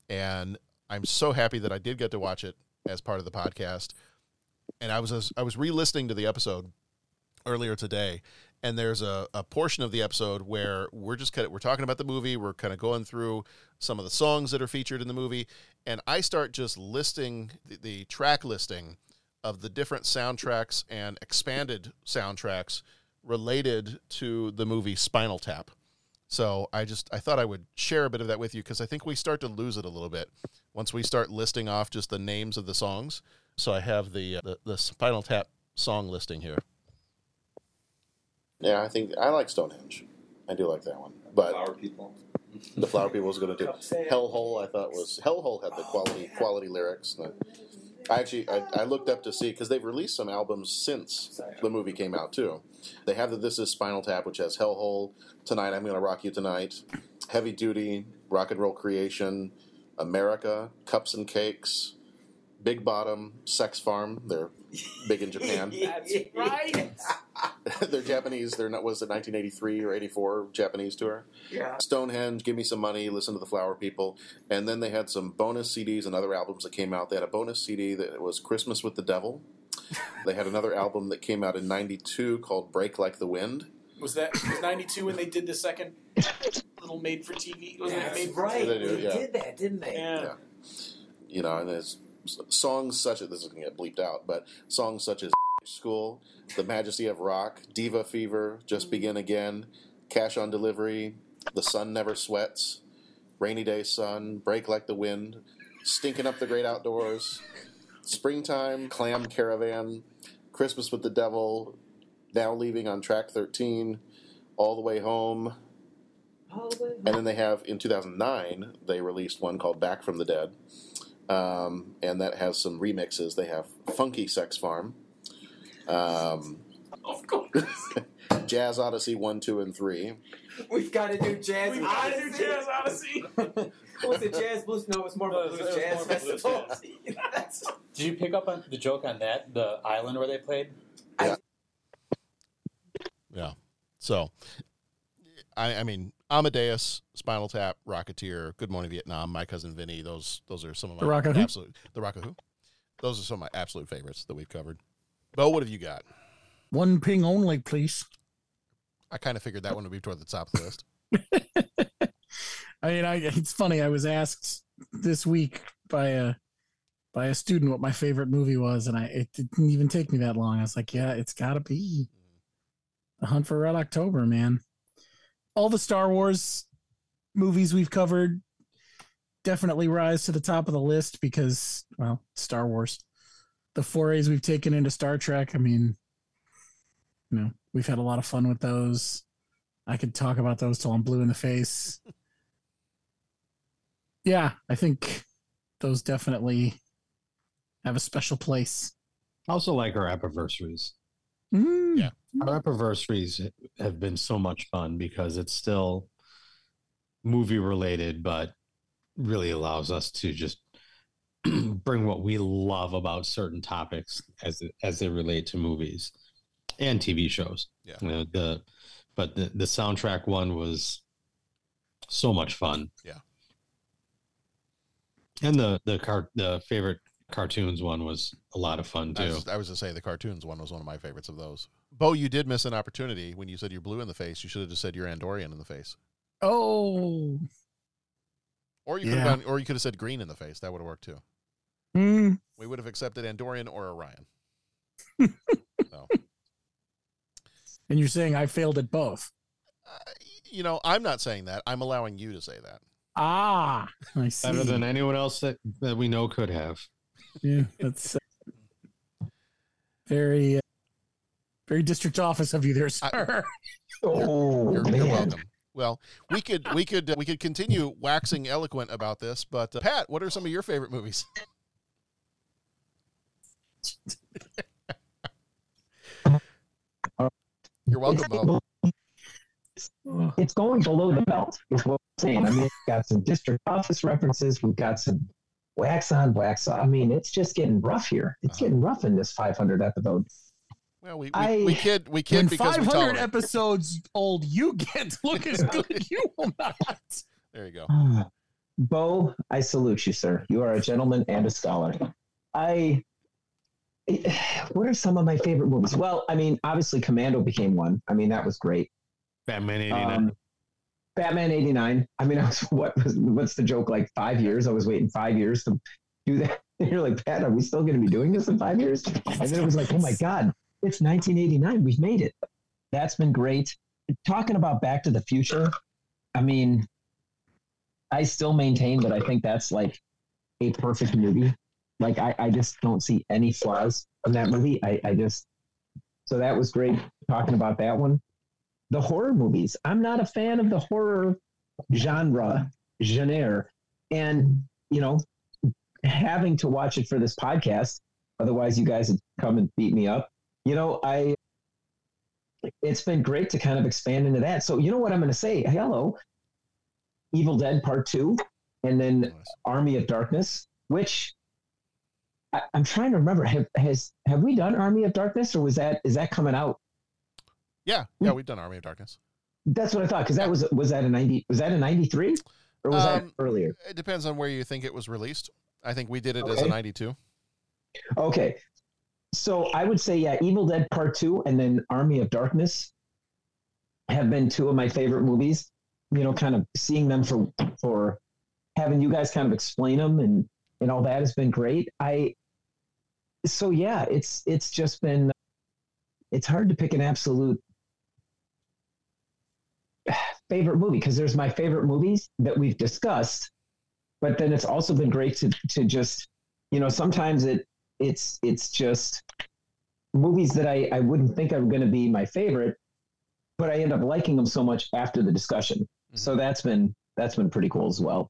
[SPEAKER 12] and I'm so happy that I did get to watch it as part of the podcast. And I was I was re-listening to the episode earlier today and there's a, a portion of the episode where we're just kind of we're talking about the movie we're kind of going through some of the songs that are featured in the movie and i start just listing the, the track listing of the different soundtracks and expanded soundtracks related to the movie spinal tap so i just i thought i would share a bit of that with you because i think we start to lose it a little bit once we start listing off just the names of the songs so i have the uh, the, the spinal tap song listing here
[SPEAKER 20] Yeah, I think I like Stonehenge. I do like that one. But
[SPEAKER 18] Flower People.
[SPEAKER 20] the Flower People was going to do Hellhole. I thought was Hellhole had the quality quality lyrics. And I actually I, I looked up to see because they've released some albums since the movie came out too. They have the This Is Spinal Tap, which has Hellhole, Tonight I'm Gonna Rock You Tonight, Heavy Duty, Rock and Roll Creation, America, Cups and Cakes, Big Bottom, Sex Farm. They're big in Japan.
[SPEAKER 17] That's right.
[SPEAKER 20] They're Japanese. They're not. Was it 1983 or 84 Japanese tour?
[SPEAKER 17] Yeah.
[SPEAKER 20] Stonehenge, Give Me Some Money, Listen to the Flower People, and then they had some bonus CDs and other albums that came out. They had a bonus CD that was Christmas with the Devil. They had another album that came out in '92 called Break Like the Wind.
[SPEAKER 2] Was that was '92 when they did the second little made for TV? Was
[SPEAKER 17] That's
[SPEAKER 2] it made
[SPEAKER 17] right.
[SPEAKER 20] They do,
[SPEAKER 17] They
[SPEAKER 20] yeah.
[SPEAKER 17] did that, didn't they?
[SPEAKER 2] Yeah.
[SPEAKER 20] You know, and there's songs such as this is going to get bleeped out, but songs such as School, The Majesty of Rock, Diva Fever, Just Begin Again, Cash on Delivery, The Sun Never Sweats, Rainy Day Sun, Break Like the Wind, Stinking Up the Great Outdoors, Springtime, Clam Caravan, Christmas with the Devil, Now Leaving on Track 13, All the Way Home, and then they have in 2009 they released one called Back from the Dead, um, and that has some remixes. They have Funky Sex Farm, um,
[SPEAKER 2] Of course.
[SPEAKER 20] Jazz Odyssey one, two, and three.
[SPEAKER 17] We've got to do jazz.
[SPEAKER 2] We gotta do Jazz Odyssey.
[SPEAKER 17] Was it jazz blues? No, it was more of a
[SPEAKER 18] No,
[SPEAKER 17] blues jazz
[SPEAKER 18] more blues
[SPEAKER 17] festival.
[SPEAKER 18] Did you pick up on the joke on that? The island where they played?
[SPEAKER 12] Yeah. yeah. So, I, I mean, Amadeus, Spinal Tap, Rocketeer, Good Morning Vietnam, My Cousin Vinny. Those those are some of my
[SPEAKER 8] The Rock
[SPEAKER 12] absolute. The Rock of Who? Those are some of my absolute favorites that we've covered. Bo, what have you got?
[SPEAKER 8] One ping only, please.
[SPEAKER 12] I kind of figured that one would be toward the top of the list.
[SPEAKER 8] I mean, I, it's funny. I was asked this week by a by a student what my favorite movie was, and I it didn't even take me that long. I was like, yeah, it's got to be The Hunt for Red October, man. All the Star Wars movies we've covered definitely rise to the top of the list because, well, Star Wars. The forays we've taken into Star Trek, I mean, you know, we've had a lot of fun with those. I could talk about those till I'm blue in the face. yeah, I think those definitely have a special place.
[SPEAKER 14] I also like our anniversaries.
[SPEAKER 8] Mm.
[SPEAKER 12] Yeah.
[SPEAKER 14] Our anniversaries have been so much fun because it's still movie related, but really allows us to just bring what we love about certain topics as as they relate to movies and TV shows.
[SPEAKER 12] Yeah.
[SPEAKER 14] You know, the but the, the soundtrack one was so much fun.
[SPEAKER 12] Yeah.
[SPEAKER 14] And the the car the favorite cartoons one was a lot of fun
[SPEAKER 12] I
[SPEAKER 14] too.
[SPEAKER 12] was, I was to say the cartoons one was one of my favorites of those. Bo, you did miss an opportunity when you said you're blue in the face. You should have just said you're Andorian in the face,
[SPEAKER 8] Oh,
[SPEAKER 12] or you could
[SPEAKER 8] Yeah.
[SPEAKER 12] have done, or you could have said green in the face. That would have worked too.
[SPEAKER 8] Mm.
[SPEAKER 12] We would have accepted Andorian or Orion. so,
[SPEAKER 8] and you're saying I failed at both.
[SPEAKER 12] you know, I'm not saying that. I'm allowing you to say that.
[SPEAKER 8] Ah, I see.
[SPEAKER 14] Better than anyone else that, that we know could have.
[SPEAKER 8] Yeah, that's uh, very, uh, very district office of you there, sir.
[SPEAKER 13] Oh,
[SPEAKER 12] You're,
[SPEAKER 13] man.
[SPEAKER 12] you're welcome. Well, we could we could uh, we could continue waxing eloquent about this, but uh, Pat, what are some of your favorite movies? You're welcome.
[SPEAKER 13] It's going below the belt, is what I'm saying. I mean, we've got some district office references. We've got some wax on, wax off. I mean, it's just getting rough here. It's getting rough in this 500 episode.
[SPEAKER 12] Well, we we,
[SPEAKER 8] I-
[SPEAKER 12] we kid we kid because we
[SPEAKER 8] 500
[SPEAKER 12] tolerate.
[SPEAKER 8] episodes old you get to look as good you will not.
[SPEAKER 12] There you go.
[SPEAKER 13] Bo, I salute you, sir. You are a gentleman and a scholar. I. What are some of my favorite movies? Well, I mean, obviously, Commando became one. I mean, that was great.
[SPEAKER 14] Batman 89.
[SPEAKER 13] Um, Batman '89. I mean, I was what was what's the joke? Like five years. I was waiting five years to do that. And you're like, Pat, are we still going to be doing this in five years? And then it was like, oh my god, it's 1989. We've made it. That's been great. Talking about Back to the Future. I mean, I still maintain that I think that's like a perfect movie. Like I, I just don't see any flaws in that movie. I, I just so that was great talking about that one the horror movies. I'm not a fan of the horror genre, genre. And, you know, having to watch it for this podcast, otherwise you guys would come and beat me up. You know, I it's been great to kind of expand into that. So you know what I'm gonna say? Hello. Evil Dead Part Two, and then Army of Darkness, which I, I'm trying to remember. Have has have we done Army of Darkness, or was that is that coming out?
[SPEAKER 12] Yeah, yeah, we've done Army of Darkness.
[SPEAKER 13] That's what I thought because that was was that a ninety was that a ninety three or was that
[SPEAKER 12] Um,
[SPEAKER 13] earlier?
[SPEAKER 12] It depends on where you think it was released. I think we did it as a 92.
[SPEAKER 13] Okay. So I would say, yeah, Evil Dead Part Two and then Army of Darkness have been two of my favorite movies. You know, kind of seeing them for for having you guys kind of explain them and and all that has been great. I so yeah, it's it's just been it's hard to pick an absolute favorite movie because there's my favorite movies that we've discussed, but then it's also been great to to just you know sometimes it it's it's just movies that I, I wouldn't think are going to be my favorite, but I end up liking them so much after the discussion. Mm-hmm. So that's been that's been pretty cool as well.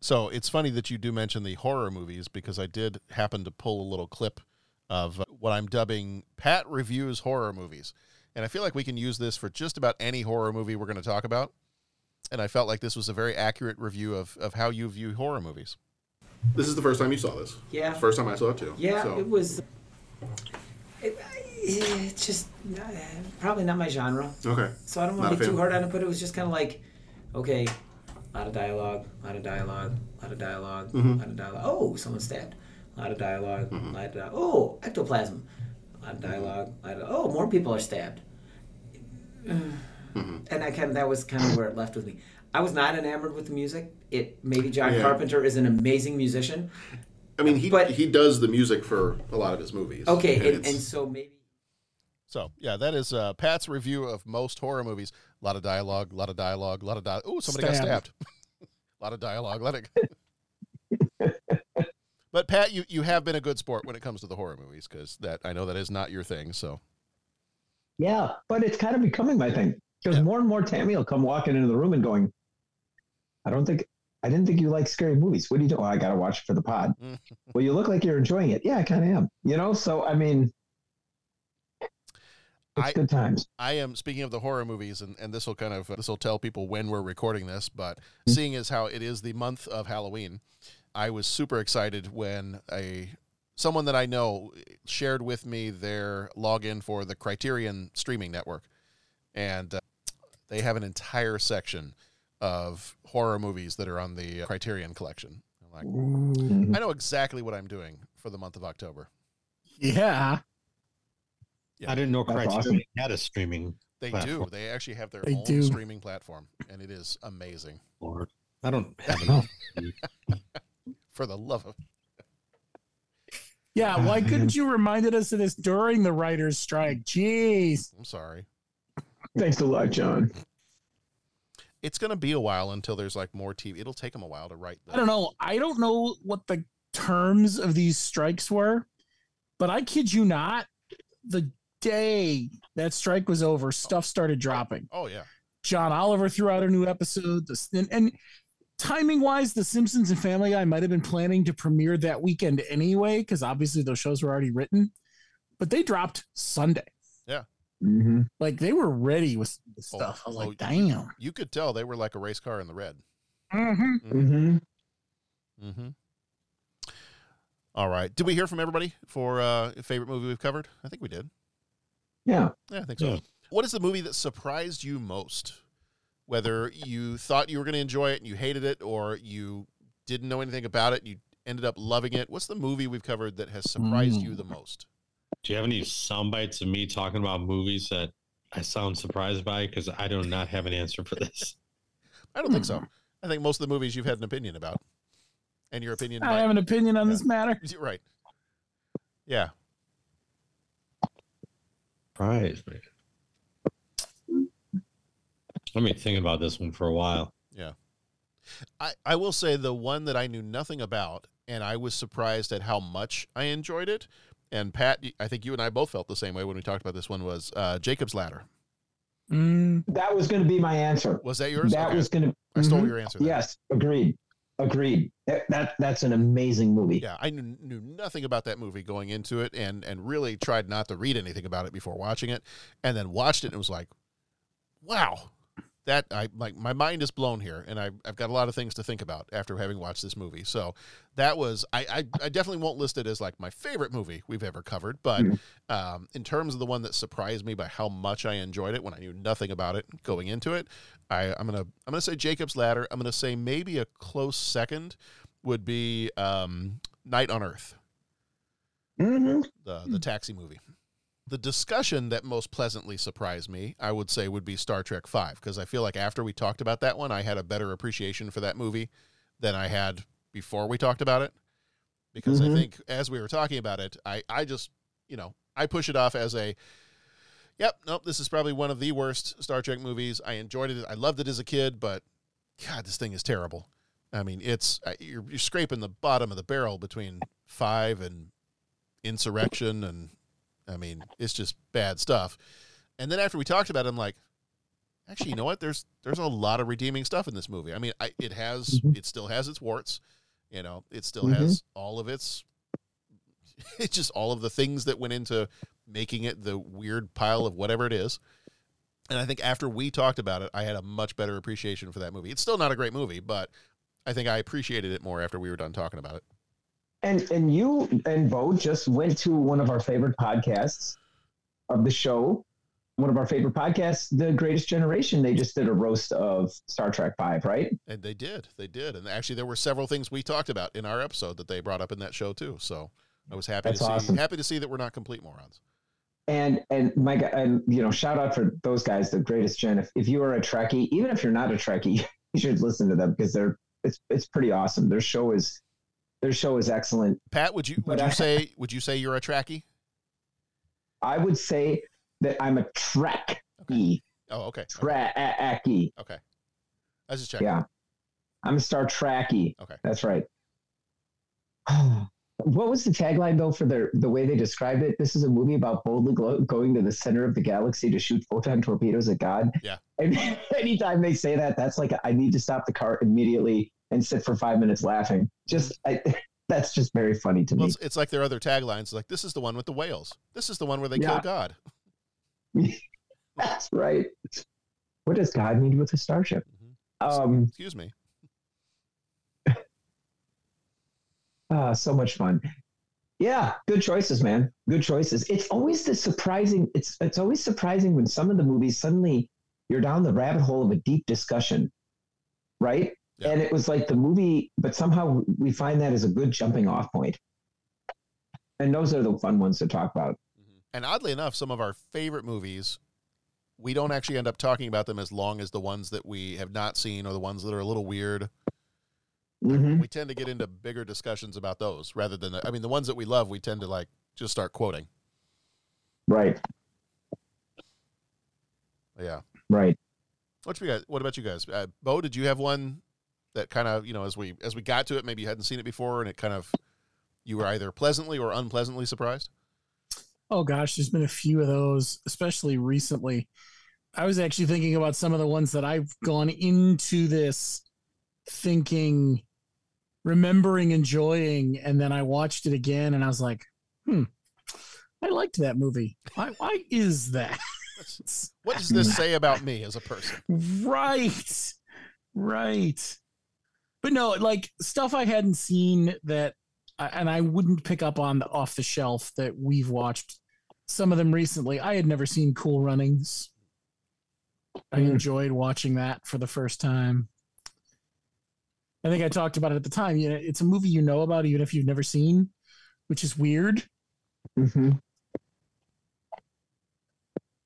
[SPEAKER 12] So it's funny that you do mention the horror movies because I did happen to pull a little clip of what I'm dubbing Pat reviews horror movies. And I feel like we can use this for just about any horror movie we're going to talk about. And I felt like this was a very accurate review of, of how you view horror movies.
[SPEAKER 11] This is the first time you saw this.
[SPEAKER 17] Yeah.
[SPEAKER 11] First time I saw it too.
[SPEAKER 17] Yeah,
[SPEAKER 11] So-
[SPEAKER 17] it was. It, it's just uh, probably not my genre.
[SPEAKER 11] Okay.
[SPEAKER 17] So I don't want to be too hard on it, but it was just kind of like, okay, a lot of dialogue, a lot of dialogue, a lot of dialogue, a
[SPEAKER 11] Mhm.
[SPEAKER 17] lot of dialogue. Oh, someone stabbed. A lot of dialog
[SPEAKER 11] Mm-hmm.
[SPEAKER 17] a lot of dialogue. Oh, ectoplasm. A lot of dialogue. a lot of- oh, more people are stabbed.
[SPEAKER 11] Mm-hmm.
[SPEAKER 17] And I kind of that was kind of where it left with me. I was not enamored with the music. It maybe John
[SPEAKER 11] Yeah.
[SPEAKER 17] Carpenter is an amazing musician.
[SPEAKER 11] I mean, he he does the music for a lot of his movies.
[SPEAKER 17] Okay, and,
[SPEAKER 11] it's-
[SPEAKER 17] and so maybe
[SPEAKER 12] So yeah, that is uh, Pat's review of most horror movies. A lot of dialogue, a lot of dialogue, a lot of dialogue. Oh, somebody got
[SPEAKER 8] Stabbed.
[SPEAKER 12] stabbed. a lot of dialogue. Let it. but Pat, you you have been a good sport when it comes to the horror movies because that I know that is not your thing. So
[SPEAKER 13] Yeah, but it's kind of becoming my thing because more and more Tammy will come walking into the room and going, "I don't think I didn't think you like scary movies. What do you do? Oh, I got to watch it for the pod. Mm. well, you look like you're enjoying it. Yeah, I kind of am. You know, so I mean, it's
[SPEAKER 12] I-
[SPEAKER 13] good times.
[SPEAKER 12] I am speaking of the horror movies, and, and this will kind of uh, this will tell people when we're recording this. But mm. seeing as how it is the month of Halloween, I was super excited when a someone that I know shared with me their login for the Criterion streaming network, and uh, they have an entire section of horror movies that are on the Criterion collection. I'm like, I know exactly what I'm doing for the month of October.
[SPEAKER 8] Yeah.
[SPEAKER 12] Yeah.
[SPEAKER 14] I didn't know
[SPEAKER 12] That's
[SPEAKER 14] Criterion
[SPEAKER 12] awesome.
[SPEAKER 14] had a streaming.
[SPEAKER 12] They
[SPEAKER 14] platform.
[SPEAKER 12] do. They actually have their
[SPEAKER 8] They
[SPEAKER 12] own
[SPEAKER 8] do.
[SPEAKER 12] streaming platform, and it is amazing.
[SPEAKER 14] Lord, I don't have enough.
[SPEAKER 12] For the love of
[SPEAKER 8] Yeah, why couldn't you reminded us of this during the writers' strike? Jeez.
[SPEAKER 12] I'm sorry.
[SPEAKER 13] Thanks a lot, John.
[SPEAKER 12] It's going to be a while until there's like more TV. It'll take them a while to write. The,
[SPEAKER 8] I don't know. I don't know what the terms of these strikes were, but I kid you not, the day that strike was over, stuff started dropping.
[SPEAKER 12] Oh yeah.
[SPEAKER 8] John Oliver threw out a new episode. This and, and timing wise, The Simpsons and Family Guy might have been planning to premiere that weekend anyway, because obviously those shows were already written, but they dropped Sunday.
[SPEAKER 12] Yeah.
[SPEAKER 13] Mm-hmm.
[SPEAKER 8] Like they were ready with the
[SPEAKER 12] Oh,
[SPEAKER 8] stuff. I was
[SPEAKER 12] oh,
[SPEAKER 8] like, damn.
[SPEAKER 12] You could tell they were like a race car in the red.
[SPEAKER 8] Mm-hmm.
[SPEAKER 13] Mm-hmm.
[SPEAKER 12] Mm-hmm. All right. Did we hear from everybody for uh, favorite movie we've covered? I think we did.
[SPEAKER 13] Yeah.
[SPEAKER 12] Yeah, I think so.
[SPEAKER 14] Yeah.
[SPEAKER 12] What is the movie that surprised you most? Whether you thought you were going to enjoy it and you hated it, or you didn't know anything about it, and you ended up loving it. What's the movie we've covered that has surprised you the most?
[SPEAKER 14] Do you have any sound bites of me talking about movies that I sound surprised by? Because I do not have an answer for this.
[SPEAKER 12] I don't think so. Hmm. I think most of the movies you've had an opinion about, and your opinion.
[SPEAKER 8] I
[SPEAKER 12] might-
[SPEAKER 8] have an opinion on this matter.
[SPEAKER 12] Right. Yeah.
[SPEAKER 14] Surprise me. Let me think about this one for a while.
[SPEAKER 12] Yeah. I, I will say the one that I knew nothing about, and I was surprised at how much I enjoyed it. And Pat, I think you and I both felt the same way when we talked about this one. Was uh, Jacob's Ladder?
[SPEAKER 8] Mm,
[SPEAKER 13] That was going to be my answer.
[SPEAKER 12] Was that yours?
[SPEAKER 13] That
[SPEAKER 12] Okay.
[SPEAKER 13] was going to.
[SPEAKER 12] I stole your answer. then.
[SPEAKER 13] Yes, agreed. Agreed. That, that that's an amazing movie.
[SPEAKER 12] Yeah, I knew, knew nothing about that movie going into it, and and really tried not to read anything about it before watching it, and then watched it and was like, "Wow, that I like my mind is blown here, and I've I've got a lot of things to think about after having watched this movie. So that was I I, I definitely won't list it as like my favorite movie we've ever covered, but um, in terms of the one that surprised me by how much I enjoyed it when I knew nothing about it going into it, I I'm gonna I'm gonna say Jacob's Ladder. I'm gonna say maybe a close second would be um, Night on Earth
[SPEAKER 13] Mm-hmm.
[SPEAKER 12] the the taxi movie. The discussion that most pleasantly surprised me, I would say, would be Star Trek Five, because I feel like after we talked about that one, I had a better appreciation for that movie than I had before we talked about it. Because I
[SPEAKER 13] Mhm.
[SPEAKER 12] think as we were talking about it, I I just you know I push it off as a Yep, nope. This is probably one of the worst Star Trek movies. I enjoyed it. I loved it as a kid, but God, this thing is terrible. I mean, it's uh, you're, you're scraping the bottom of the barrel between five and insurrection, and I mean, it's just bad stuff. And then after we talked about it, I'm like, actually, you know what? There's there's a lot of redeeming stuff in this movie. I mean, I, it has it still has its warts. You know, it still
[SPEAKER 13] Mhm.
[SPEAKER 12] has all of its it's just all of the things that went into making it the weird pile of whatever it is. And I think after we talked about it, I had a much better appreciation for that movie. It's still not a great movie, but I think I appreciated it more after we were done talking about it.
[SPEAKER 13] And and you and Bo just went to one of our favorite podcasts of the show. One of our favorite podcasts, The Greatest Generation. They just did a roast of Star Trek Five, right?
[SPEAKER 12] And they did. They did. And actually there were several things we talked about in our episode that they brought up in that show too. So I was happy
[SPEAKER 13] That's
[SPEAKER 12] to see
[SPEAKER 13] awesome.
[SPEAKER 12] happy to see that we're not complete morons.
[SPEAKER 13] And and my and you know, shout out for those guys, the greatest gen. If, if you are a Trekkie, even if you're not a Trekkie, you should listen to them because they're it's it's pretty awesome. Their show is their show is excellent.
[SPEAKER 12] Pat, would you would
[SPEAKER 13] But
[SPEAKER 12] you
[SPEAKER 13] I-
[SPEAKER 12] say would you say you're a Trekkie?
[SPEAKER 13] I would say that I'm a Trekkie.
[SPEAKER 12] Oh, okay.
[SPEAKER 13] Trekkie.
[SPEAKER 12] Okay. I was just checking.
[SPEAKER 13] Yeah. I'm a Star Trekkie.
[SPEAKER 12] Okay.
[SPEAKER 13] That's right. what was the tagline though for the the way they described it? This is a movie about boldly glo- going to the center of the galaxy to shoot photon torpedoes at God.
[SPEAKER 12] Yeah.
[SPEAKER 13] And anytime they say that, that's like I need to stop the car immediately and sit for five minutes laughing. Just I, that's just very funny to
[SPEAKER 12] Well,
[SPEAKER 13] me.
[SPEAKER 12] it's, it's like their other taglines like this is the one with the whales. This is the one where they kill God.
[SPEAKER 13] That's right. What does God need with a starship?
[SPEAKER 12] Mm-hmm.
[SPEAKER 13] Um,
[SPEAKER 12] Excuse me.
[SPEAKER 13] Ah, so much fun. Yeah, good choices, man. Good choices. It's always the surprising. It's it's always surprising when some of the movies suddenly you're down the rabbit hole of a deep discussion, right? And it was like the movie, but somehow we find that as a good jumping off point. And those are the fun ones to talk about.
[SPEAKER 12] And oddly enough, some of our favorite movies, we don't actually end up talking about them as long as the ones that we have not seen or the ones that are a little weird.
[SPEAKER 13] Mhm.
[SPEAKER 12] We tend to get into bigger discussions about those rather than the, I mean the ones that we love, we tend to like just start quoting.
[SPEAKER 13] Right.
[SPEAKER 12] Yeah.
[SPEAKER 13] Right.
[SPEAKER 12] What you guys? What about you guys? Uh, Bo, did you have one that kind of you know as we as we got to it, maybe you hadn't seen it before, and it kind of you were either pleasantly or unpleasantly surprised?
[SPEAKER 8] Oh gosh, there's been a few of those, especially recently. I was actually thinking about some of the ones that I've gone into this thinking, remembering, enjoying, and then I watched it again and I was like, hmm, I liked that movie. Why, why is that?
[SPEAKER 12] What does this say about me as a person?
[SPEAKER 8] Right. Right. But no, like stuff I hadn't seen that and I wouldn't pick up on the off the shelf that we've watched some of them recently. I had never seen Cool Runnings. I
[SPEAKER 13] Mm.
[SPEAKER 8] enjoyed watching that for the first time. I think I talked about it at the time. You know, it's a movie you know about even if you've never seen, which is weird.
[SPEAKER 13] Mm-hmm.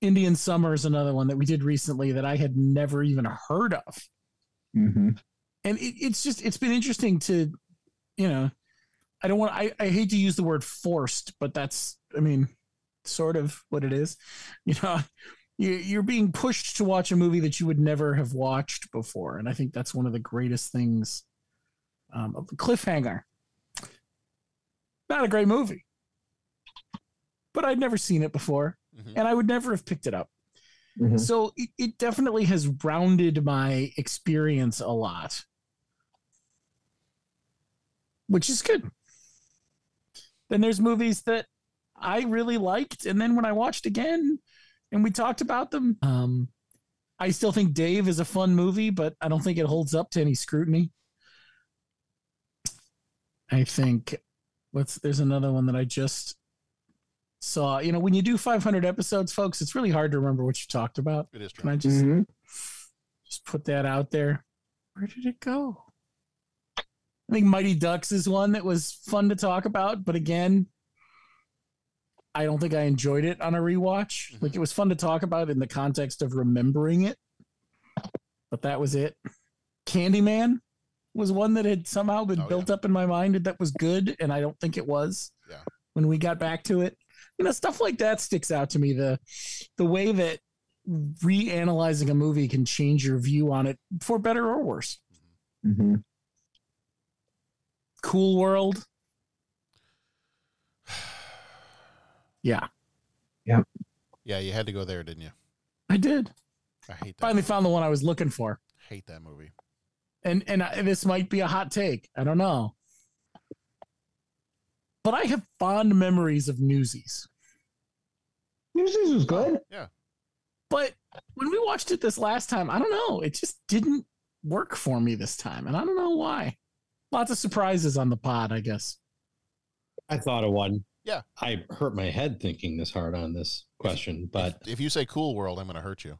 [SPEAKER 8] Indian Summer is another one that we did recently that I had never even heard of.
[SPEAKER 13] Mm-hmm.
[SPEAKER 8] And it, it's just it's been interesting to you know i don't want I, I hate to use the word forced but that's i mean sort of what it is. You know you, you're being pushed to watch a movie that you would never have watched before. And i think that's one of the greatest things um, of the cliffhanger. Not a great movie but i'd never seen it before. And i would never have picked it up.
[SPEAKER 13] Mhm.
[SPEAKER 8] so it, it definitely has rounded my experience a lot, which is good. Then there's movies that I really liked, and then when I watched again and we talked about them, um, I still think Dave is a fun movie, but I don't think it holds up to any scrutiny. I think what's there's another one that I just saw. You know, when you do 500 episodes, folks, it's really hard to remember what you talked about.
[SPEAKER 12] It is true.
[SPEAKER 8] Can I just
[SPEAKER 13] Mhm.
[SPEAKER 8] just put that out there? Where did it go? I think Mighty Ducks is one that was fun to talk about, but again, I don't think I enjoyed it on a rewatch. Like it was fun to talk about in the context of remembering it, but that was it. Candyman was one that had somehow been built up in my mind and that was good, and I don't think it was.
[SPEAKER 12] Yeah.
[SPEAKER 8] When we got back to it, you know, stuff like that sticks out to me. The the way that reanalyzing a movie can change your view on it for better or worse.
[SPEAKER 13] Mm-hmm.
[SPEAKER 8] Cool World. Yeah,
[SPEAKER 13] Yeah.
[SPEAKER 12] Yeah, you had to go there, didn't you?
[SPEAKER 8] I did.
[SPEAKER 12] I hate that.
[SPEAKER 8] Finally found the one I was looking for.
[SPEAKER 12] hate that movie.
[SPEAKER 8] And and I, this might be a hot take. I don't know. But I have fond memories of Newsies.
[SPEAKER 13] Newsies was good.
[SPEAKER 12] Yeah.
[SPEAKER 8] But when we watched it this last time, I don't know. It just didn't work for me this time. And I don't know why. Lots of surprises on the pod, I guess.
[SPEAKER 14] I thought of one.
[SPEAKER 12] Yeah.
[SPEAKER 14] I hurt my head thinking this hard on this question, but
[SPEAKER 12] If you say Cool World, I'm going to hurt you.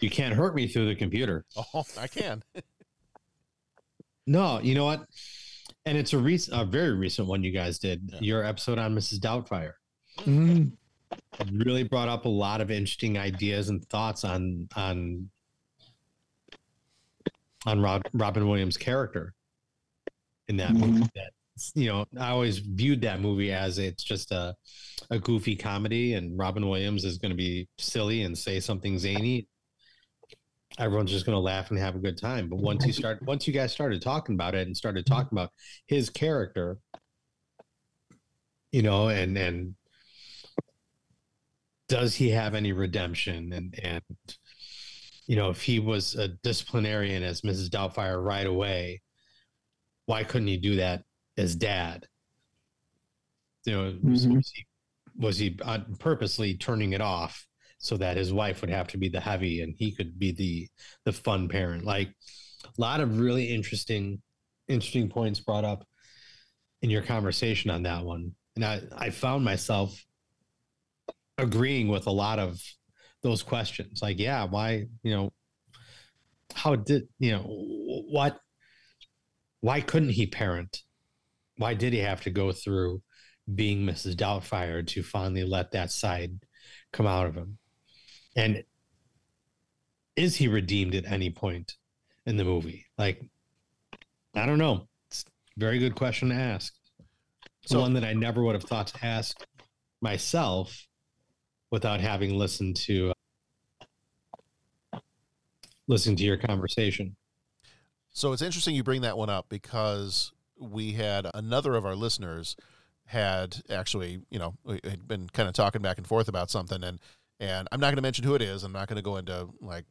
[SPEAKER 14] you can't hurt me through the computer.
[SPEAKER 12] Oh, I can.
[SPEAKER 14] No, you know what? And it's a recent, a very recent one you guys did. Your episode on Mrs. Doubtfire
[SPEAKER 8] Mm.
[SPEAKER 14] It really brought up a lot of interesting ideas and thoughts on on on Rob, Robin Williams' character in that movie. Mm-hmm. That you know, I always viewed that movie as it's just a a goofy comedy, and Robin Williams is going to be silly and say something zany. Everyone's just going to laugh and have a good time. But once you start, once you guys started talking about it and started talking about his character, you know, and and does he have any redemption and and you know if he was a disciplinarian as mrs doubtfire right away why couldn't he do that as dad? You know was,
[SPEAKER 13] Mhm.
[SPEAKER 14] was he, was he uh, purposely turning it off so that his wife would have to be the heavy and he could be the the fun parent? Like a lot of really interesting interesting points brought up in your conversation on that one. And i i found myself agreeing with a lot of those questions like yeah why you know how did you know what why couldn't he parent? Why did he have to go through being mrs doubtfire to finally let that side come out of him? And is he redeemed at any point in the movie? Like i don't know. It's a very good question to ask. It's
[SPEAKER 12] So-
[SPEAKER 14] one that i never would have thought to ask myself without having listened to listening to your conversation.
[SPEAKER 12] So it's interesting you bring that one up because we had another of our listeners had actually, you know, had been kind of talking back and forth about something and and I'm not going to mention who it is. I'm not going to go into like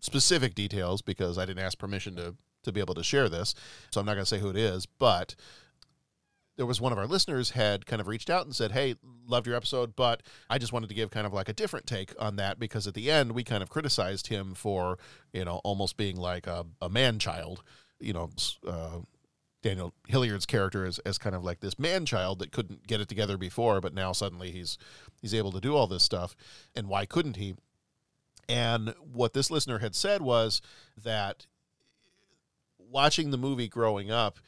[SPEAKER 12] specific details because I didn't ask permission to to be able to share this. So I'm not going to say who it is, but there was one of our listeners had kind of reached out and said, "Hey, loved your episode, but I just wanted to give kind of like a different take on that because at the end we kind of criticized him for, you know, almost being like a, a man child, you know, uh, Daniel Hillard's character is as kind of like this man child that couldn't get it together before, but now suddenly he's he's able to do all this stuff, and why couldn't he? And what this listener had said was that watching the movie growing up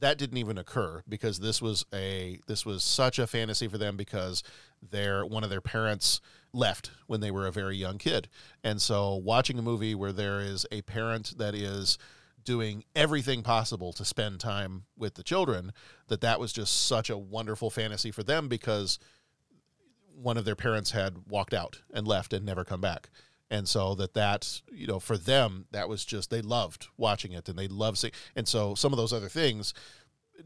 [SPEAKER 12] that didn't even occur because this was a this was such a fantasy for them because their one of their parents left when they were a very young kid. And so watching a movie where there is a parent that is doing everything possible to spend time with the children that that was just such a wonderful fantasy for them because one of their parents had walked out and left and never come back and so that that you know for them that was just they loved watching it and they loved seeing and so some of those other things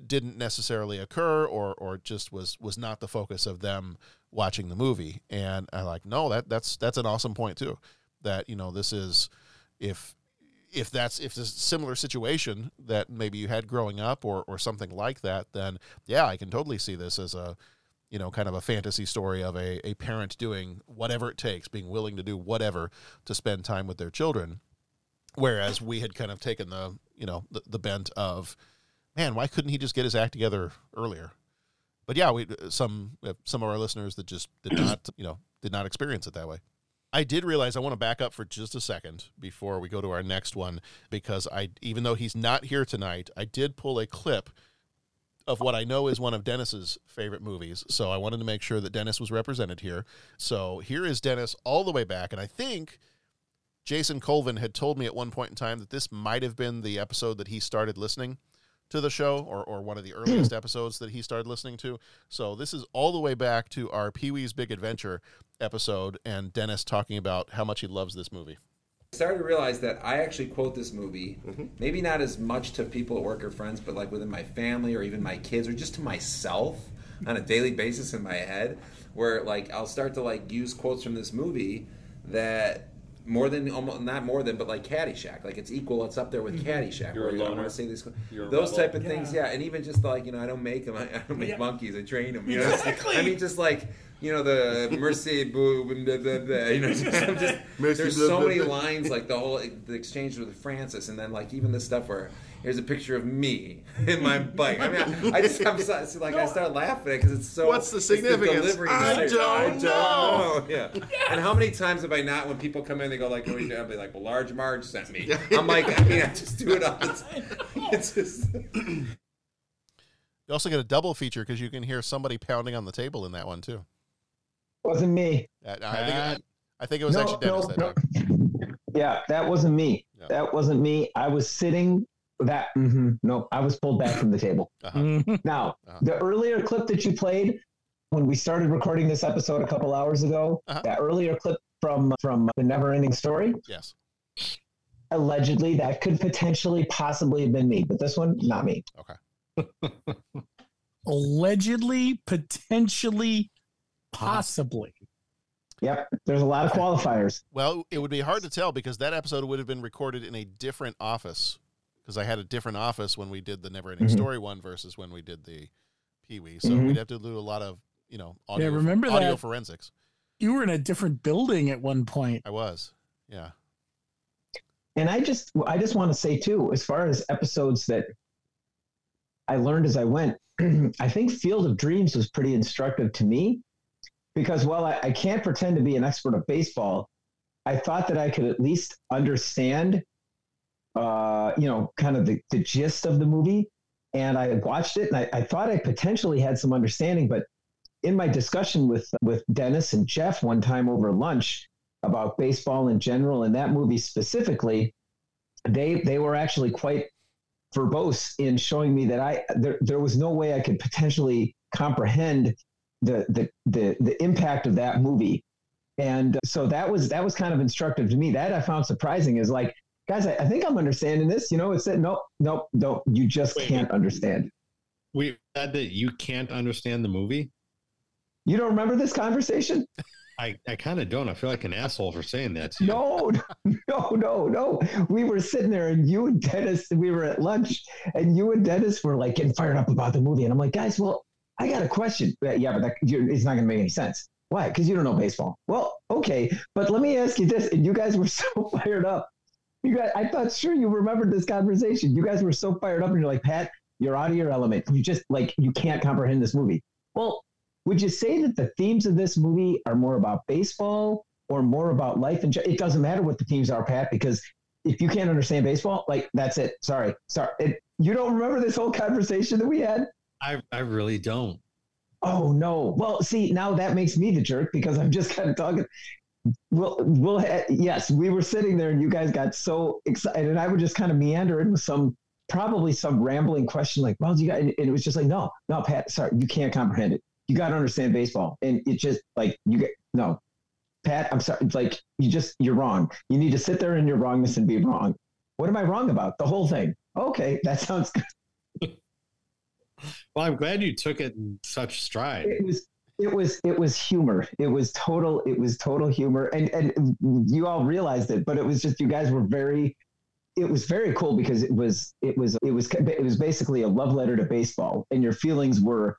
[SPEAKER 12] didn't necessarily occur or or just was was not the focus of them watching the movie. And i like no that that's that's an awesome point too that you know this is if if that's if a similar situation that maybe you had growing up or or something like that then yeah i can totally see this as a you know, kind of a fantasy story of a, a parent doing whatever it takes, being willing to do whatever to spend time with their children. Whereas we had kind of taken the, you know, the, the bent of, man, why couldn't he just get his act together earlier? But yeah, we some uh, some of our listeners that just did not, you know, did not experience it that way. I did realize I want to back up for just a second before we go to our next one because I even though he's not here tonight, I did pull a clip of what I know is one of Dennis's favorite movies. So I wanted to make sure that Dennis was represented here. So here is Dennis all the way back and I think Jason Colvin had told me at one point in time that this might have been the episode that he started listening to the show or, or one of the earliest episodes that he started listening to. So this is all the way back to our Pee Wee's Big Adventure episode and Dennis talking about how much he loves this movie.
[SPEAKER 21] I started to realize that I actually quote this movie,
[SPEAKER 12] Mm-hmm.
[SPEAKER 21] maybe not as much to people at work or friends, but like within my family or even my kids or just to myself on a daily basis in my head, where like I'll start to like use quotes from this movie that more than almost not more than but like Caddyshack, like it's equal, it's up there with Caddyshack.
[SPEAKER 18] You're a
[SPEAKER 21] where I want to say these,
[SPEAKER 18] You're
[SPEAKER 21] those type of things, yeah, and even just like you know I don't make them, I, I don't make
[SPEAKER 18] Yeah.
[SPEAKER 21] monkeys, I train them. You know,
[SPEAKER 18] Exactly.
[SPEAKER 21] I mean just like. You know the mercy boo blah, blah, blah, you know just, I'm just
[SPEAKER 20] Merci,
[SPEAKER 21] there's
[SPEAKER 20] blah,
[SPEAKER 21] so
[SPEAKER 20] blah,
[SPEAKER 21] many
[SPEAKER 20] blah.
[SPEAKER 21] lines like the whole the exchange with Francis, and then like even the stuff where here's a picture of me in my bike. I mean, I, I just I'm so, so, like I start laughing because it's so.
[SPEAKER 20] What's the
[SPEAKER 21] it's
[SPEAKER 20] significance?
[SPEAKER 21] delivery.
[SPEAKER 20] I
[SPEAKER 21] It's like,
[SPEAKER 20] don't know.
[SPEAKER 21] Yeah. And how many times have I not when people come in they go like, "What are you doing?" I'll be like, "Well, Large Marge sent me." I'm like, I mean, I just do it all the time. It's just.
[SPEAKER 12] You also get a double feature because you can hear somebody pounding on the table in that one too.
[SPEAKER 13] Wasn't me.
[SPEAKER 12] Uh, I, think it, I think it was
[SPEAKER 13] No,
[SPEAKER 12] actually Dennis
[SPEAKER 13] no,
[SPEAKER 12] that
[SPEAKER 13] no. Yeah, that wasn't me. That wasn't me. I was sitting. That mhm, no, I was pulled back from the table.
[SPEAKER 12] Uh-huh.
[SPEAKER 13] Now, the earlier clip that you played when we started recording this episode a couple hours ago,
[SPEAKER 12] Uh-huh.
[SPEAKER 13] that earlier clip from from the Never Ending Story,
[SPEAKER 12] Yes.
[SPEAKER 13] allegedly that could potentially possibly have been me, but this one not me.
[SPEAKER 12] Okay.
[SPEAKER 8] Allegedly, potentially, possibly.
[SPEAKER 13] Yep, there's a lot of qualifiers.
[SPEAKER 12] Well, it would be hard to tell because that episode would have been recorded in a different office because I had a different office when we did the Never Ending
[SPEAKER 8] Mhm.
[SPEAKER 12] Story one versus when we did the Pee Wee. So
[SPEAKER 8] Mhm.
[SPEAKER 12] we'd have to do a lot of you know audio,
[SPEAKER 8] remember
[SPEAKER 12] audio
[SPEAKER 8] that-
[SPEAKER 12] forensics.
[SPEAKER 8] You were in a different building at one point.
[SPEAKER 12] I was. Yeah.
[SPEAKER 13] And I just I just want to say too, as far as episodes that I learned as I went, I think Field of Dreams was pretty instructive to me because while I, I can't pretend to be an expert of baseball, I thought that I could at least understand uh, you know, kind of the, the gist of the movie. And I watched it and I, I thought I potentially had some understanding, but in my discussion with with Dennis and Jeff one time over lunch about baseball in general and that movie specifically, they they were actually quite verbose in showing me that I there, there was no way I could potentially comprehend the the the the impact of that movie. And so that was that was kind of instructive to me. That I found surprising is like, guys, I, I think I'm understanding this. You know, it's that nope, nope, nope, you just can't understand.
[SPEAKER 14] We said that you can't understand the movie.
[SPEAKER 13] You don't remember this conversation?
[SPEAKER 14] I, I kind of don't. I feel like an asshole for saying that to you.
[SPEAKER 13] No, no, no, no. We were sitting there, and you and Dennis, we were at lunch, and you and Dennis were like getting fired up about the movie. And I'm like, guys, well, I got a question. Yeah, but that, it's not going to make any sense. Why? Because you don't know baseball. Well, okay, but let me ask you this. And you guys were so fired up. You guys, I thought sure you remembered this conversation. You guys were so fired up, and you're like, Pat, you're out of your element. You just like you can't comprehend this movie. Well, would you say that the themes of this movie are more about baseball or more about life? And it doesn't matter what the themes are, Pat, because if you can't understand baseball, like that's it. Sorry, sorry. It, you don't remember this whole conversation that we had?
[SPEAKER 14] I, I really don't.
[SPEAKER 13] Oh no. Well, see, now that makes me the jerk because I'm just kind of talking. Well, we'll yes, we were sitting there and you guys got so excited, and I would just kind of meander in with some probably some rambling question like, "Well, do you got?" And it was just like, "No, no, Pat, sorry, you can't comprehend it. You got to understand baseball." And it just like you get no, Pat, I'm sorry, it's like you just you're wrong. You need to sit there in your wrongness and be wrong. What am I wrong about? The whole thing. Okay, that sounds good.
[SPEAKER 14] Well, I'm glad you took it in such stride.
[SPEAKER 13] it was it was it was humor it was total it was total humor and and you all realized it but it was just you guys were very it was very cool because it was it was it was it was basically a love letter to baseball and your feelings were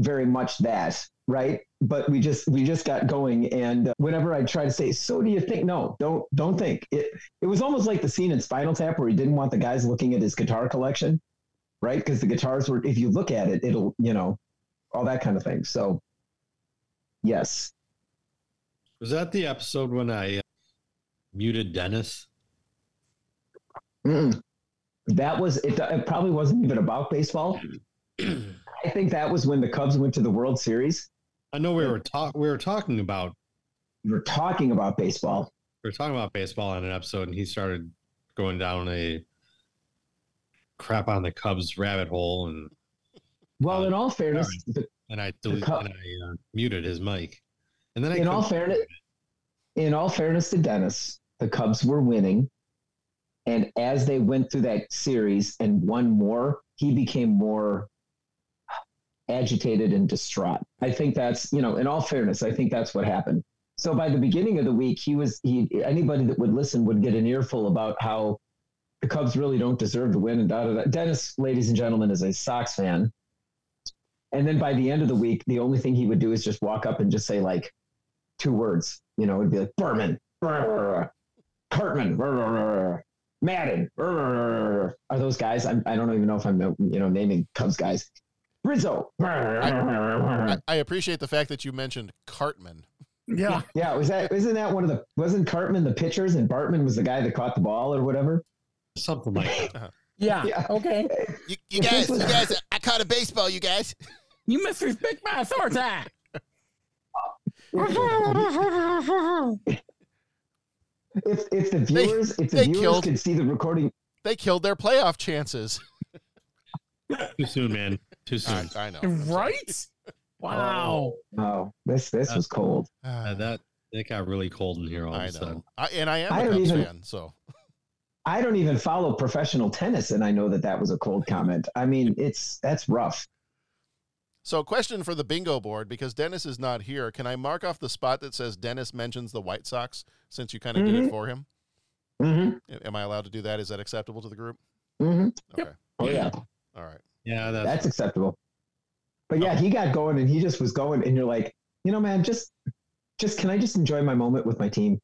[SPEAKER 13] very much that, right? But we just we just got going, and whenever I try to say, "So do you think?" No, don't don't think. It it was almost like the scene in Spinal Tap where he didn't want the guys looking at his guitar collection, right? Because the guitars were, if you look at it, it'll you know, all that kind of thing. So, yes,
[SPEAKER 14] Was that the episode when I uh, muted Dennis?
[SPEAKER 13] Mm-mm. that was it. It probably wasn't even about baseball. I think that was when the Cubs went to the World Series.
[SPEAKER 14] I know we were talk we were talking about
[SPEAKER 13] We were talking about baseball.
[SPEAKER 14] we were talking about baseball on an episode, and he started going down a crap on the Cubs rabbit hole, and
[SPEAKER 13] Well, in all fairness, the,
[SPEAKER 14] and I deleted,
[SPEAKER 13] Cub-
[SPEAKER 14] and I uh, muted his mic, and then I
[SPEAKER 13] in all fairness, in all fairness to Dennis, the Cubs were winning, and as they went through that series and won more, he became more agitated and distraught. I think that's you know, in all fairness, I think that's what happened. So by the beginning of the week, he was he anybody that would listen would get an earful about how the Cubs really don't deserve to win and da da da. Dennis, ladies and gentlemen, is a Sox fan. And then by the end of the week, the only thing he would do is just walk up and just say like two words. You know, it'd be like Berman, brr, Cartman, brr, Maddon. brr. Are those guys? I'm, I don't even know if I'm you know naming Cubs guys. Rizzo.
[SPEAKER 12] I, I appreciate the fact that you mentioned Cartman.
[SPEAKER 8] Yeah.
[SPEAKER 13] Yeah, was that isn't that one of the wasn't Cartman the pitchers and Bartman was the guy that caught the ball or whatever?
[SPEAKER 14] Something like
[SPEAKER 12] that.
[SPEAKER 8] Yeah. Okay.
[SPEAKER 12] You, you guys, you guys, I caught a baseball, you guys.
[SPEAKER 8] You misrespect my authority.
[SPEAKER 13] If if the viewers if the viewers
[SPEAKER 12] killed-
[SPEAKER 13] could see the recording
[SPEAKER 12] They killed their playoff chances.
[SPEAKER 14] Too soon, man. Too soon.
[SPEAKER 12] I, I know.
[SPEAKER 8] right? Wow.
[SPEAKER 13] Oh, this this was cold.
[SPEAKER 14] Uh, that it got really cold in here all
[SPEAKER 12] I
[SPEAKER 14] of a sudden.
[SPEAKER 12] I, and I am
[SPEAKER 13] I
[SPEAKER 12] a
[SPEAKER 13] don't
[SPEAKER 12] Cubs
[SPEAKER 13] even-
[SPEAKER 12] fan, so
[SPEAKER 13] I don't even follow professional tennis, and I know that that was a cold comment. I mean, it's that's rough.
[SPEAKER 12] so question for the bingo board because Dennis is not here. Can I mark off the spot that says Dennis mentions the White Sox since you kind of did it
[SPEAKER 13] Mhm.
[SPEAKER 12] for him?
[SPEAKER 13] Mm-hmm.
[SPEAKER 12] Am I allowed to do that? Is that acceptable to the group?
[SPEAKER 13] Mm-hmm.
[SPEAKER 12] Okay.
[SPEAKER 13] Oh yeah,
[SPEAKER 12] All right.
[SPEAKER 14] Yeah, that's,
[SPEAKER 13] that's acceptable. But yeah, he got going, and he just was going, and you're like, you know, man, just just can I just enjoy my moment with my team?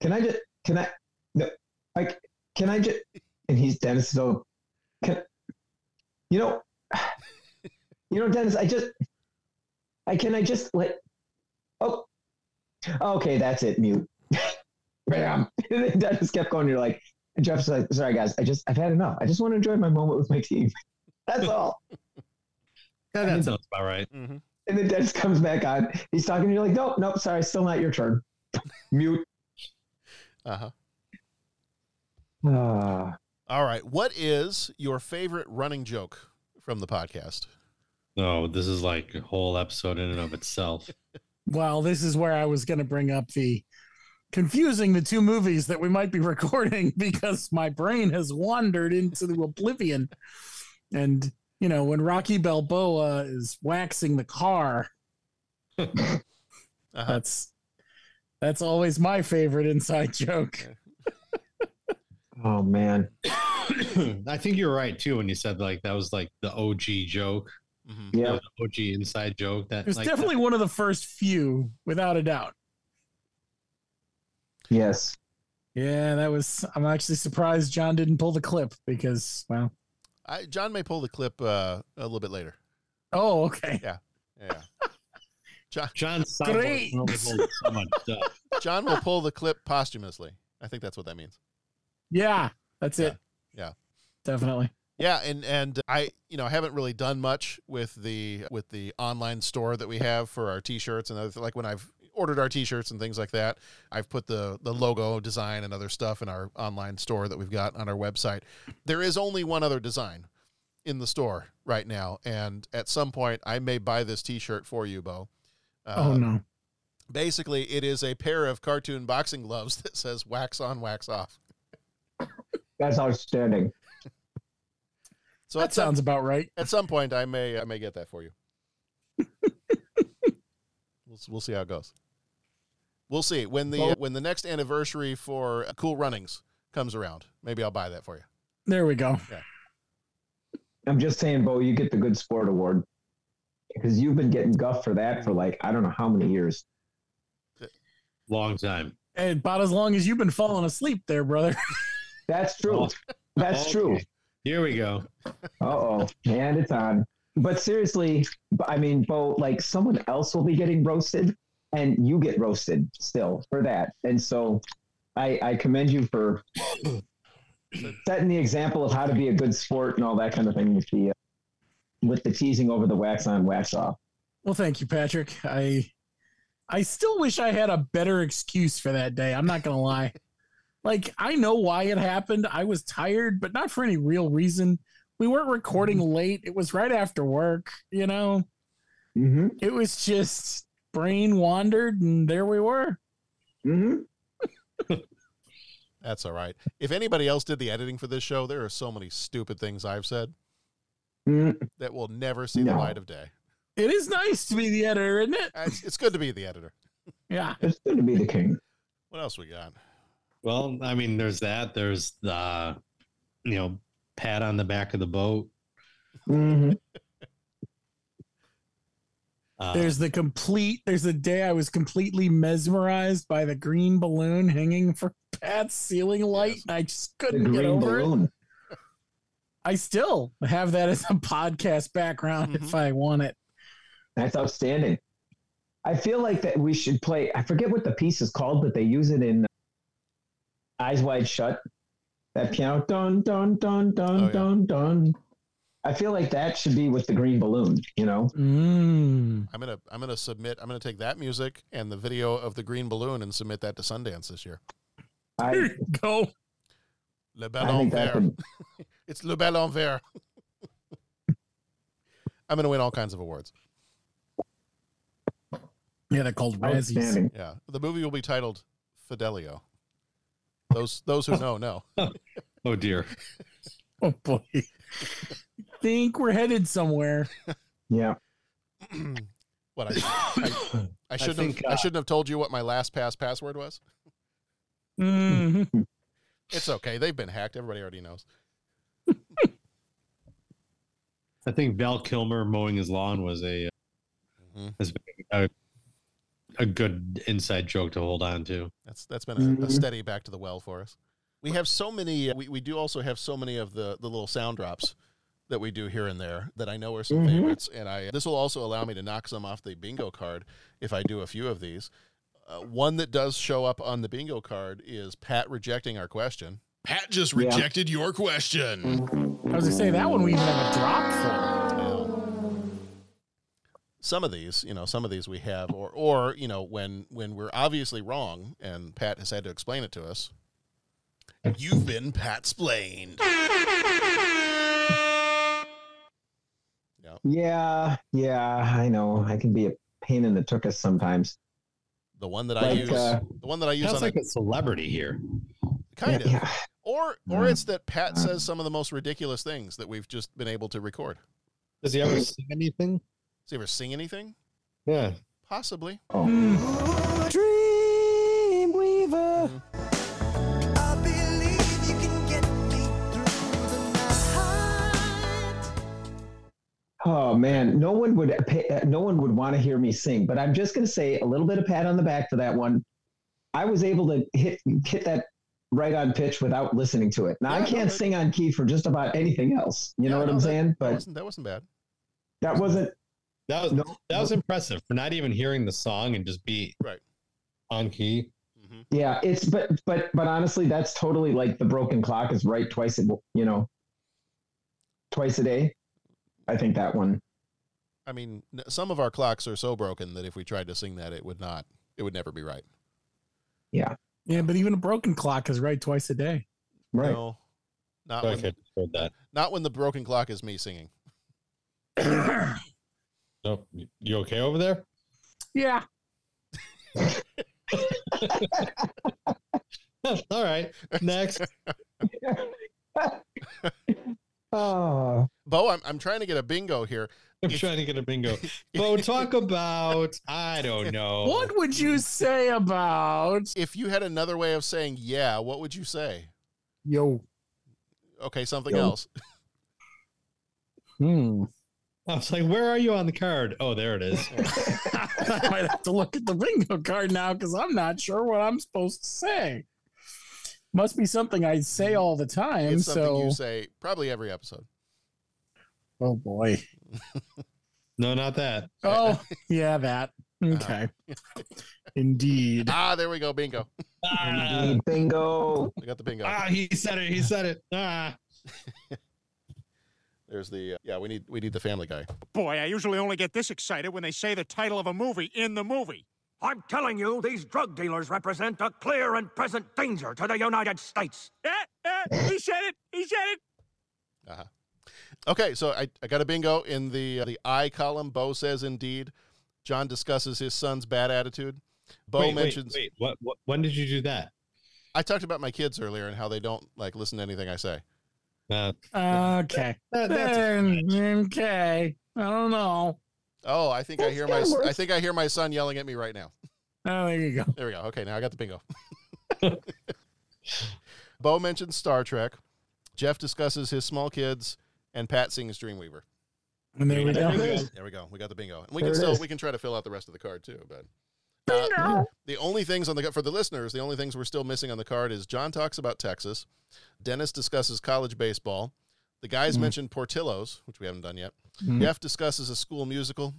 [SPEAKER 13] Can I just can I no like can I just and he's Dennis so can you know you know Dennis I just I can I just let oh okay that's it mute. Bam and then Dennis kept going you're like and Jeff's like sorry guys I just I've had enough. I just want to enjoy my moment with my team. That's all.
[SPEAKER 14] Yeah, that sounds about right.
[SPEAKER 12] Mm-hmm.
[SPEAKER 13] and then Dennis comes back on. He's talking and you're like nope nope sorry still not your turn. Mute.
[SPEAKER 12] Uh huh.
[SPEAKER 13] Ah.
[SPEAKER 12] All right. What is your favorite running joke from the podcast?
[SPEAKER 14] No, this is like a whole episode in and of itself.
[SPEAKER 8] Well, this is where I was going to bring up the confusing the two movies that we might be recording because my brain has wandered into the oblivion. And, you know, when Rocky Balboa is waxing the car,
[SPEAKER 12] Uh-huh.
[SPEAKER 8] that's that's always my favorite inside joke.
[SPEAKER 13] Oh man
[SPEAKER 14] I think you're right too when you said like that was like the OG joke.
[SPEAKER 12] Mm-hmm.
[SPEAKER 13] Yeah.
[SPEAKER 14] OG inside joke. That
[SPEAKER 8] It was
[SPEAKER 14] like,
[SPEAKER 8] definitely one of the first few, without a doubt.
[SPEAKER 13] yes
[SPEAKER 8] Yeah, that was. I'm actually surprised John didn't pull the clip because, well,
[SPEAKER 12] I, John may pull the clip uh, a little bit later.
[SPEAKER 8] oh, okay.
[SPEAKER 12] Yeah. Yeah. John,
[SPEAKER 14] John
[SPEAKER 8] Great.
[SPEAKER 14] so much.
[SPEAKER 12] John will pull the clip posthumously. I think that's what that means.
[SPEAKER 8] Yeah, that's it.
[SPEAKER 12] Yeah.
[SPEAKER 8] Definitely.
[SPEAKER 12] Yeah, and and I you know I haven't really done much with the with the online store that we have for our t-shirts and other like when I've ordered our t-shirts and things like that, I've put the the logo design and other stuff in our online store that we've got on our website. There is only one other design in the store right now, and at some point I may buy this t-shirt for you, Bo.
[SPEAKER 8] oh um, no.
[SPEAKER 12] Basically, it is a pair of cartoon boxing gloves that says "wax on, wax off."
[SPEAKER 13] That's outstanding
[SPEAKER 12] So
[SPEAKER 8] That
[SPEAKER 12] at some-
[SPEAKER 8] sounds about right.
[SPEAKER 12] At some point, I may I may get that for you. we'll we'll see how it goes. We'll see when the
[SPEAKER 8] Well-
[SPEAKER 12] when the next anniversary for Cool Runnings comes around. Maybe I'll buy that for you.
[SPEAKER 8] There we go.
[SPEAKER 12] Yeah.
[SPEAKER 13] I'm just saying Bo you get the good sport award because you've been getting guff for that for like I don't know how many years.
[SPEAKER 14] Uh, long time.
[SPEAKER 8] And about as long as you've been falling asleep there, brother.
[SPEAKER 13] That's true. That's
[SPEAKER 14] Okay.
[SPEAKER 13] true.
[SPEAKER 14] Here we go.
[SPEAKER 13] Uh oh, and it's on. But seriously, I mean, Bo, like someone else will be getting roasted, and you get roasted still for that. And so, I, I commend you for setting the example of how to be a good sport and all that kind of thing with the uh, with the teasing over the wax on, wax off.
[SPEAKER 8] Well, thank you, Patrick. I I still wish I had a better excuse for that day. I'm not gonna lie. Like I know why it happened. I was tired, but not for any real reason. We weren't recording late. It was right after work, you know.
[SPEAKER 13] Mm-hmm.
[SPEAKER 8] It was just brain wandered and there we were.
[SPEAKER 13] Mm-hmm.
[SPEAKER 12] That's all right. If anybody else did the editing for this show, there are so many stupid things I've said that will never see the light of day.
[SPEAKER 8] It is nice to be the editor, isn't it?
[SPEAKER 12] It's, it's good to be the editor.
[SPEAKER 8] Yeah.
[SPEAKER 13] It's good to be the king.
[SPEAKER 12] What else we got?
[SPEAKER 14] Well, I mean, there's that. There's the, you know, pat on the back of the boat.
[SPEAKER 13] Mm-hmm.
[SPEAKER 14] Uh,
[SPEAKER 8] There's the complete. There's a day I was completely mesmerized by the green balloon hanging from Pat's ceiling light, and I just couldn't get
[SPEAKER 13] green
[SPEAKER 8] over it. I still have that as a podcast background
[SPEAKER 13] Mm-hmm.
[SPEAKER 8] if I want it.
[SPEAKER 13] That's outstanding. I feel like that we should play. I forget what the piece is called, but they use it in Eyes Wide Shut. That piano, dun dun dun dun
[SPEAKER 12] Oh, yeah.
[SPEAKER 13] dun dun. I feel like that should be with the green balloon. You know,
[SPEAKER 8] Mm.
[SPEAKER 12] I'm gonna I'm gonna submit. I'm gonna take that music and the video of the green balloon and submit that to Sundance this year.
[SPEAKER 13] I
[SPEAKER 8] go.
[SPEAKER 12] Le
[SPEAKER 13] I
[SPEAKER 12] ballon vert.
[SPEAKER 13] could.
[SPEAKER 12] it's le ballon vert. I'm gonna win all kinds of awards.
[SPEAKER 8] Yeah, they're called Razzies.
[SPEAKER 12] Yeah, the movie will be titled Fidelio. Those those who know know.
[SPEAKER 14] oh dear.
[SPEAKER 8] Oh boy. Think we're headed somewhere.
[SPEAKER 13] Yeah.
[SPEAKER 12] what I I, I shouldn't
[SPEAKER 14] think,
[SPEAKER 12] have, I
[SPEAKER 14] uh,
[SPEAKER 12] shouldn't have told you what my last pass password was.
[SPEAKER 8] Mhm.
[SPEAKER 12] It's okay. They've been hacked. Everybody already knows.
[SPEAKER 14] I think Val Kilmer mowing his lawn was a has been a, a good inside joke to hold on to.
[SPEAKER 12] That's that's been a,
[SPEAKER 13] Mm-hmm.
[SPEAKER 12] a steady back to the well for us. We have so many. We, we do also have so many of the the little sound drops that we do here and there that I know are some
[SPEAKER 13] Mhm.
[SPEAKER 12] favorites, and I this will also allow me to knock some off the bingo card if I do a few of these. Uh, one that does show up on the bingo card is Pat rejecting our question.
[SPEAKER 11] Pat just
[SPEAKER 13] Yeah.
[SPEAKER 11] rejected your question.
[SPEAKER 8] I was gonna say that one we even have a drop for.
[SPEAKER 12] Some of these, you know, some of these we have, or or you know, when when we're obviously wrong, and Pat has had to explain it to us. You've been Pat splained. Yeah.
[SPEAKER 13] Yeah, yeah, I know. I can be a pain in the tuchus sometimes.
[SPEAKER 12] The one that I use,
[SPEAKER 13] uh,
[SPEAKER 12] the one that I use
[SPEAKER 14] Sounds
[SPEAKER 12] on
[SPEAKER 14] like
[SPEAKER 12] the,
[SPEAKER 14] a celebrity here.
[SPEAKER 12] kind of,
[SPEAKER 13] Yeah.
[SPEAKER 12] or or it's that Pat says some of the most ridiculous things that we've just been able to record.
[SPEAKER 14] Does he ever sing anything?
[SPEAKER 12] Does he ever sing anything?
[SPEAKER 14] Yeah.
[SPEAKER 12] Possibly.
[SPEAKER 13] Oh.
[SPEAKER 5] Dreamweaver. Mm-hmm.
[SPEAKER 13] Oh man, no one would pay, no one would want to hear me sing, but I'm just going to say a little bit of pat on the back for that one. I was able to hit hit that right on pitch without listening to it. Now
[SPEAKER 12] Yeah,
[SPEAKER 13] I can't
[SPEAKER 12] that-
[SPEAKER 13] sing on key for just about anything else. You know what
[SPEAKER 12] no,
[SPEAKER 13] I'm
[SPEAKER 12] that-
[SPEAKER 13] saying?
[SPEAKER 12] That
[SPEAKER 13] But
[SPEAKER 12] wasn't, that wasn't bad.
[SPEAKER 13] that wasn't
[SPEAKER 14] That was
[SPEAKER 13] No.
[SPEAKER 14] that was impressive for not even hearing the song and just be
[SPEAKER 12] Right.
[SPEAKER 14] on key. Mm-hmm.
[SPEAKER 13] yeah, it's but but but honestly, that's totally like the broken clock is right twice a you know twice a day. I think that one.
[SPEAKER 12] I mean, some of our clocks are so broken that if we tried to sing that, it would not. It would never be right.
[SPEAKER 13] Yeah.
[SPEAKER 8] Yeah, but even a broken clock is right twice a day.
[SPEAKER 13] Right.
[SPEAKER 12] No, not
[SPEAKER 14] I
[SPEAKER 12] when,
[SPEAKER 14] that.
[SPEAKER 12] not when the broken clock is me singing.
[SPEAKER 14] No, you okay over there?
[SPEAKER 8] Yeah.
[SPEAKER 14] All right. Next.
[SPEAKER 13] Oh,
[SPEAKER 12] Bo, I'm, I'm trying to get a bingo here.
[SPEAKER 14] I'm trying to get a bingo. Bo, talk about I don't know.
[SPEAKER 8] What would you say about
[SPEAKER 12] If you had another way of saying yeah, what would you say?
[SPEAKER 8] yo?
[SPEAKER 12] Okay, something
[SPEAKER 13] Yo.
[SPEAKER 12] else.
[SPEAKER 8] Hmm.
[SPEAKER 14] I was like, "Where are you on the card?" Oh, there it is.
[SPEAKER 8] I might have to look at the bingo card now because I'm not sure what I'm supposed to say. Must be something I say all the time.
[SPEAKER 12] It's something
[SPEAKER 8] so,
[SPEAKER 12] you say probably every episode.
[SPEAKER 8] oh boy.
[SPEAKER 14] no, not that.
[SPEAKER 8] Oh, yeah, that. Okay. Indeed.
[SPEAKER 12] Ah, there we go. Bingo.
[SPEAKER 13] Indeed, bingo.
[SPEAKER 12] We got the bingo.
[SPEAKER 14] Ah, he said it. He said it. Ah.
[SPEAKER 12] There's the uh, yeah. We need we need the Family Guy.
[SPEAKER 22] Boy, I usually only get this excited when they say the title of a movie in the movie.
[SPEAKER 5] I'm telling you, these drug dealers represent a clear and present danger to the United States.
[SPEAKER 22] Eh, eh, he said it. He said it.
[SPEAKER 12] Uh-huh. Okay, so I, I got a bingo in the uh, the I column. Bo says indeed. John discusses his son's bad attitude. Bo
[SPEAKER 14] Wait, wait,
[SPEAKER 12] mentions.
[SPEAKER 14] Wait, what, what? When did you do that?
[SPEAKER 12] I talked about my kids earlier and how they don't like listen to anything I say.
[SPEAKER 14] Uh,
[SPEAKER 8] Okay.
[SPEAKER 14] That- that's
[SPEAKER 8] Then, okay. I don't know.
[SPEAKER 12] Oh, I think I hear my
[SPEAKER 13] kinda.
[SPEAKER 12] I think I hear my son yelling at me right now.
[SPEAKER 8] Oh, there you go.
[SPEAKER 12] There we go. Okay, now I got the bingo. Bo mentions Star Trek. Jeff discusses his small kids, and Pat sings Dreamweaver.
[SPEAKER 8] And there we go.
[SPEAKER 14] we.
[SPEAKER 12] There we go. We got the bingo. And we
[SPEAKER 13] There
[SPEAKER 12] can still
[SPEAKER 13] is.
[SPEAKER 12] we can try to fill out the rest of the card too, but uh, the only things on the for the listeners, the only things we're still missing on the card is John talks about Texas, Dennis discusses college baseball, the guys
[SPEAKER 8] Mm.
[SPEAKER 12] mentioned Portillo's, which we haven't done yet.
[SPEAKER 8] Mm.
[SPEAKER 12] Jeff discusses a school musical.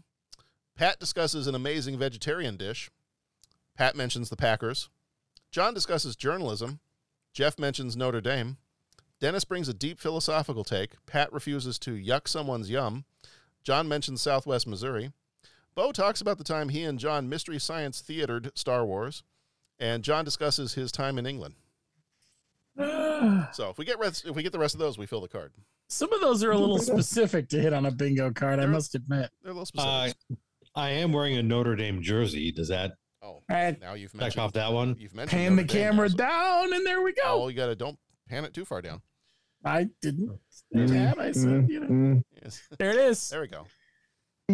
[SPEAKER 12] Pat discusses an amazing vegetarian dish. Pat mentions the Packers. John discusses journalism. Jeff mentions Notre Dame. Dennis brings a deep philosophical take. Pat refuses to yuck someone's yum. John mentions Southwest Missouri. Bo talks about the time he and John mystery science theatered Star Wars. And John discusses his time in England. So if we get rest, if we get the rest of those, we fill the card.
[SPEAKER 8] Some of those are a little specific to hit on a bingo card, I must admit.
[SPEAKER 12] They're a little
[SPEAKER 14] Uh,
[SPEAKER 12] specific.
[SPEAKER 14] I am wearing a Notre Dame jersey. Does that
[SPEAKER 12] oh,
[SPEAKER 8] right.
[SPEAKER 12] now you've
[SPEAKER 14] check
[SPEAKER 12] mentioned
[SPEAKER 14] off that one?
[SPEAKER 12] You've mentioned
[SPEAKER 8] Pan the
[SPEAKER 12] Notre Dame
[SPEAKER 8] camera
[SPEAKER 12] now, so-
[SPEAKER 8] down, and there we go.
[SPEAKER 12] Oh, you gotta don't pan it too far down.
[SPEAKER 8] I didn't say
[SPEAKER 13] Mm,
[SPEAKER 8] that. I said, you know,
[SPEAKER 13] mm.
[SPEAKER 12] Yes.
[SPEAKER 8] there it is.
[SPEAKER 12] There we go.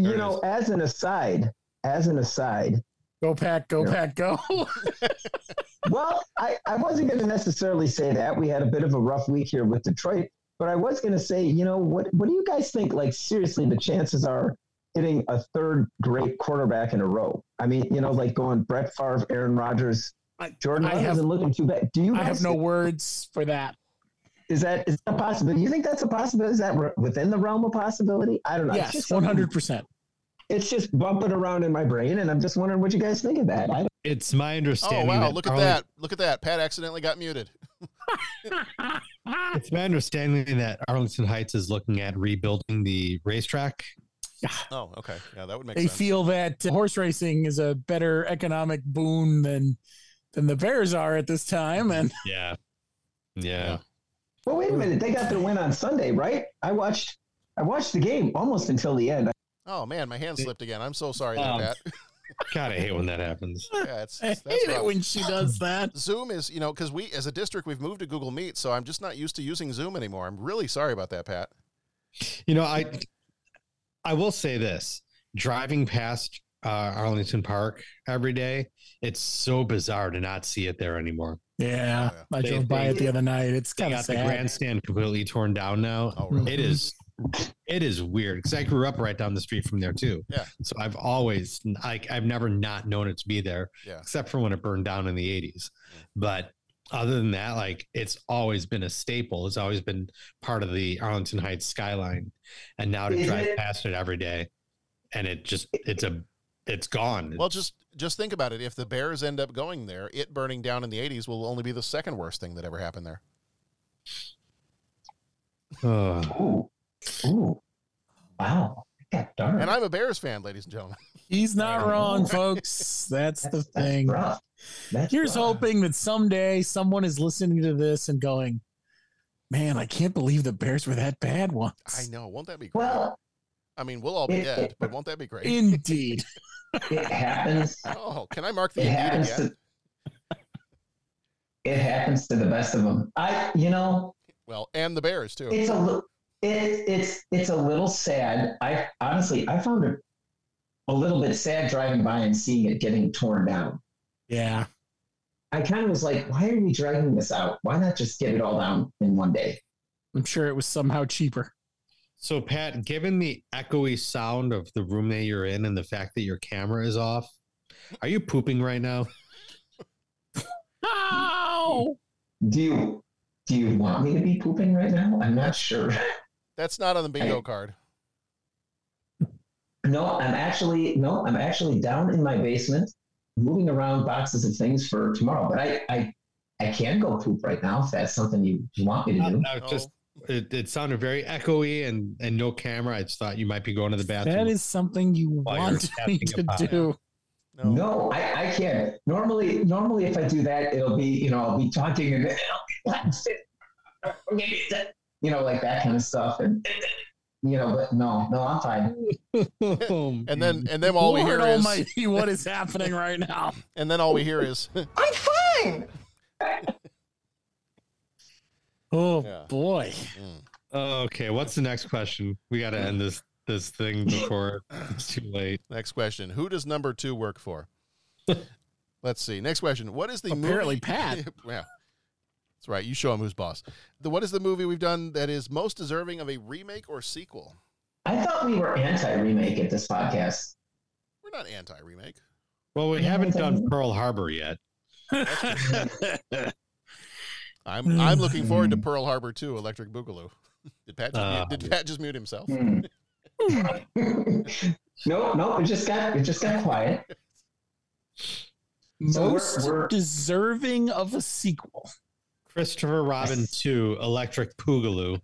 [SPEAKER 13] You
[SPEAKER 12] it
[SPEAKER 13] know, as an aside, as an aside,
[SPEAKER 8] Go pack, go
[SPEAKER 13] Yeah.
[SPEAKER 8] pack, go.
[SPEAKER 13] well, I, I wasn't going to necessarily say that. We had a bit of a rough week here with Detroit, but I was going to say, you know, what what do you guys think? Like, seriously, the chances are hitting a third great quarterback in a row. I mean, you know, like going Brett Favre, Aaron Rodgers, Jordan
[SPEAKER 8] I
[SPEAKER 13] Love
[SPEAKER 8] have-
[SPEAKER 13] isn't looking too bad. Do you?
[SPEAKER 8] I
[SPEAKER 13] guys
[SPEAKER 8] have no words for that.
[SPEAKER 13] Is that is that possible? Do you think that's a possibility? Is that re- within the realm of possibility? I don't know.
[SPEAKER 8] Yes,
[SPEAKER 13] just
[SPEAKER 8] one
[SPEAKER 13] something-
[SPEAKER 8] hundred percent.
[SPEAKER 13] It's just bumping around in my brain, and I'm just wondering what you guys think of that. I don't,
[SPEAKER 14] It's my understanding.
[SPEAKER 12] Oh
[SPEAKER 14] understanding.
[SPEAKER 12] wow!
[SPEAKER 14] that
[SPEAKER 12] Look at that! Look at that! Pat accidentally got muted.
[SPEAKER 14] It's my understanding that Arlington Heights is looking at rebuilding the racetrack.
[SPEAKER 12] Oh, okay. Yeah, that would make
[SPEAKER 8] They
[SPEAKER 12] sense.
[SPEAKER 8] feel that uh, horse racing is a better economic boon than than the Bears are at this time, and
[SPEAKER 14] Yeah. Yeah.
[SPEAKER 13] Well, wait a minute. They got their win on Sunday, right? I watched. I watched the game almost until the end.
[SPEAKER 12] Oh man, my hand slipped again. I'm so sorry, there,
[SPEAKER 14] Um,
[SPEAKER 12] Pat.
[SPEAKER 14] God, I hate when that happens.
[SPEAKER 12] Yeah, it's,
[SPEAKER 8] I
[SPEAKER 12] that's
[SPEAKER 8] hate it when she does that.
[SPEAKER 12] Zoom is, you know, because we as a district we've moved to Google Meet, so I'm just not used to using Zoom anymore. I'm really sorry about that, Pat.
[SPEAKER 14] You know, I I will say this: driving past uh, Arlington Park every day, it's so bizarre to not see it there anymore.
[SPEAKER 8] Yeah, I
[SPEAKER 14] They-
[SPEAKER 8] drove by
[SPEAKER 14] they-
[SPEAKER 8] it the other night. It's
[SPEAKER 14] They
[SPEAKER 8] kind of
[SPEAKER 14] got the grandstand completely torn down now.
[SPEAKER 12] Oh, really?
[SPEAKER 14] It is, it is weird because I grew up right down the street from there too.
[SPEAKER 12] Yeah.
[SPEAKER 14] So I've always like I've never not known it to be there,
[SPEAKER 12] Yeah.
[SPEAKER 14] except for when it burned down in the '80s. Mm. But other than that, like it's always been a staple. It's always been part of the Arlington Heights skyline, and now to drive past it every day, and it just it's a it's gone.
[SPEAKER 12] Well, just just think about it. If the Bears end up going there, it burning down in the 80s will only be the second worst thing that ever happened there.
[SPEAKER 14] Ugh.
[SPEAKER 13] Ooh, ooh, wow. Yeah, darn.
[SPEAKER 12] And I'm a Bears fan, ladies and gentlemen.
[SPEAKER 8] He's not wrong, folks. That's the thing.
[SPEAKER 13] rough. That's
[SPEAKER 8] Here's
[SPEAKER 13] rough.
[SPEAKER 8] hoping that someday someone is listening to this and going, "Man, I can't believe the Bears were that bad once."
[SPEAKER 12] I know. Won't that be great?
[SPEAKER 13] Well,
[SPEAKER 12] I mean, we'll all be
[SPEAKER 13] it-
[SPEAKER 12] dead,
[SPEAKER 13] it-
[SPEAKER 12] but won't that be great?
[SPEAKER 8] Indeed.
[SPEAKER 13] it happens.
[SPEAKER 12] oh, can I mark the
[SPEAKER 13] It
[SPEAKER 12] indeed
[SPEAKER 13] happens
[SPEAKER 12] again?
[SPEAKER 13] to. It happens to the best of them. I, you know,
[SPEAKER 12] Well, and the Bears too.
[SPEAKER 13] it's a little, it, it's it's a little sad. I honestly, I found it a little bit sad driving by and seeing it getting torn down.
[SPEAKER 8] Yeah.
[SPEAKER 13] I kind of was like, why are we dragging this out? Why not just get it all down in one day?
[SPEAKER 8] I'm sure it was somehow cheaper.
[SPEAKER 14] So, Pat, given the echoey sound of the room that you're in and the fact that your camera is off, are you pooping right now?
[SPEAKER 8] Ow!
[SPEAKER 13] Do you do you want me to be pooping right now? I'm not sure.
[SPEAKER 12] That's not on the bingo card.
[SPEAKER 13] No, I'm actually no, I'm actually down in my basement, moving around boxes of things for tomorrow. But I I, I can go poop right now if that's something you, you want me to do.
[SPEAKER 14] No, just it, it sounded very echoey and and no camera. I just thought you might be going to the bathroom.
[SPEAKER 8] That is something you want me to
[SPEAKER 14] a pie.
[SPEAKER 8] do.
[SPEAKER 13] No, I, I can't. Normally, normally if I do that, it'll be you know I'll be talking and you know like that kind of stuff and you know but no no I'm fine.
[SPEAKER 12] And then and then all we hear is
[SPEAKER 8] Almighty, what is happening right now?
[SPEAKER 12] and then all we hear is
[SPEAKER 5] I'm fine.
[SPEAKER 8] Oh
[SPEAKER 12] Yeah.
[SPEAKER 8] boy. Mm.
[SPEAKER 14] Okay, what's the next question? We got to end this this thing before it's too late.
[SPEAKER 12] Next question. Who does number two work for? Let's see. Next question. What is the
[SPEAKER 8] Apparently
[SPEAKER 12] movie?
[SPEAKER 8] Pat.
[SPEAKER 12] yeah. That's right. You show him who's boss. The, what is the movie we've done that is most deserving of a remake or sequel?
[SPEAKER 13] I thought we were anti-remake at this podcast.
[SPEAKER 12] We're not anti remake.
[SPEAKER 14] Well, we haven't done Pearl Harbor yet.
[SPEAKER 12] I'm I'm looking forward to Pearl Harbor 2 Electric Boogaloo. Did Pat just,
[SPEAKER 14] Uh,
[SPEAKER 12] mute, did Pat just mute himself?
[SPEAKER 13] Hmm. no, no, it just got it just got quiet. So we're-
[SPEAKER 8] Most
[SPEAKER 13] we're-
[SPEAKER 8] deserving of a sequel.
[SPEAKER 14] Christopher Robin 2 Electric Boogaloo.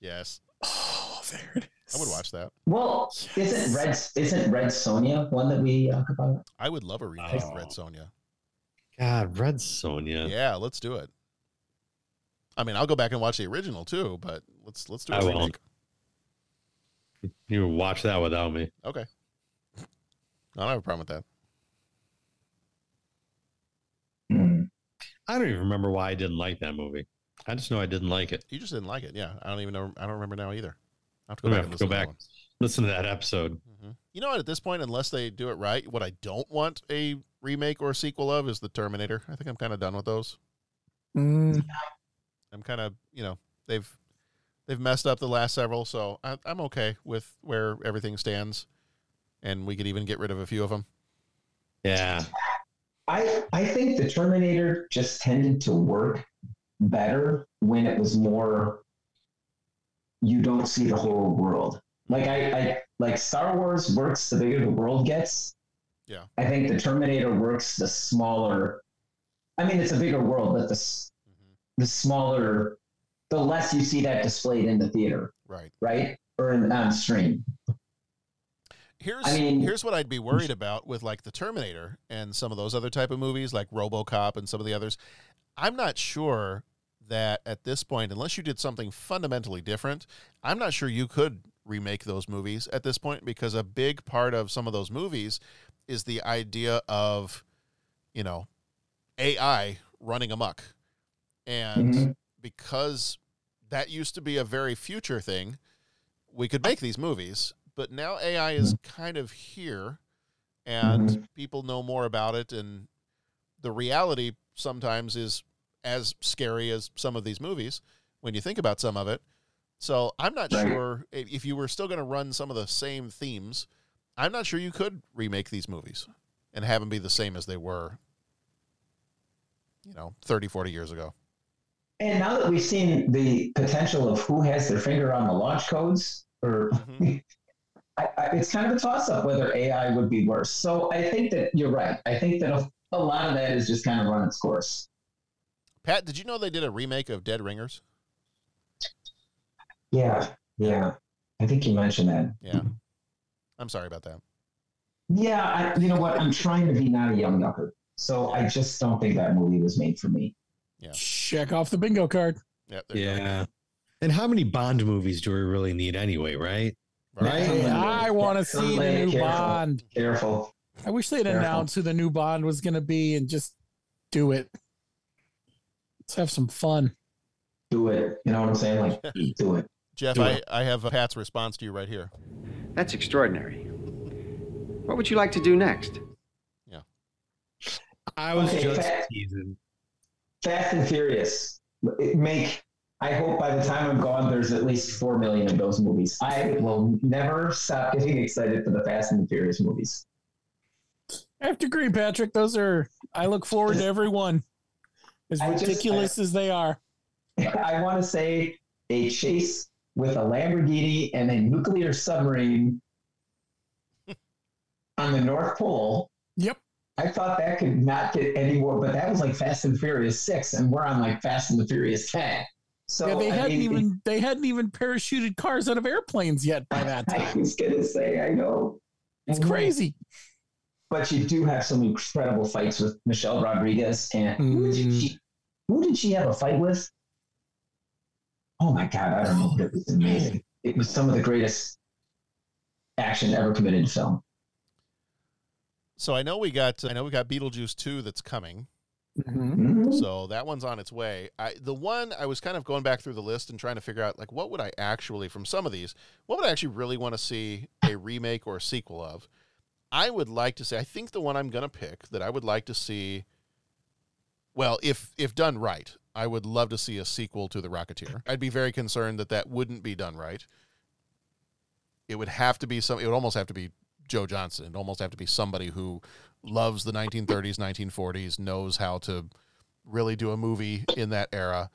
[SPEAKER 12] Yes.
[SPEAKER 8] Oh, there it is.
[SPEAKER 12] I would watch that.
[SPEAKER 13] Well, isn't Red isn't Red Sonja one that we talk about?
[SPEAKER 12] I would love a remake of
[SPEAKER 14] Oh.
[SPEAKER 12] Red Sonja.
[SPEAKER 14] God, Red Sonja.
[SPEAKER 12] Yeah, let's do it. I mean, I'll go back and watch the original too, but let's let's do a
[SPEAKER 14] I
[SPEAKER 12] remake.
[SPEAKER 14] won't. You watch that without me.
[SPEAKER 12] Okay. I don't have a problem with that.
[SPEAKER 14] I don't even remember why I didn't like that movie. I just know I didn't like it.
[SPEAKER 12] You just didn't like it. Yeah. I don't even know. I don't remember now either. I have to go back
[SPEAKER 14] have
[SPEAKER 12] and
[SPEAKER 14] to go
[SPEAKER 12] listen to that
[SPEAKER 14] back,
[SPEAKER 12] one.
[SPEAKER 14] listen to that episode.
[SPEAKER 12] You know what? At this point, unless they do it right, what I don't want a remake or a sequel of is the Terminator. I think I'm kind of done with those.
[SPEAKER 8] Mm,
[SPEAKER 12] I'm kind of, you know, they've they've messed up the last several, so I, I'm okay with where everything stands, and we could even get rid of a few of them.
[SPEAKER 14] Yeah.
[SPEAKER 13] I I think the Terminator just tended to work better when it was more you don't see the whole world. Like I, I like Star Wars works the bigger the world gets.
[SPEAKER 12] Yeah.
[SPEAKER 13] I think the Terminator works the smaller. I mean, it's a bigger world, but the s the smaller, the less you see that displayed in the theater,
[SPEAKER 12] Right.
[SPEAKER 13] right, or in, on stream.
[SPEAKER 12] Here's
[SPEAKER 13] I mean-
[SPEAKER 12] here's what I'd be worried about with like the Terminator and some of those other type of movies like RoboCop and some of the others. I'm not sure that at this point, unless you did something fundamentally different, I'm not sure you could remake those movies at this point because a big part of some of those movies is the idea of, you know, AI running amok. And
[SPEAKER 13] Mhm.
[SPEAKER 12] because that used to be a very future thing, we could make these movies, but now AI is kind of here and people know more about it and the reality sometimes is as scary as some of these movies when you think about some of it. So I'm not
[SPEAKER 13] Right.
[SPEAKER 12] sure if you were still going to run some of the same themes, I'm not sure you could remake these movies and have them be the same as they were, you know, 30, 40 years ago.
[SPEAKER 13] And now that we've seen the potential of who has their finger on the launch codes, or mm-hmm. I, I, it's kind of a toss up whether AI would be worse. So I think that you're right. I think that a, a lot of that is just kind of run its course.
[SPEAKER 12] Pat, did you know they did a remake of Dead Ringers?
[SPEAKER 13] Yeah, yeah. I think you mentioned that.
[SPEAKER 12] Yeah. I'm sorry about that.
[SPEAKER 13] Yeah, I, you know what? I'm trying to be not a young yucker, so I just don't think that movie was made for me.
[SPEAKER 12] Yeah.
[SPEAKER 8] check off the bingo card.
[SPEAKER 12] Yeah.
[SPEAKER 14] Yeah. And how many Bond movies do we really need anyway, right?
[SPEAKER 8] Hey, I want to see the new
[SPEAKER 13] Careful.
[SPEAKER 8] Bond.
[SPEAKER 13] Careful.
[SPEAKER 8] I wish they'd
[SPEAKER 13] Careful.
[SPEAKER 8] announce who the new Bond was going to be and just do it. Let's have some fun.
[SPEAKER 13] Do it. You know what I'm saying? Like, do it.
[SPEAKER 12] Jeff,
[SPEAKER 13] Do
[SPEAKER 12] I,
[SPEAKER 13] it.
[SPEAKER 12] I have Pat's response to you right here.
[SPEAKER 23] That's extraordinary. What would you like to do next? Yeah.
[SPEAKER 14] I was
[SPEAKER 13] Okay,
[SPEAKER 14] just
[SPEAKER 13] Pat.
[SPEAKER 14] teasing.
[SPEAKER 13] Fast and Furious. Make I hope by the time I'm gone, there's at least four million of those movies. I will never stop getting excited for the Fast and the Furious movies.
[SPEAKER 8] I have to agree, Patrick. Those are. I look forward to every one, as
[SPEAKER 13] I just-
[SPEAKER 8] ridiculous as they are.
[SPEAKER 13] I want to say a chase with a Lamborghini and a nuclear submarine on the North Pole.
[SPEAKER 8] Yep.
[SPEAKER 13] I thought that could not get any more, but that was like Fast and Furious six, and we're on like Fast and the Furious ten. So
[SPEAKER 8] yeah, they
[SPEAKER 13] I
[SPEAKER 8] hadn't
[SPEAKER 13] mean,
[SPEAKER 8] even they hadn't even parachuted cars out of airplanes yet by that time.
[SPEAKER 13] I was gonna say, I know.
[SPEAKER 8] It's
[SPEAKER 13] I know.
[SPEAKER 8] crazy.
[SPEAKER 13] But you do have some incredible fights with Michelle Rodriguez, and who, did mm-hmm. she, who did she have a fight with? Oh my god, I don't know. It was oh, amazing. It was some of the greatest action ever committed in film.
[SPEAKER 12] So I know we got I know we got Beetlejuice two that's coming.
[SPEAKER 13] Mm-hmm.
[SPEAKER 12] So that one's on its way. I the one I was kind of going back through the list and trying to figure out like what would I actually from some of these, what would I actually really want to see a remake or a sequel of? I would like to say I think the one I'm going to pick that I would like to see well, if if done right, I would love to see a sequel to The Rocketeer. I'd be very concerned that that wouldn't be done right. It would have to be some it would almost have to be Joe Johnston. It'd almost have to be somebody who loves the 1930s, 1940s, knows how to really do a movie in that era.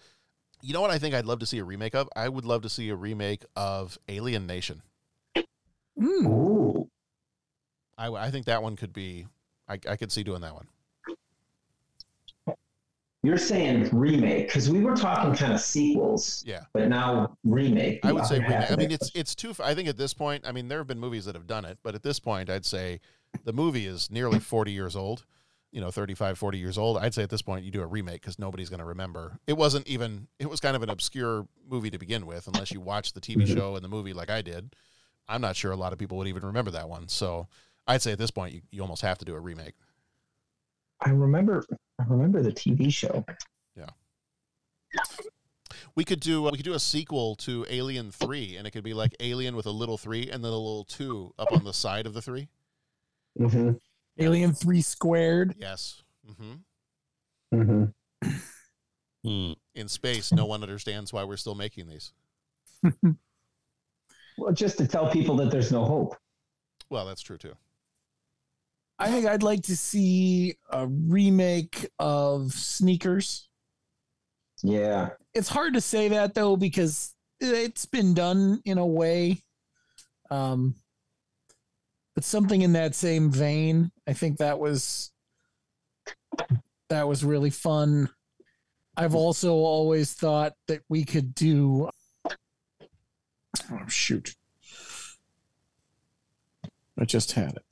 [SPEAKER 12] You know what I think I'd love to see a remake of? I would love to see a remake of Alien Nation. Hmm.
[SPEAKER 13] Ooh.
[SPEAKER 12] I, I think that one could be, I, I could see doing that one.
[SPEAKER 13] You're saying remake because we were talking kind of sequels,
[SPEAKER 12] Yeah.
[SPEAKER 13] but now remake.
[SPEAKER 12] I would say remake. I mean, it's it's too. I think at this point, I mean, there have been movies that have done it, but at this point, I'd say the movie is nearly 40 years old. You know, 35, 40 years old. I'd say at this point, you do a remake because nobody's going to remember. It wasn't even. It was kind of an obscure movie to begin with, unless you watched the TV
[SPEAKER 13] Mhm.
[SPEAKER 12] show and the movie like I did. I'm not sure a lot of people would even remember that one. So, I'd say at this point, you, you almost have to do a remake.
[SPEAKER 13] I remember. I remember the TV show. Yeah.
[SPEAKER 12] We could do we could do a sequel to Alien Three, and it could be like Alien with a little three and then a little two up on the side of the three.
[SPEAKER 13] Mm-hmm.
[SPEAKER 8] Alien Three Squared.
[SPEAKER 12] Yes. hmm
[SPEAKER 13] Mm-hmm.
[SPEAKER 12] In space, no one understands why we're still making these.
[SPEAKER 13] Well, just to tell people that there's no hope.
[SPEAKER 12] Well, that's true too.
[SPEAKER 8] I think I'd like to see a remake of Sneakers.
[SPEAKER 13] Yeah.
[SPEAKER 8] It's hard to say that though because it's been done in a way. Um, but something in that same vein, I think that was that was really fun. I've also always thought that we could do. Oh shoot! I just had it.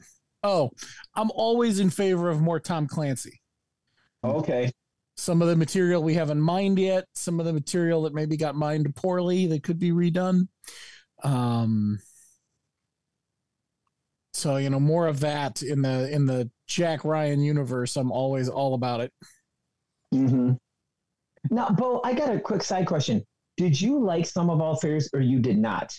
[SPEAKER 8] Oh, I'm always in favor of more Tom Clancy.
[SPEAKER 13] Okay.
[SPEAKER 8] Some of the material we haven't mined yet, some of the material that maybe got mined poorly that could be redone. Um so you know more of that in the in the Jack Ryan universe. I'm always all about it.
[SPEAKER 13] Mm-hmm. Now, Bo, I got a quick side question. Did you like Sum of All Fears or you did not?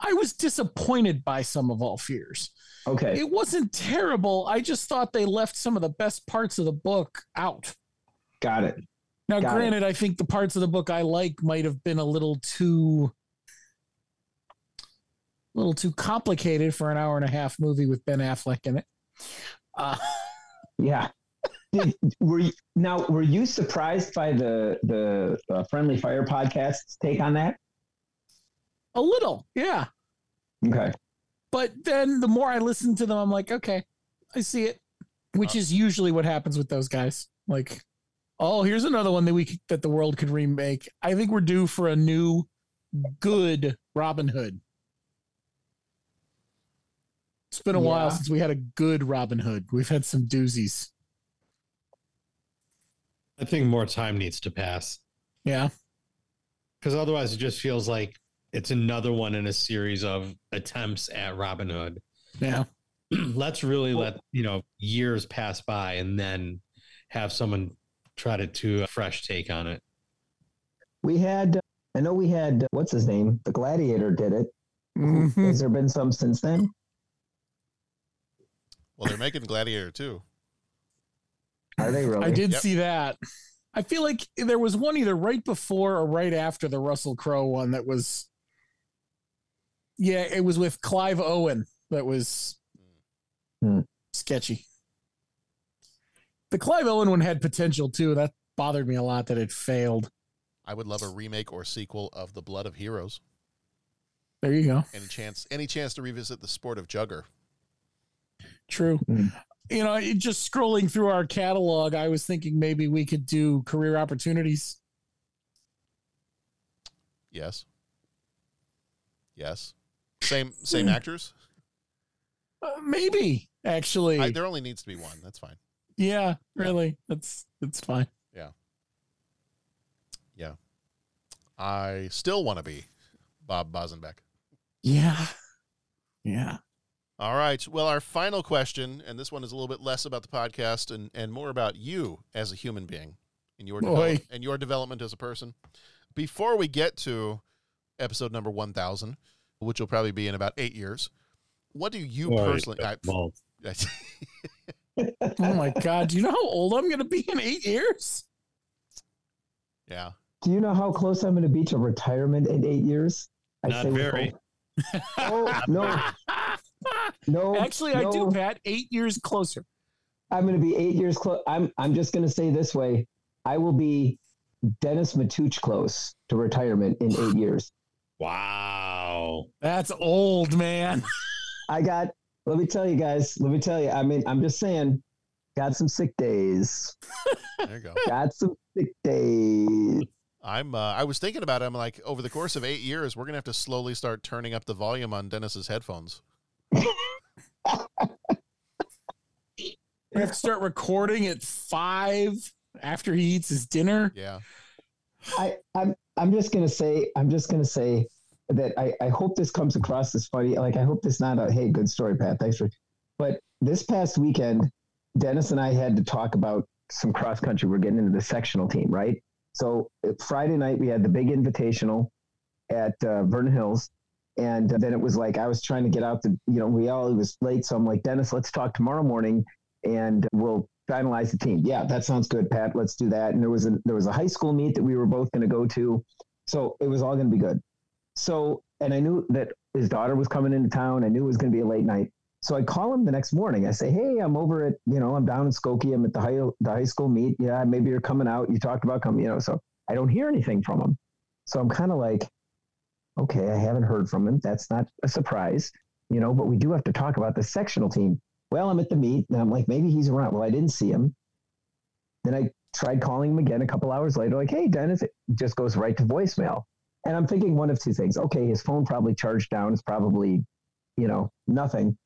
[SPEAKER 8] I was disappointed by Sum of All Fears.
[SPEAKER 13] Okay.
[SPEAKER 8] It wasn't terrible. I just thought they left some of the best parts of the book out.
[SPEAKER 13] Got it.
[SPEAKER 8] Now,
[SPEAKER 13] Got it.
[SPEAKER 8] granted, I think the parts of the book I like might have been a little too, a little too complicated for an hour and a half movie with Ben Affleck in it. Uh,
[SPEAKER 13] Yeah. Did, were you, now were you surprised by the the uh, Friendly Fire podcast's take on that?
[SPEAKER 8] a little, yeah.
[SPEAKER 13] Okay.
[SPEAKER 8] But then the more I listen to them, I'm like, okay, I see it. Which uh. is usually what happens with those guys. Like, oh, here's another one that we could, that the world could remake. I think we're due for a new, good Robin Hood. It's been a while since we had a good Robin Hood. We've had some doozies.
[SPEAKER 14] I think more time needs to pass.
[SPEAKER 8] Yeah.
[SPEAKER 14] Because otherwise, it just feels like it's another one in a series of attempts at Robin Hood.
[SPEAKER 8] Yeah.
[SPEAKER 14] Let's really let, you know, years pass by and then have someone try to do a fresh take on it.
[SPEAKER 13] We had, I know we had, what's his name? The Gladiator did it.
[SPEAKER 8] Mm-hmm.
[SPEAKER 13] Has there been some since then?
[SPEAKER 12] Well, they're making Gladiator too.
[SPEAKER 13] Are they really?
[SPEAKER 8] I did
[SPEAKER 12] Yep.
[SPEAKER 8] see that. I feel like there was one either right before or right after the Russell Crowe one that was. Yeah, it was with Clive Owen that was
[SPEAKER 13] Hmm.
[SPEAKER 8] sketchy. The Clive Owen one had potential too. That bothered me a lot that it failed.
[SPEAKER 12] I would love a remake or sequel of The Blood of Heroes.
[SPEAKER 8] There you go.
[SPEAKER 12] Any chance? Any chance to revisit the sport of jugger?
[SPEAKER 8] True.
[SPEAKER 13] Hmm.
[SPEAKER 8] You know, just scrolling through our catalog, I was thinking maybe we could do career opportunities.
[SPEAKER 12] Yes. Yes. Same same actors.
[SPEAKER 8] Uh, maybe actually.
[SPEAKER 12] I, there only needs to be one. That's fine.
[SPEAKER 8] yeah, really. That's that's fine.
[SPEAKER 12] Yeah. Yeah. I still want to be Bob Bosenbeck.
[SPEAKER 8] Yeah. Yeah.
[SPEAKER 12] All right. Well, our final question, and this one is a little bit less about the podcast and, and more about you as a human being and your develop, and your development as a person. Before we get to episode number one thousand, which will probably be in about eight years, what do you
[SPEAKER 14] Boy,
[SPEAKER 12] personally? I,
[SPEAKER 14] well.
[SPEAKER 8] Oh my god, do you know how old I'm gonna be in eight years?
[SPEAKER 12] yeah.
[SPEAKER 13] Do you know how close I'm going to be to retirement in eight years? I
[SPEAKER 14] Not
[SPEAKER 13] with
[SPEAKER 14] very.
[SPEAKER 13] Oh no, no.
[SPEAKER 8] Actually, I do,
[SPEAKER 13] no.
[SPEAKER 8] Pat. Eight years closer.
[SPEAKER 13] I'm going to be eight years close. I'm I'm just going to say this way: I will be Dennis Matuch close to retirement in eight years.
[SPEAKER 14] Wow.
[SPEAKER 8] That's old, man.
[SPEAKER 13] I got. Let me tell you guys. Let me tell you. I mean, I'm just saying. Got some sick days.
[SPEAKER 12] There you go.
[SPEAKER 13] Got some sick days.
[SPEAKER 12] I'm. Uh, I was thinking about it. I'm like, over the course of eight years, we're gonna have to slowly start turning up the volume on Dennis's headphones.
[SPEAKER 8] We have to start recording at five after he eats his dinner.
[SPEAKER 12] Yeah.
[SPEAKER 13] I, I'm I'm just gonna say I'm just gonna say that I, I hope this comes across as funny. Like I hope this not a hey good story, Pat. Thanks for but this past weekend, Dennis and I had to talk about some cross country. We're getting into the sectional team, right? So uh, Friday night we had the big invitational at uh, Vernon Hills. And then it was like I was trying to get out the, you know, we all it was late. So I'm like, Dennis, let's talk tomorrow morning and we'll finalize the team. Yeah, that sounds good, Pat. Let's do that. And there was a there was a high school meet that we were both going to go to, so it was all going to be good. So, and I knew that his daughter was coming into town. I knew it was going to be a late night. So I call him the next morning. I say, "Hey, I'm over at you know I'm down in Skokie. I'm at the high the high school meet. Yeah, maybe you're coming out. You talked about coming. You know." So I don't hear anything from him. So I'm kind of like, okay, I haven't heard from him. That's not a surprise, you know. But we do have to talk about the sectional team. Well, I'm at the meet, and I'm like, maybe he's around. Well, I didn't see him. Then I tried calling him again a couple hours later, like, hey, Dennis, it just goes right to voicemail. And I'm thinking one of two things. Okay, his phone probably charged down. It's probably, you know, nothing.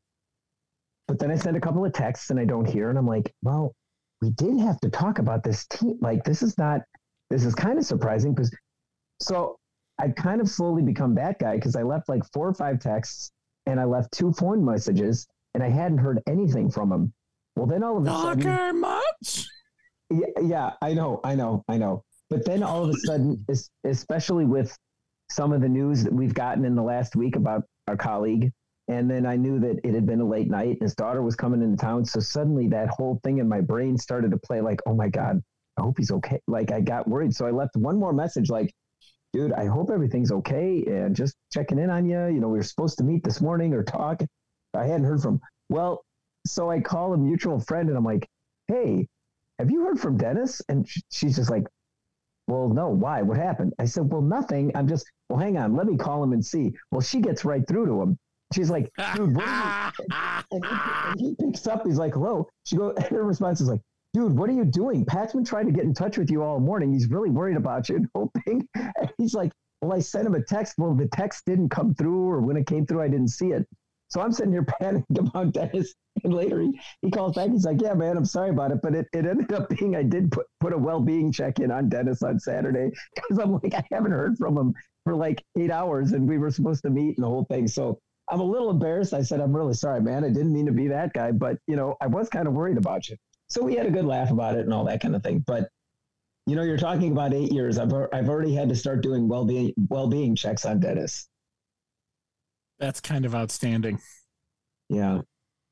[SPEAKER 13] But then I send a couple of texts and I don't hear. And I'm like, well, we did have to talk about this team. Like, this is not, this is kind of surprising because so I kind of slowly become that guy because I left like four or five texts and I left two phone messages and I hadn't heard anything from him. Well, then all of a sudden,
[SPEAKER 8] Talker much?
[SPEAKER 13] yeah, yeah, I know, I know, I know. But then all of a sudden, especially with some of the news that we've gotten in the last week about our colleague, and then I knew that it had been a late night his daughter was coming into town. So suddenly that whole thing in my brain started to play like, oh my God, I hope he's okay. Like I got worried. So I left one more message like, dude, I hope everything's okay and just checking in on you. You know, we were supposed to meet this morning or talk. I hadn't heard from. Well, so I call a mutual friend and I'm like, hey, have you heard from Dennis? And she's just like, well, no, why? What happened? I said, well, nothing. I'm just, well, hang on, let me call him and see. Well, she gets right through to him. She's like, dude, what are you? And he, and he picks up. He's like, hello. She goes, her response is like, dude, what are you doing? Pat's been trying to get in touch with you all morning. He's really worried about you and hoping. And he's like, well, I sent him a text. Well, the text didn't come through, or when it came through, I didn't see it. So I'm sitting here panicking about Dennis. And later he, he calls back. He's like, yeah, man, I'm sorry about it. But it, it ended up being I did put, put a well being check in on Dennis on Saturday because I'm like, I haven't heard from him for like eight hours and we were supposed to meet and the whole thing. So I'm a little embarrassed. I said, I'm really sorry, man. I didn't mean to be that guy. But, you know, I was kind of worried about you. So we had a good laugh about it and all that kind of thing. But, you know, you're talking about eight years. I've, I've already had to start doing well being well being checks on Dennis.
[SPEAKER 8] That's kind of outstanding.
[SPEAKER 13] Yeah.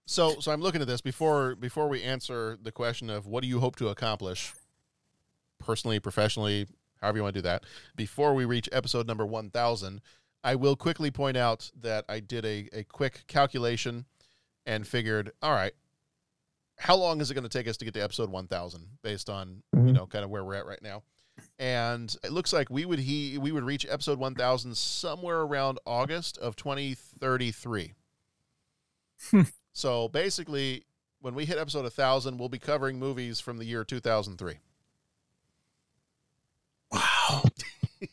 [SPEAKER 12] So, so I'm looking at this before before we answer the question of what do you hope to accomplish. personally, professionally, however you want to do that. Before we reach episode number 1000, I will quickly point out that I did a, a quick calculation and figured, all right, how long is it going to take us to get to episode 1000 based on, you mm-hmm. know, kind of where we're at right now? And it looks like we would he we would reach episode 1000 somewhere around August of 2033. so basically, when we hit episode 1000, we'll be covering movies from the year 2003.
[SPEAKER 13] Wow,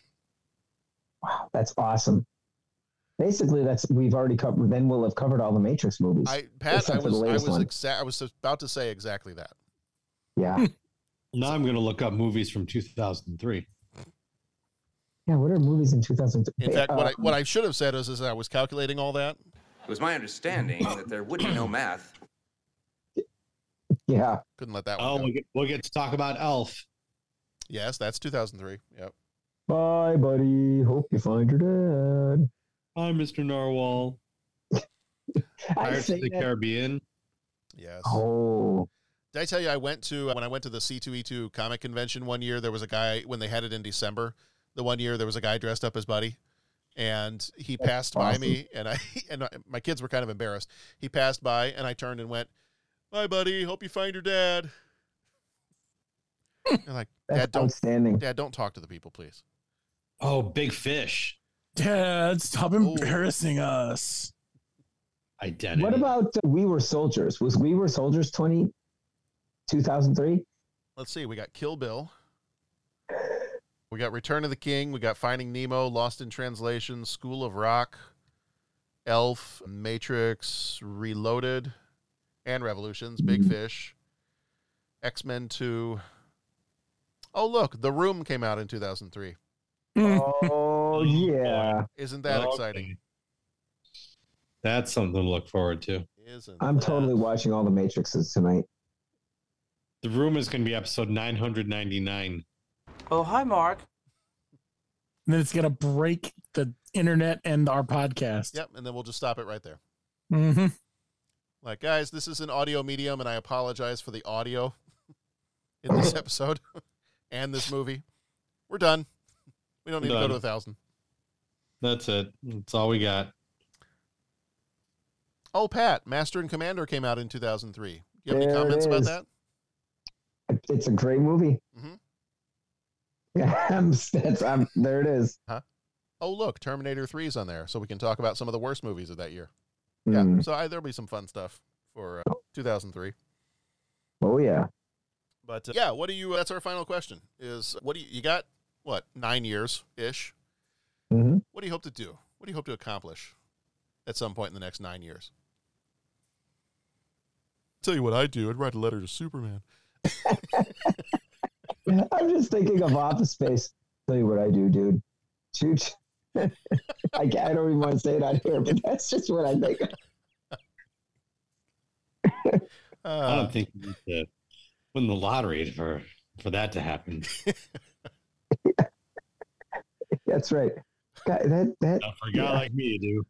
[SPEAKER 13] wow, that's awesome. Basically, that's we've already covered. Then we'll have covered all the Matrix movies.
[SPEAKER 12] I Pat, I
[SPEAKER 13] except for the
[SPEAKER 12] was I was exa- I was about to say exactly that.
[SPEAKER 13] Yeah,
[SPEAKER 14] Now I'm going to look up movies from 2003.
[SPEAKER 13] yeah. What are movies in 2003?
[SPEAKER 12] In fact, what I
[SPEAKER 13] Uh,
[SPEAKER 12] what I should have said is, is I was calculating all that.
[SPEAKER 24] It was my understanding that there would be no math.
[SPEAKER 13] Yeah.
[SPEAKER 12] Couldn't let that one
[SPEAKER 14] Oh,
[SPEAKER 12] go.
[SPEAKER 14] we'll get, we'll get to talk about Elf.
[SPEAKER 12] Yes, that's 2003. Yep.
[SPEAKER 13] Bye, buddy. Hope you find your dad.
[SPEAKER 14] Hi, Mr. Narwhal. Pirates of the
[SPEAKER 13] that-
[SPEAKER 14] Caribbean.
[SPEAKER 12] Yes.
[SPEAKER 13] Oh,
[SPEAKER 12] Did I tell you I went to when I went to the C2E2 comic convention one year? There was a guy when they had it in December. The one year there was a guy dressed up as Buddy, and he
[SPEAKER 13] That's
[SPEAKER 12] passed by me, and I and I- my kids were kind of embarrassed. He passed by, and I turned and went, "Bye, Buddy. Hope you find your dad." They're like,
[SPEAKER 13] That's
[SPEAKER 12] "Dad, don't,
[SPEAKER 13] outstanding.
[SPEAKER 12] Dad, don't talk to the people, please."
[SPEAKER 14] Oh, Big Fish.
[SPEAKER 8] Dad, stop embarrassing us.
[SPEAKER 14] Identity.
[SPEAKER 13] what about uh, We Were Soldiers? Was We Were Soldiers 20, 2003?
[SPEAKER 12] Let's see. We got Kill Bill. We got Return of the King. We got Finding Nemo, Lost in Translation, School of Rock, Elf, Matrix, Reloaded, and Revolutions, Big mm-hmm. Fish, X Men 2. Oh, look. The Room came out in 2003. Mm.
[SPEAKER 13] Oh yeah.
[SPEAKER 12] Isn't that
[SPEAKER 14] Okay.
[SPEAKER 12] exciting?
[SPEAKER 14] That's something to look forward to.
[SPEAKER 12] Isn't
[SPEAKER 13] I'm
[SPEAKER 12] that-
[SPEAKER 13] totally watching all the Matrixes tonight.
[SPEAKER 14] The Room is going to be episode 999.
[SPEAKER 16] Oh, hi, Mark.
[SPEAKER 8] And then it's gonna break the internet and our podcast.
[SPEAKER 12] Yep. And then we'll just stop it right there.
[SPEAKER 8] Mm-hmm.
[SPEAKER 12] Like, guys, this is an audio medium, and I apologize for the audio in this episode and this movie. We're done. We don't need to go to a thousand.
[SPEAKER 14] That's it. That's all we got.
[SPEAKER 12] Oh, Pat, Master and Commander came out in 2003. Do you have any
[SPEAKER 13] There it
[SPEAKER 12] comments about that?
[SPEAKER 13] It's a great movie.
[SPEAKER 12] Mhm.
[SPEAKER 13] Yeah, I'm, that's, I'm, there it is.
[SPEAKER 12] Huh? Oh, look, Terminator 3 is on there, so we can talk about some of the worst movies of that year. Yeah,
[SPEAKER 13] Mm.
[SPEAKER 12] so I, there'll be some fun stuff for uh, 2003.
[SPEAKER 13] Oh yeah.
[SPEAKER 12] But uh, yeah, what do you? That's our final question. Is what do you? You got what nine years ish?
[SPEAKER 13] Mhm.
[SPEAKER 12] What do you hope to do? What do you hope to accomplish at some point in the next nine years? Tell you what I'd do. I'd write a letter to Superman.
[SPEAKER 13] I'm just thinking of Office Space. Tell you what I do, dude. Shoot. I, I don't even want to say it out here, but that's just what I think. of.
[SPEAKER 14] I
[SPEAKER 12] Uh,
[SPEAKER 14] don't think you need to win the lottery for for that to happen.
[SPEAKER 13] That's right. God, that that
[SPEAKER 14] Not for a guy
[SPEAKER 13] yeah,
[SPEAKER 14] like me to do.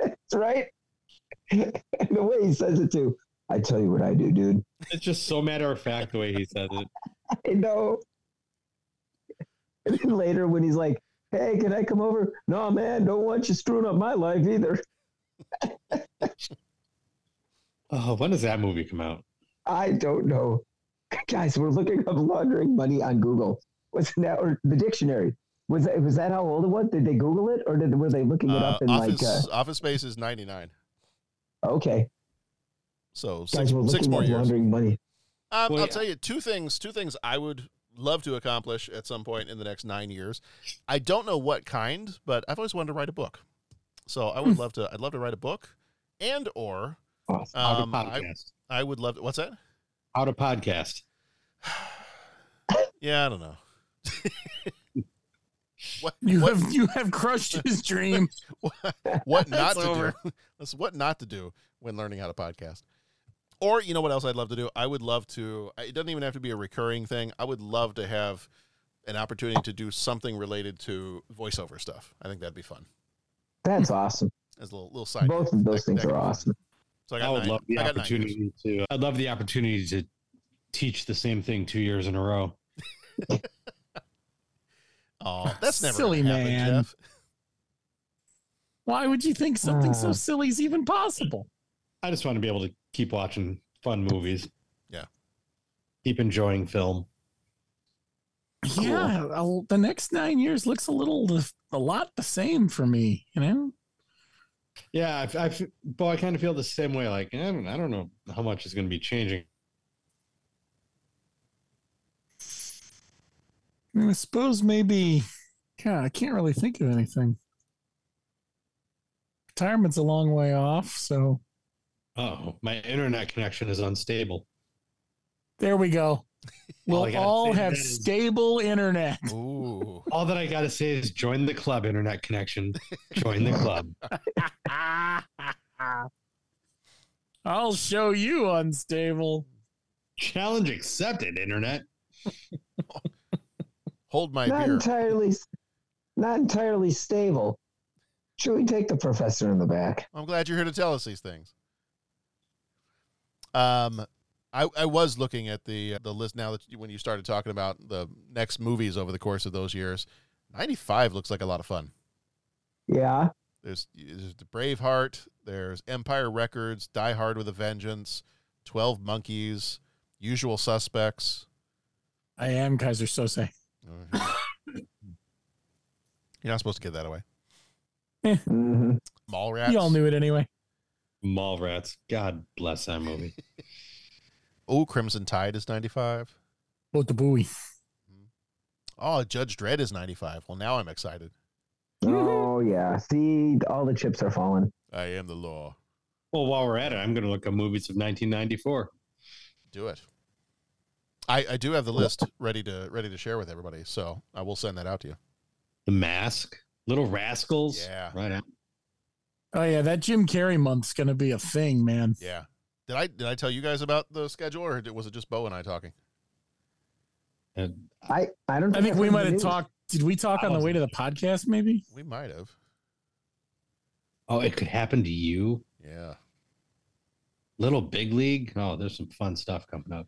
[SPEAKER 13] that's right. the way he says it too. I tell you what I do, dude.
[SPEAKER 14] It's just so matter of fact the way he says it.
[SPEAKER 13] I know. And then later when he's like, "Hey, can I come over?" No, man, don't want you screwing up my life either.
[SPEAKER 14] Oh, when does that movie come out?
[SPEAKER 13] I don't know. Guys, we're looking up laundering money on Google. Was that or the dictionary? Was that was that how old it was? Did they Google it or did were they looking it
[SPEAKER 12] uh,
[SPEAKER 13] up in
[SPEAKER 12] office
[SPEAKER 13] like?
[SPEAKER 12] Office Space is ninety nine.
[SPEAKER 13] Uh, okay,
[SPEAKER 12] So six,
[SPEAKER 13] we're
[SPEAKER 12] six more
[SPEAKER 13] up
[SPEAKER 12] years.
[SPEAKER 13] laundering money.
[SPEAKER 12] Um,
[SPEAKER 14] Well,
[SPEAKER 12] I'll
[SPEAKER 14] yeah.
[SPEAKER 12] tell you two things. Two things I would love to accomplish at some point in the next nine years. I don't know what kind, but I've always wanted to write a book. So I would love to. I'd love to write a book, and or
[SPEAKER 13] Awesome.
[SPEAKER 14] How to
[SPEAKER 12] um, I,
[SPEAKER 14] podcast.
[SPEAKER 12] I would love. To, what's that?
[SPEAKER 14] How to podcast.
[SPEAKER 12] Yeah, I don't know. what
[SPEAKER 8] You
[SPEAKER 12] what,
[SPEAKER 8] have you have crushed his dream.
[SPEAKER 12] what not to
[SPEAKER 8] over.
[SPEAKER 12] do? That's what not to do when learning how to podcast. Or you know what else I'd love to do? I would love to. It doesn't even have to be a recurring thing. I would love to have an opportunity to do something related to voiceover stuff. I think that'd be fun.
[SPEAKER 13] That's awesome.
[SPEAKER 12] As a little little side.
[SPEAKER 13] Both of those
[SPEAKER 12] That-
[SPEAKER 13] things
[SPEAKER 12] that
[SPEAKER 13] are
[SPEAKER 12] could be fun.
[SPEAKER 13] awesome.
[SPEAKER 12] So I got
[SPEAKER 14] I would
[SPEAKER 12] nine-
[SPEAKER 14] love the
[SPEAKER 12] I got nine years.
[SPEAKER 14] opportunity to. I'd love the opportunity to teach the same thing two years in a row.
[SPEAKER 12] Oh, that's never
[SPEAKER 8] Silly
[SPEAKER 12] happen,
[SPEAKER 8] man.
[SPEAKER 12] Jeff.
[SPEAKER 8] Why would you think something so
[SPEAKER 14] Ah.
[SPEAKER 8] silly is even possible?
[SPEAKER 14] I just want to be able to keep watching fun movies.
[SPEAKER 12] Yeah.
[SPEAKER 14] Keep enjoying film.
[SPEAKER 8] Yeah, I'll- the next nine years looks a little, a lot the same for me. You know,
[SPEAKER 14] Yeah, I, I, f- but I kind of feel the same way. Like, I don't, I don't know how much is going to be changing.
[SPEAKER 8] I suppose maybe. God, I can't really think of anything. Retirement's a long way off, so
[SPEAKER 14] Oh, my internet connection is unstable.
[SPEAKER 8] there we go. We'll
[SPEAKER 14] gotta
[SPEAKER 8] all have
[SPEAKER 14] is-
[SPEAKER 8] stable internet.
[SPEAKER 12] Ooh.
[SPEAKER 14] All that I got to say is join the club, internet connection. Join the club.
[SPEAKER 8] I'll show you unstable.
[SPEAKER 14] Challenge accepted, internet.
[SPEAKER 12] Hold my
[SPEAKER 13] not
[SPEAKER 12] beer.
[SPEAKER 13] entirely, not entirely stable. Should we take the professor in the back?
[SPEAKER 12] I'm glad you're here to tell us these things. Um, I, I was looking at the the list now that you, when you started talking about the next movies over the course of those years. 95 looks like a lot of fun.
[SPEAKER 13] Yeah.
[SPEAKER 12] There's, there's the Braveheart. There's Empire Records, Die Hard with a Vengeance, Twelve Monkeys, Usual Suspects.
[SPEAKER 8] I am Keyser Söze.
[SPEAKER 12] You're not supposed to give that away.
[SPEAKER 13] Mm-hmm.
[SPEAKER 12] Mallrats.
[SPEAKER 8] You all knew it anyway.
[SPEAKER 14] Mallrats. God bless that movie.
[SPEAKER 12] Oh, Crimson Tide is 95.
[SPEAKER 8] Both the buoy. Mm-hmm.
[SPEAKER 12] Oh, Judge Dredd is 95. Well, now I'm excited.
[SPEAKER 13] Oh yeah. See, all the chips are falling.
[SPEAKER 12] I am the law.
[SPEAKER 14] Well, while we're at it, I'm going to look up movies of 1994.
[SPEAKER 12] Do it. I, I do have the list ready to ready to share with everybody, so I will send that out to you.
[SPEAKER 14] The Mask, Little Rascals.
[SPEAKER 12] Yeah.
[SPEAKER 14] Right on.
[SPEAKER 8] Oh yeah, that Jim Carrey month's gonna be a thing, man.
[SPEAKER 12] Yeah. Did I did I tell you guys about the schedule, or did- was it just Bo and I talking?
[SPEAKER 14] And
[SPEAKER 13] I I don't.
[SPEAKER 8] I think
[SPEAKER 13] I've
[SPEAKER 8] we might have talked. Did we talk on the way to the podcast? Maybe.
[SPEAKER 12] We might have.
[SPEAKER 14] oh, it could happen to you.
[SPEAKER 12] Yeah.
[SPEAKER 14] Little Big League. Oh, there's some fun stuff coming up.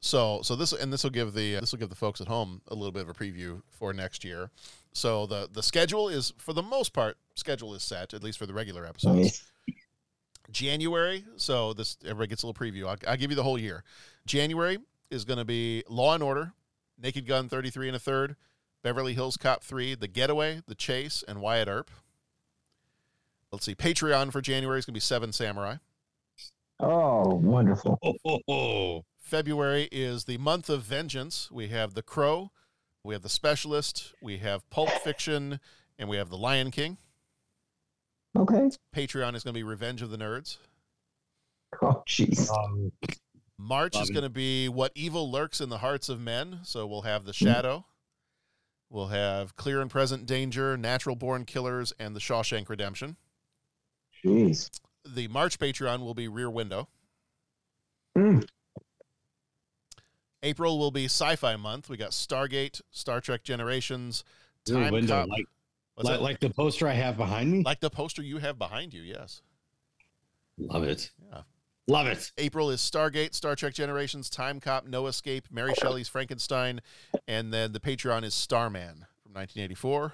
[SPEAKER 12] So so this and this will give the this will give the folks at home a little bit of a preview for next year. So the the schedule is for the most part schedule is set at least for the regular episodes.
[SPEAKER 13] Nice.
[SPEAKER 12] January. So this everybody gets a little preview. I'll, I'll give you the whole year. January is going to be Law and Order, Naked Gun 33 and a third, Beverly Hills Cop 3, The Getaway, The Chase, and Wyatt Earp. Let's see. Patreon for January is going to be Seven Samurai.
[SPEAKER 13] Oh, wonderful.
[SPEAKER 14] Oh,
[SPEAKER 12] February is the month of vengeance. We have The Crow, we have The Specialist, we have Pulp Fiction, and we have The Lion King.
[SPEAKER 13] Okay.
[SPEAKER 12] Patreon is going to be Revenge of the Nerds.
[SPEAKER 13] Oh, jeez.
[SPEAKER 12] March
[SPEAKER 14] Love
[SPEAKER 12] is going to be What Evil Lurks in the Hearts of Men. So we'll have The Shadow. We'll have Clear and Present Danger, Natural Born Killers, and The Shawshank Redemption.
[SPEAKER 13] Jeez.
[SPEAKER 12] The March Patreon will be Rear Window.
[SPEAKER 13] Mm.
[SPEAKER 12] April will be Sci-Fi Month. We got Stargate, Star Trek Generations,
[SPEAKER 14] Ooh,
[SPEAKER 12] Time
[SPEAKER 14] window,
[SPEAKER 12] Cop.
[SPEAKER 14] like, like, like the poster I have behind me.
[SPEAKER 12] Like the poster you have behind you, yes.
[SPEAKER 14] Love it.
[SPEAKER 12] Yeah.
[SPEAKER 14] Love it.
[SPEAKER 12] April is Stargate, Star Trek Generations, Time Cop, No Escape, Mary Shelley's Frankenstein, and then the Patreon is Starman from 1984.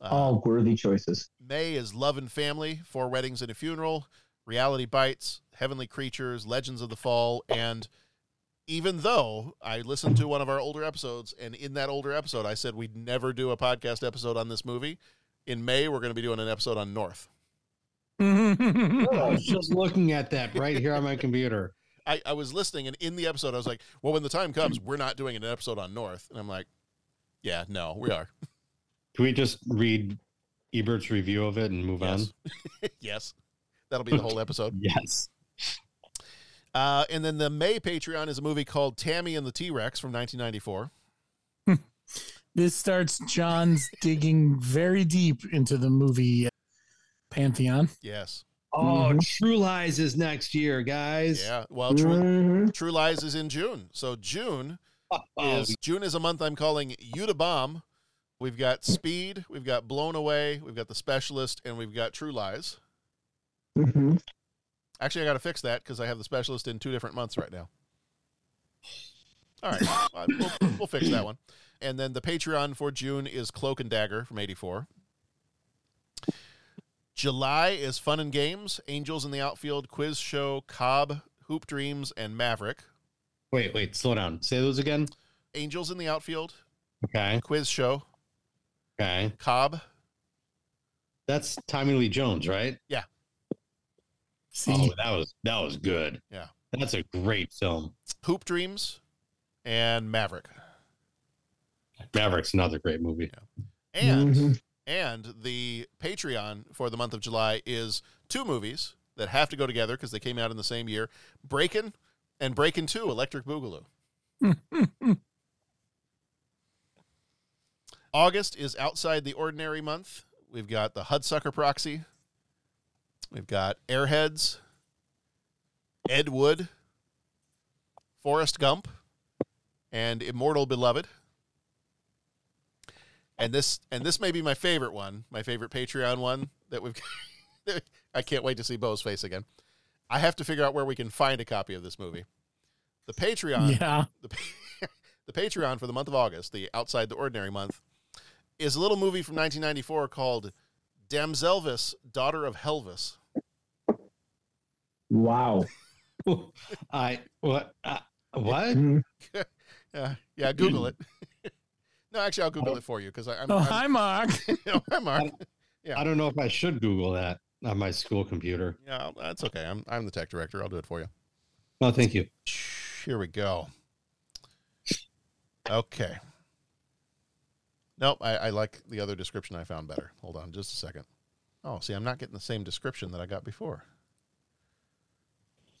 [SPEAKER 12] Uh,
[SPEAKER 13] All worthy choices.
[SPEAKER 12] May is Love and Family, Four Weddings and a Funeral, Reality Bites, Heavenly Creatures, Legends of the Fall, and even though I listened to one of our older episodes, and in that older episode I said we'd never do a podcast episode on this movie, in May we're going to be doing an episode on North.
[SPEAKER 14] I was just looking at that right here on my computer.
[SPEAKER 12] I, I was listening, and in the episode I was like, well, when the time comes, we're not doing an episode on North. And I'm like, yeah, no, we are.
[SPEAKER 14] Can we just read Ebert's review of it and move
[SPEAKER 12] Yes.
[SPEAKER 14] on?
[SPEAKER 12] yes. That'll be the whole episode.
[SPEAKER 14] Yes.
[SPEAKER 12] Uh, and then the May Patreon is a movie called Tammy and the T Rex from 1994.
[SPEAKER 8] This starts John's digging very deep into the movie pantheon.
[SPEAKER 12] Yes.
[SPEAKER 14] Oh, True Lies is next year, guys.
[SPEAKER 12] Yeah. Well, True,
[SPEAKER 13] Mhm.
[SPEAKER 12] True Lies is in June. So June
[SPEAKER 14] Oh,
[SPEAKER 12] is June is a month I'm calling You to Bomb. We've got Speed, we've got Blown Away, we've got The Specialist, and we've got True Lies.
[SPEAKER 13] Mhm.
[SPEAKER 12] Actually, I got to fix that because I have the specialist in two different months right now. All right, uh, we'll, we'll fix that one. And then the Patreon for June is Cloak and Dagger from '84. July is Fun and Games, Angels in the Outfield, Quiz Show, Cobb, Hoop Dreams, and Maverick.
[SPEAKER 14] Wait, wait, slow down. Say those again.
[SPEAKER 12] Angels in the Outfield,
[SPEAKER 14] Okay.
[SPEAKER 12] Quiz Show,
[SPEAKER 14] Okay.
[SPEAKER 12] Cobb.
[SPEAKER 14] That's Tommy Lee Jones, right?
[SPEAKER 12] Yeah.
[SPEAKER 14] Oh, that was that was good.
[SPEAKER 12] Yeah.
[SPEAKER 14] That's a great film.
[SPEAKER 12] Hoop Dreams, and Maverick.
[SPEAKER 14] Maverick's another great movie.
[SPEAKER 12] And mm-hmm. and the Patreon for the month of July is two movies that have to go together because they came out in the same year: Breakin' and Breakin' Two, Electric Boogaloo. August is outside the ordinary month. We've got the Hudsucker Proxy. We've got Airheads, Ed Wood, Forrest Gump, and Immortal Beloved. And this and this may be my favorite one, my favorite Patreon one that we've. I can't wait to see Bo's face again. I have to figure out where we can find a copy of this movie. The Patreon,
[SPEAKER 8] Yeah.
[SPEAKER 12] the, the Patreon for the month of August, the outside the ordinary month, is a little movie from 1994 called Damselvis, Daughter of Helvis.
[SPEAKER 13] Wow.
[SPEAKER 14] I what uh, what?
[SPEAKER 12] yeah, yeah. Google it. no, actually, I'll Google it for you because I'm.
[SPEAKER 8] Oh,
[SPEAKER 12] I'm-
[SPEAKER 8] hi, Mark.
[SPEAKER 12] no, hi, Mark. Yeah.
[SPEAKER 14] I don't know if I should Google that on my school computer.
[SPEAKER 12] Yeah, that's okay. I'm I'm the tech director. I'll do it for you.
[SPEAKER 14] Oh, thank you.
[SPEAKER 12] Here we go. Okay. Nope, I, I like the other description I found better. Hold on just a second. Oh, see, I'm not getting the same description that I got before.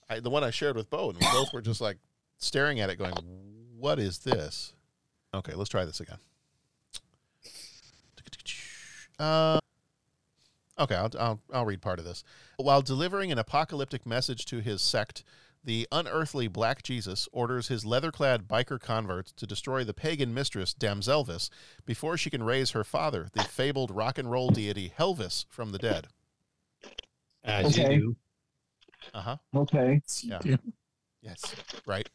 [SPEAKER 12] I, the one I shared with Bo, and we both were just like staring at it, going, "What is this?" Okay, let's try this again. Uh, okay, I'll, I'll I'll read part of this. While delivering an apocalyptic message to his sect, the unearthly Black Jesus orders his leather-clad biker converts to destroy the pagan mistress Damselvis before she can raise her father, the fabled rock and roll deity Helvis, from the dead.
[SPEAKER 14] As
[SPEAKER 13] Okay.
[SPEAKER 14] you do.
[SPEAKER 12] Uh huh.
[SPEAKER 13] Okay.
[SPEAKER 12] Yeah. Yes. Right.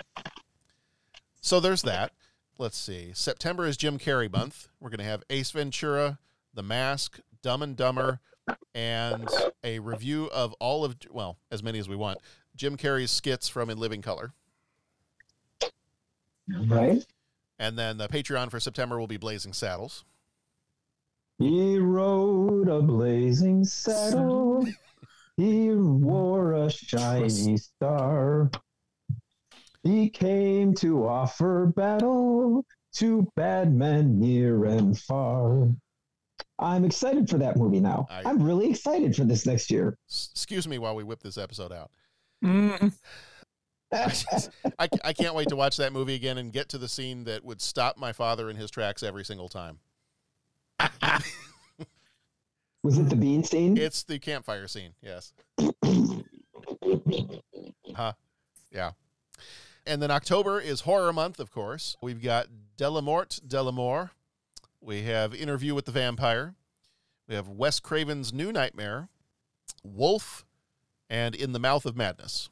[SPEAKER 12] So there's that. Let's see. September is Jim Carrey month. We're going to have Ace Ventura, The Mask, Dumb and Dumber, and a review of all of, well, as many as we want, Jim Carrey's skits from In Living Color.
[SPEAKER 13] Right.
[SPEAKER 12] And then the Patreon for September will be Blazing Saddles.
[SPEAKER 13] He rode a blazing saddle. He wore a shiny star. He came to offer battle to bad men near and far. I'm excited for that movie now.
[SPEAKER 12] I-
[SPEAKER 13] I'm really excited for this next year.
[SPEAKER 12] Excuse me while we whip this episode out.
[SPEAKER 8] Mm.
[SPEAKER 12] I, just- I, I can't wait to watch that movie again and get to the scene that would stop my father in his tracks every single time.
[SPEAKER 13] Was it the bean scene?
[SPEAKER 12] It's the campfire scene, yes. huh. Yeah. And then October is horror month, of course. We've got Dellamorte Dellamore. We have Interview with the Vampire. We have Wes Craven's New Nightmare, Wolf, and In the Mouth of Madness.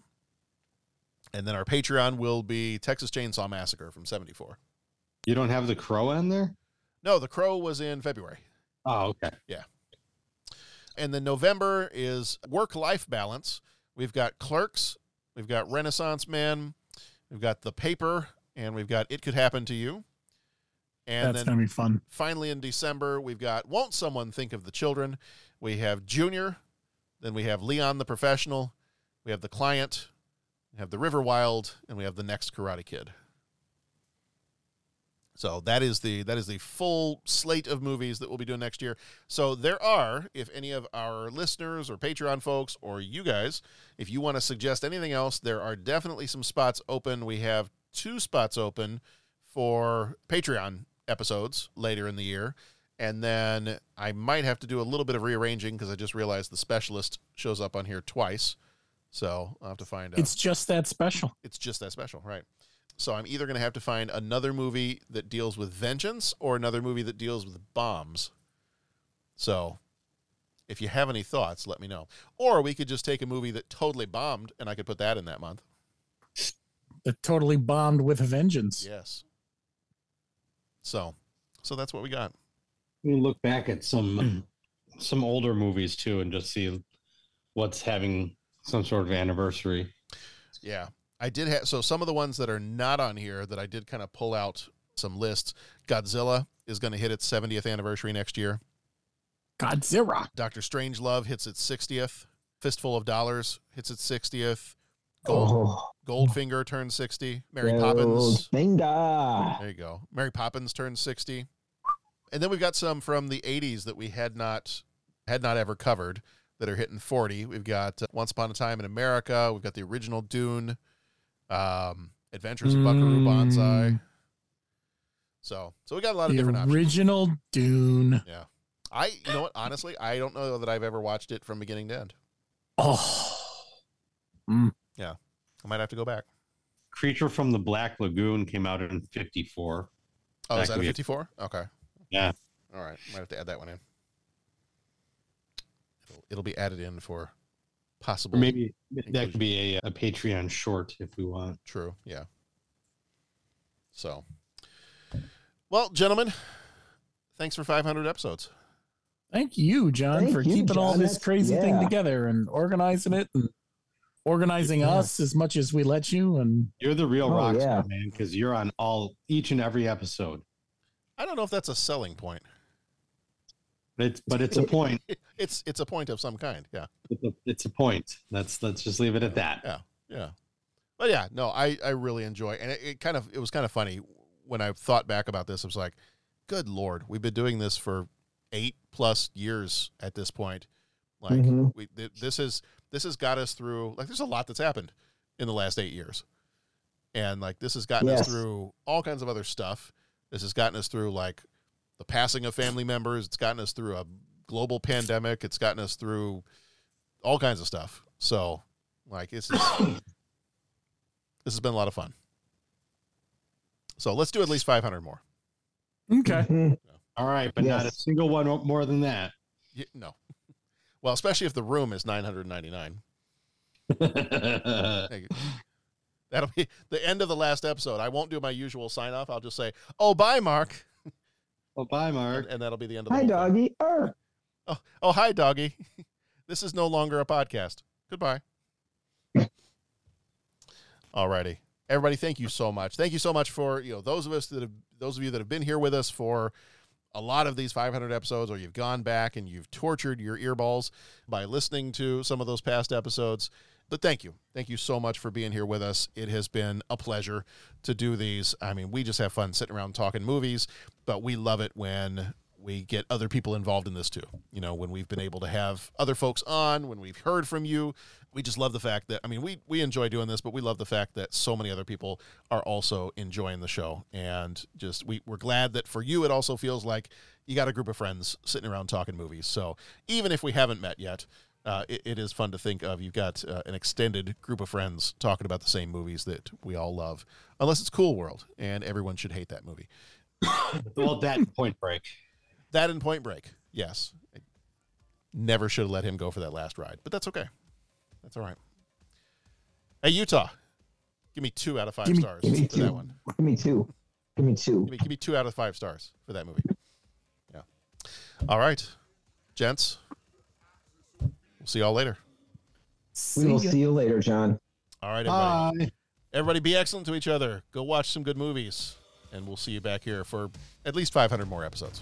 [SPEAKER 12] And then our Patreon will be Texas Chainsaw Massacre from 74.
[SPEAKER 14] You don't have the crow on there?
[SPEAKER 12] No, The Crow was in February.
[SPEAKER 14] Oh, okay.
[SPEAKER 12] Yeah. And then November is work life balance. We've got Clerks, we've got Renaissance Man, we've got The Paper, and we've got It Could Happen to You. And
[SPEAKER 8] That's
[SPEAKER 12] then
[SPEAKER 8] gonna be fun.
[SPEAKER 12] finally in December, we've got Won't Someone Think of the Children? We have Junior, then we have Leon the Professional, we have The Client, we have The River Wild, and we have The Next Karate Kid. So that is the that is the full slate of movies that we'll be doing next year. So there are, if any of our listeners or Patreon folks or you guys, if you want to suggest anything else, there are definitely some spots open. We have two spots open for Patreon episodes later in the year. And then I might have to do a little bit of rearranging because I just realized the specialist shows up on here twice. So I'll have to find out.
[SPEAKER 8] It's just that special.
[SPEAKER 12] It's just that special, right? So I'm either going to have to find another movie that deals with vengeance or another movie that deals with bombs. So if you have any thoughts, let me know. Or we could just take a movie that totally bombed, and I could put that in that month.
[SPEAKER 8] That totally bombed with a vengeance.
[SPEAKER 12] Yes. So, so that's what we got.
[SPEAKER 14] We look back at some hmm. some older movies too, and just see what's having some sort of anniversary.
[SPEAKER 12] Yeah. I did have so some of the ones that are not on here that I did kind of pull out some lists. Godzilla is going to hit its 70th anniversary next year.
[SPEAKER 8] Godzilla.
[SPEAKER 12] Doctor Strangelove hits its 60th. Fistful of Dollars hits its 60th. Gold,
[SPEAKER 13] Oh.
[SPEAKER 12] Goldfinger turns 60. Mary Poppins.
[SPEAKER 13] Goldfinger.
[SPEAKER 12] There you go. Mary Poppins turns 60. And then we've got some from the 80s that we had not had not ever covered that are hitting 40. We've got uh, Once Upon a Time in America. We've got the original Dune. Um, Adventures of Buckaroo Banzai. So, so we got a lot of
[SPEAKER 8] The
[SPEAKER 12] different options.
[SPEAKER 8] original Dune.
[SPEAKER 12] Yeah. I, you know what? Honestly, I don't know that I've ever watched it from beginning to end.
[SPEAKER 8] Oh. Mm.
[SPEAKER 12] Yeah. I might have to go back.
[SPEAKER 14] Creature from the Black Lagoon came out in '54.
[SPEAKER 12] Oh, is that a 54? Okay.
[SPEAKER 14] Yeah.
[SPEAKER 12] All right. Might have to add that one in. It'll, it'll be added in for possible.
[SPEAKER 14] Or maybe that could be a, a Patreon short if we want.
[SPEAKER 12] True. Yeah. So, well, gentlemen, thanks for 500 episodes.
[SPEAKER 8] Thank you, John,
[SPEAKER 13] Thank
[SPEAKER 8] for
[SPEAKER 13] you,
[SPEAKER 8] keeping all this
[SPEAKER 13] That's-
[SPEAKER 8] crazy thing together and organizing it and organizing
[SPEAKER 14] Yeah.
[SPEAKER 8] us as much as we let you. And
[SPEAKER 14] You're the real
[SPEAKER 13] Oh,
[SPEAKER 14] rock
[SPEAKER 13] yeah.
[SPEAKER 14] star, man, because you're on all each and every episode.
[SPEAKER 12] I don't know if that's a selling point.
[SPEAKER 14] It's but it's a point.
[SPEAKER 12] It's it's a point of some kind. Yeah.
[SPEAKER 14] It's a, it's a point. Let's let's just leave it at that.
[SPEAKER 12] Yeah. Yeah. But yeah, no, I, I really enjoy and it, it kind of it was kind of funny when I thought back about this. I was like, good lord, we've been doing this for eight plus years at this point. Like
[SPEAKER 13] Mhm.
[SPEAKER 12] we th- this is this has got us through like there's a lot that's happened in the last eight years. And like this has gotten us through all kinds of other stuff. This has gotten us through like the passing of family members. It's gotten us through a global pandemic. It's gotten us through all kinds of stuff. So, like, it's this has been a lot of fun. So let's do at least 500 more.
[SPEAKER 8] okay.
[SPEAKER 13] Mhm.
[SPEAKER 14] All right, but not a single one more than that.
[SPEAKER 12] Y- no, well, especially if the room is 999. Thank you. That'll be the end of the last episode. I won't do my usual sign off. I'll just say, "Oh, bye, Mark,"
[SPEAKER 14] oh, bye, Mark.
[SPEAKER 12] and, and that'll be the end of the
[SPEAKER 13] Hi, doggy. Arr.
[SPEAKER 12] Oh, oh, hi, doggy. this is no longer a podcast. Goodbye. Alrighty. Everybody, thank you so much. Thank you so much for, you know, those of us that have those of you that have been here with us for a lot of these 500 episodes or you've gone back and you've tortured your earballs by listening to some of those past episodes. But thank you. Thank you so much for being here with us. It has been a pleasure to do these. I mean, we just have fun sitting around talking movies, but we love it when we get other people involved in this too. You know, when we've been able to have other folks on, when we've heard from you, we just love the fact that I mean, we we enjoy doing this, but we love the fact that so many other people are also enjoying the show, and just we we're glad that for you it also feels like you got a group of friends sitting around talking movies. So even if we haven't met yet. Uh, it, it is fun to think of. You've got uh, an extended group of friends talking about the same movies that we all love, unless it's Cool World, and everyone should hate that movie.
[SPEAKER 14] well, that and Point Break.
[SPEAKER 12] That and Point Break, yes. I never should have let him go for that last ride, but that's okay. That's all right. Hey, Utah, give me two out of five
[SPEAKER 13] Give me-
[SPEAKER 12] stars
[SPEAKER 13] give me
[SPEAKER 12] for that
[SPEAKER 13] two.
[SPEAKER 12] one.
[SPEAKER 13] Give me two. Give me two.
[SPEAKER 12] Give me, give me two out of five stars for that movie. Yeah. All right, gents. We'll see y'all later.
[SPEAKER 13] We will
[SPEAKER 8] ya.
[SPEAKER 13] see you later, John.
[SPEAKER 12] All right, everybody.
[SPEAKER 14] Bye.
[SPEAKER 12] Everybody be excellent to each other. Go watch some good movies. And we'll see you back here for at least 500 more episodes.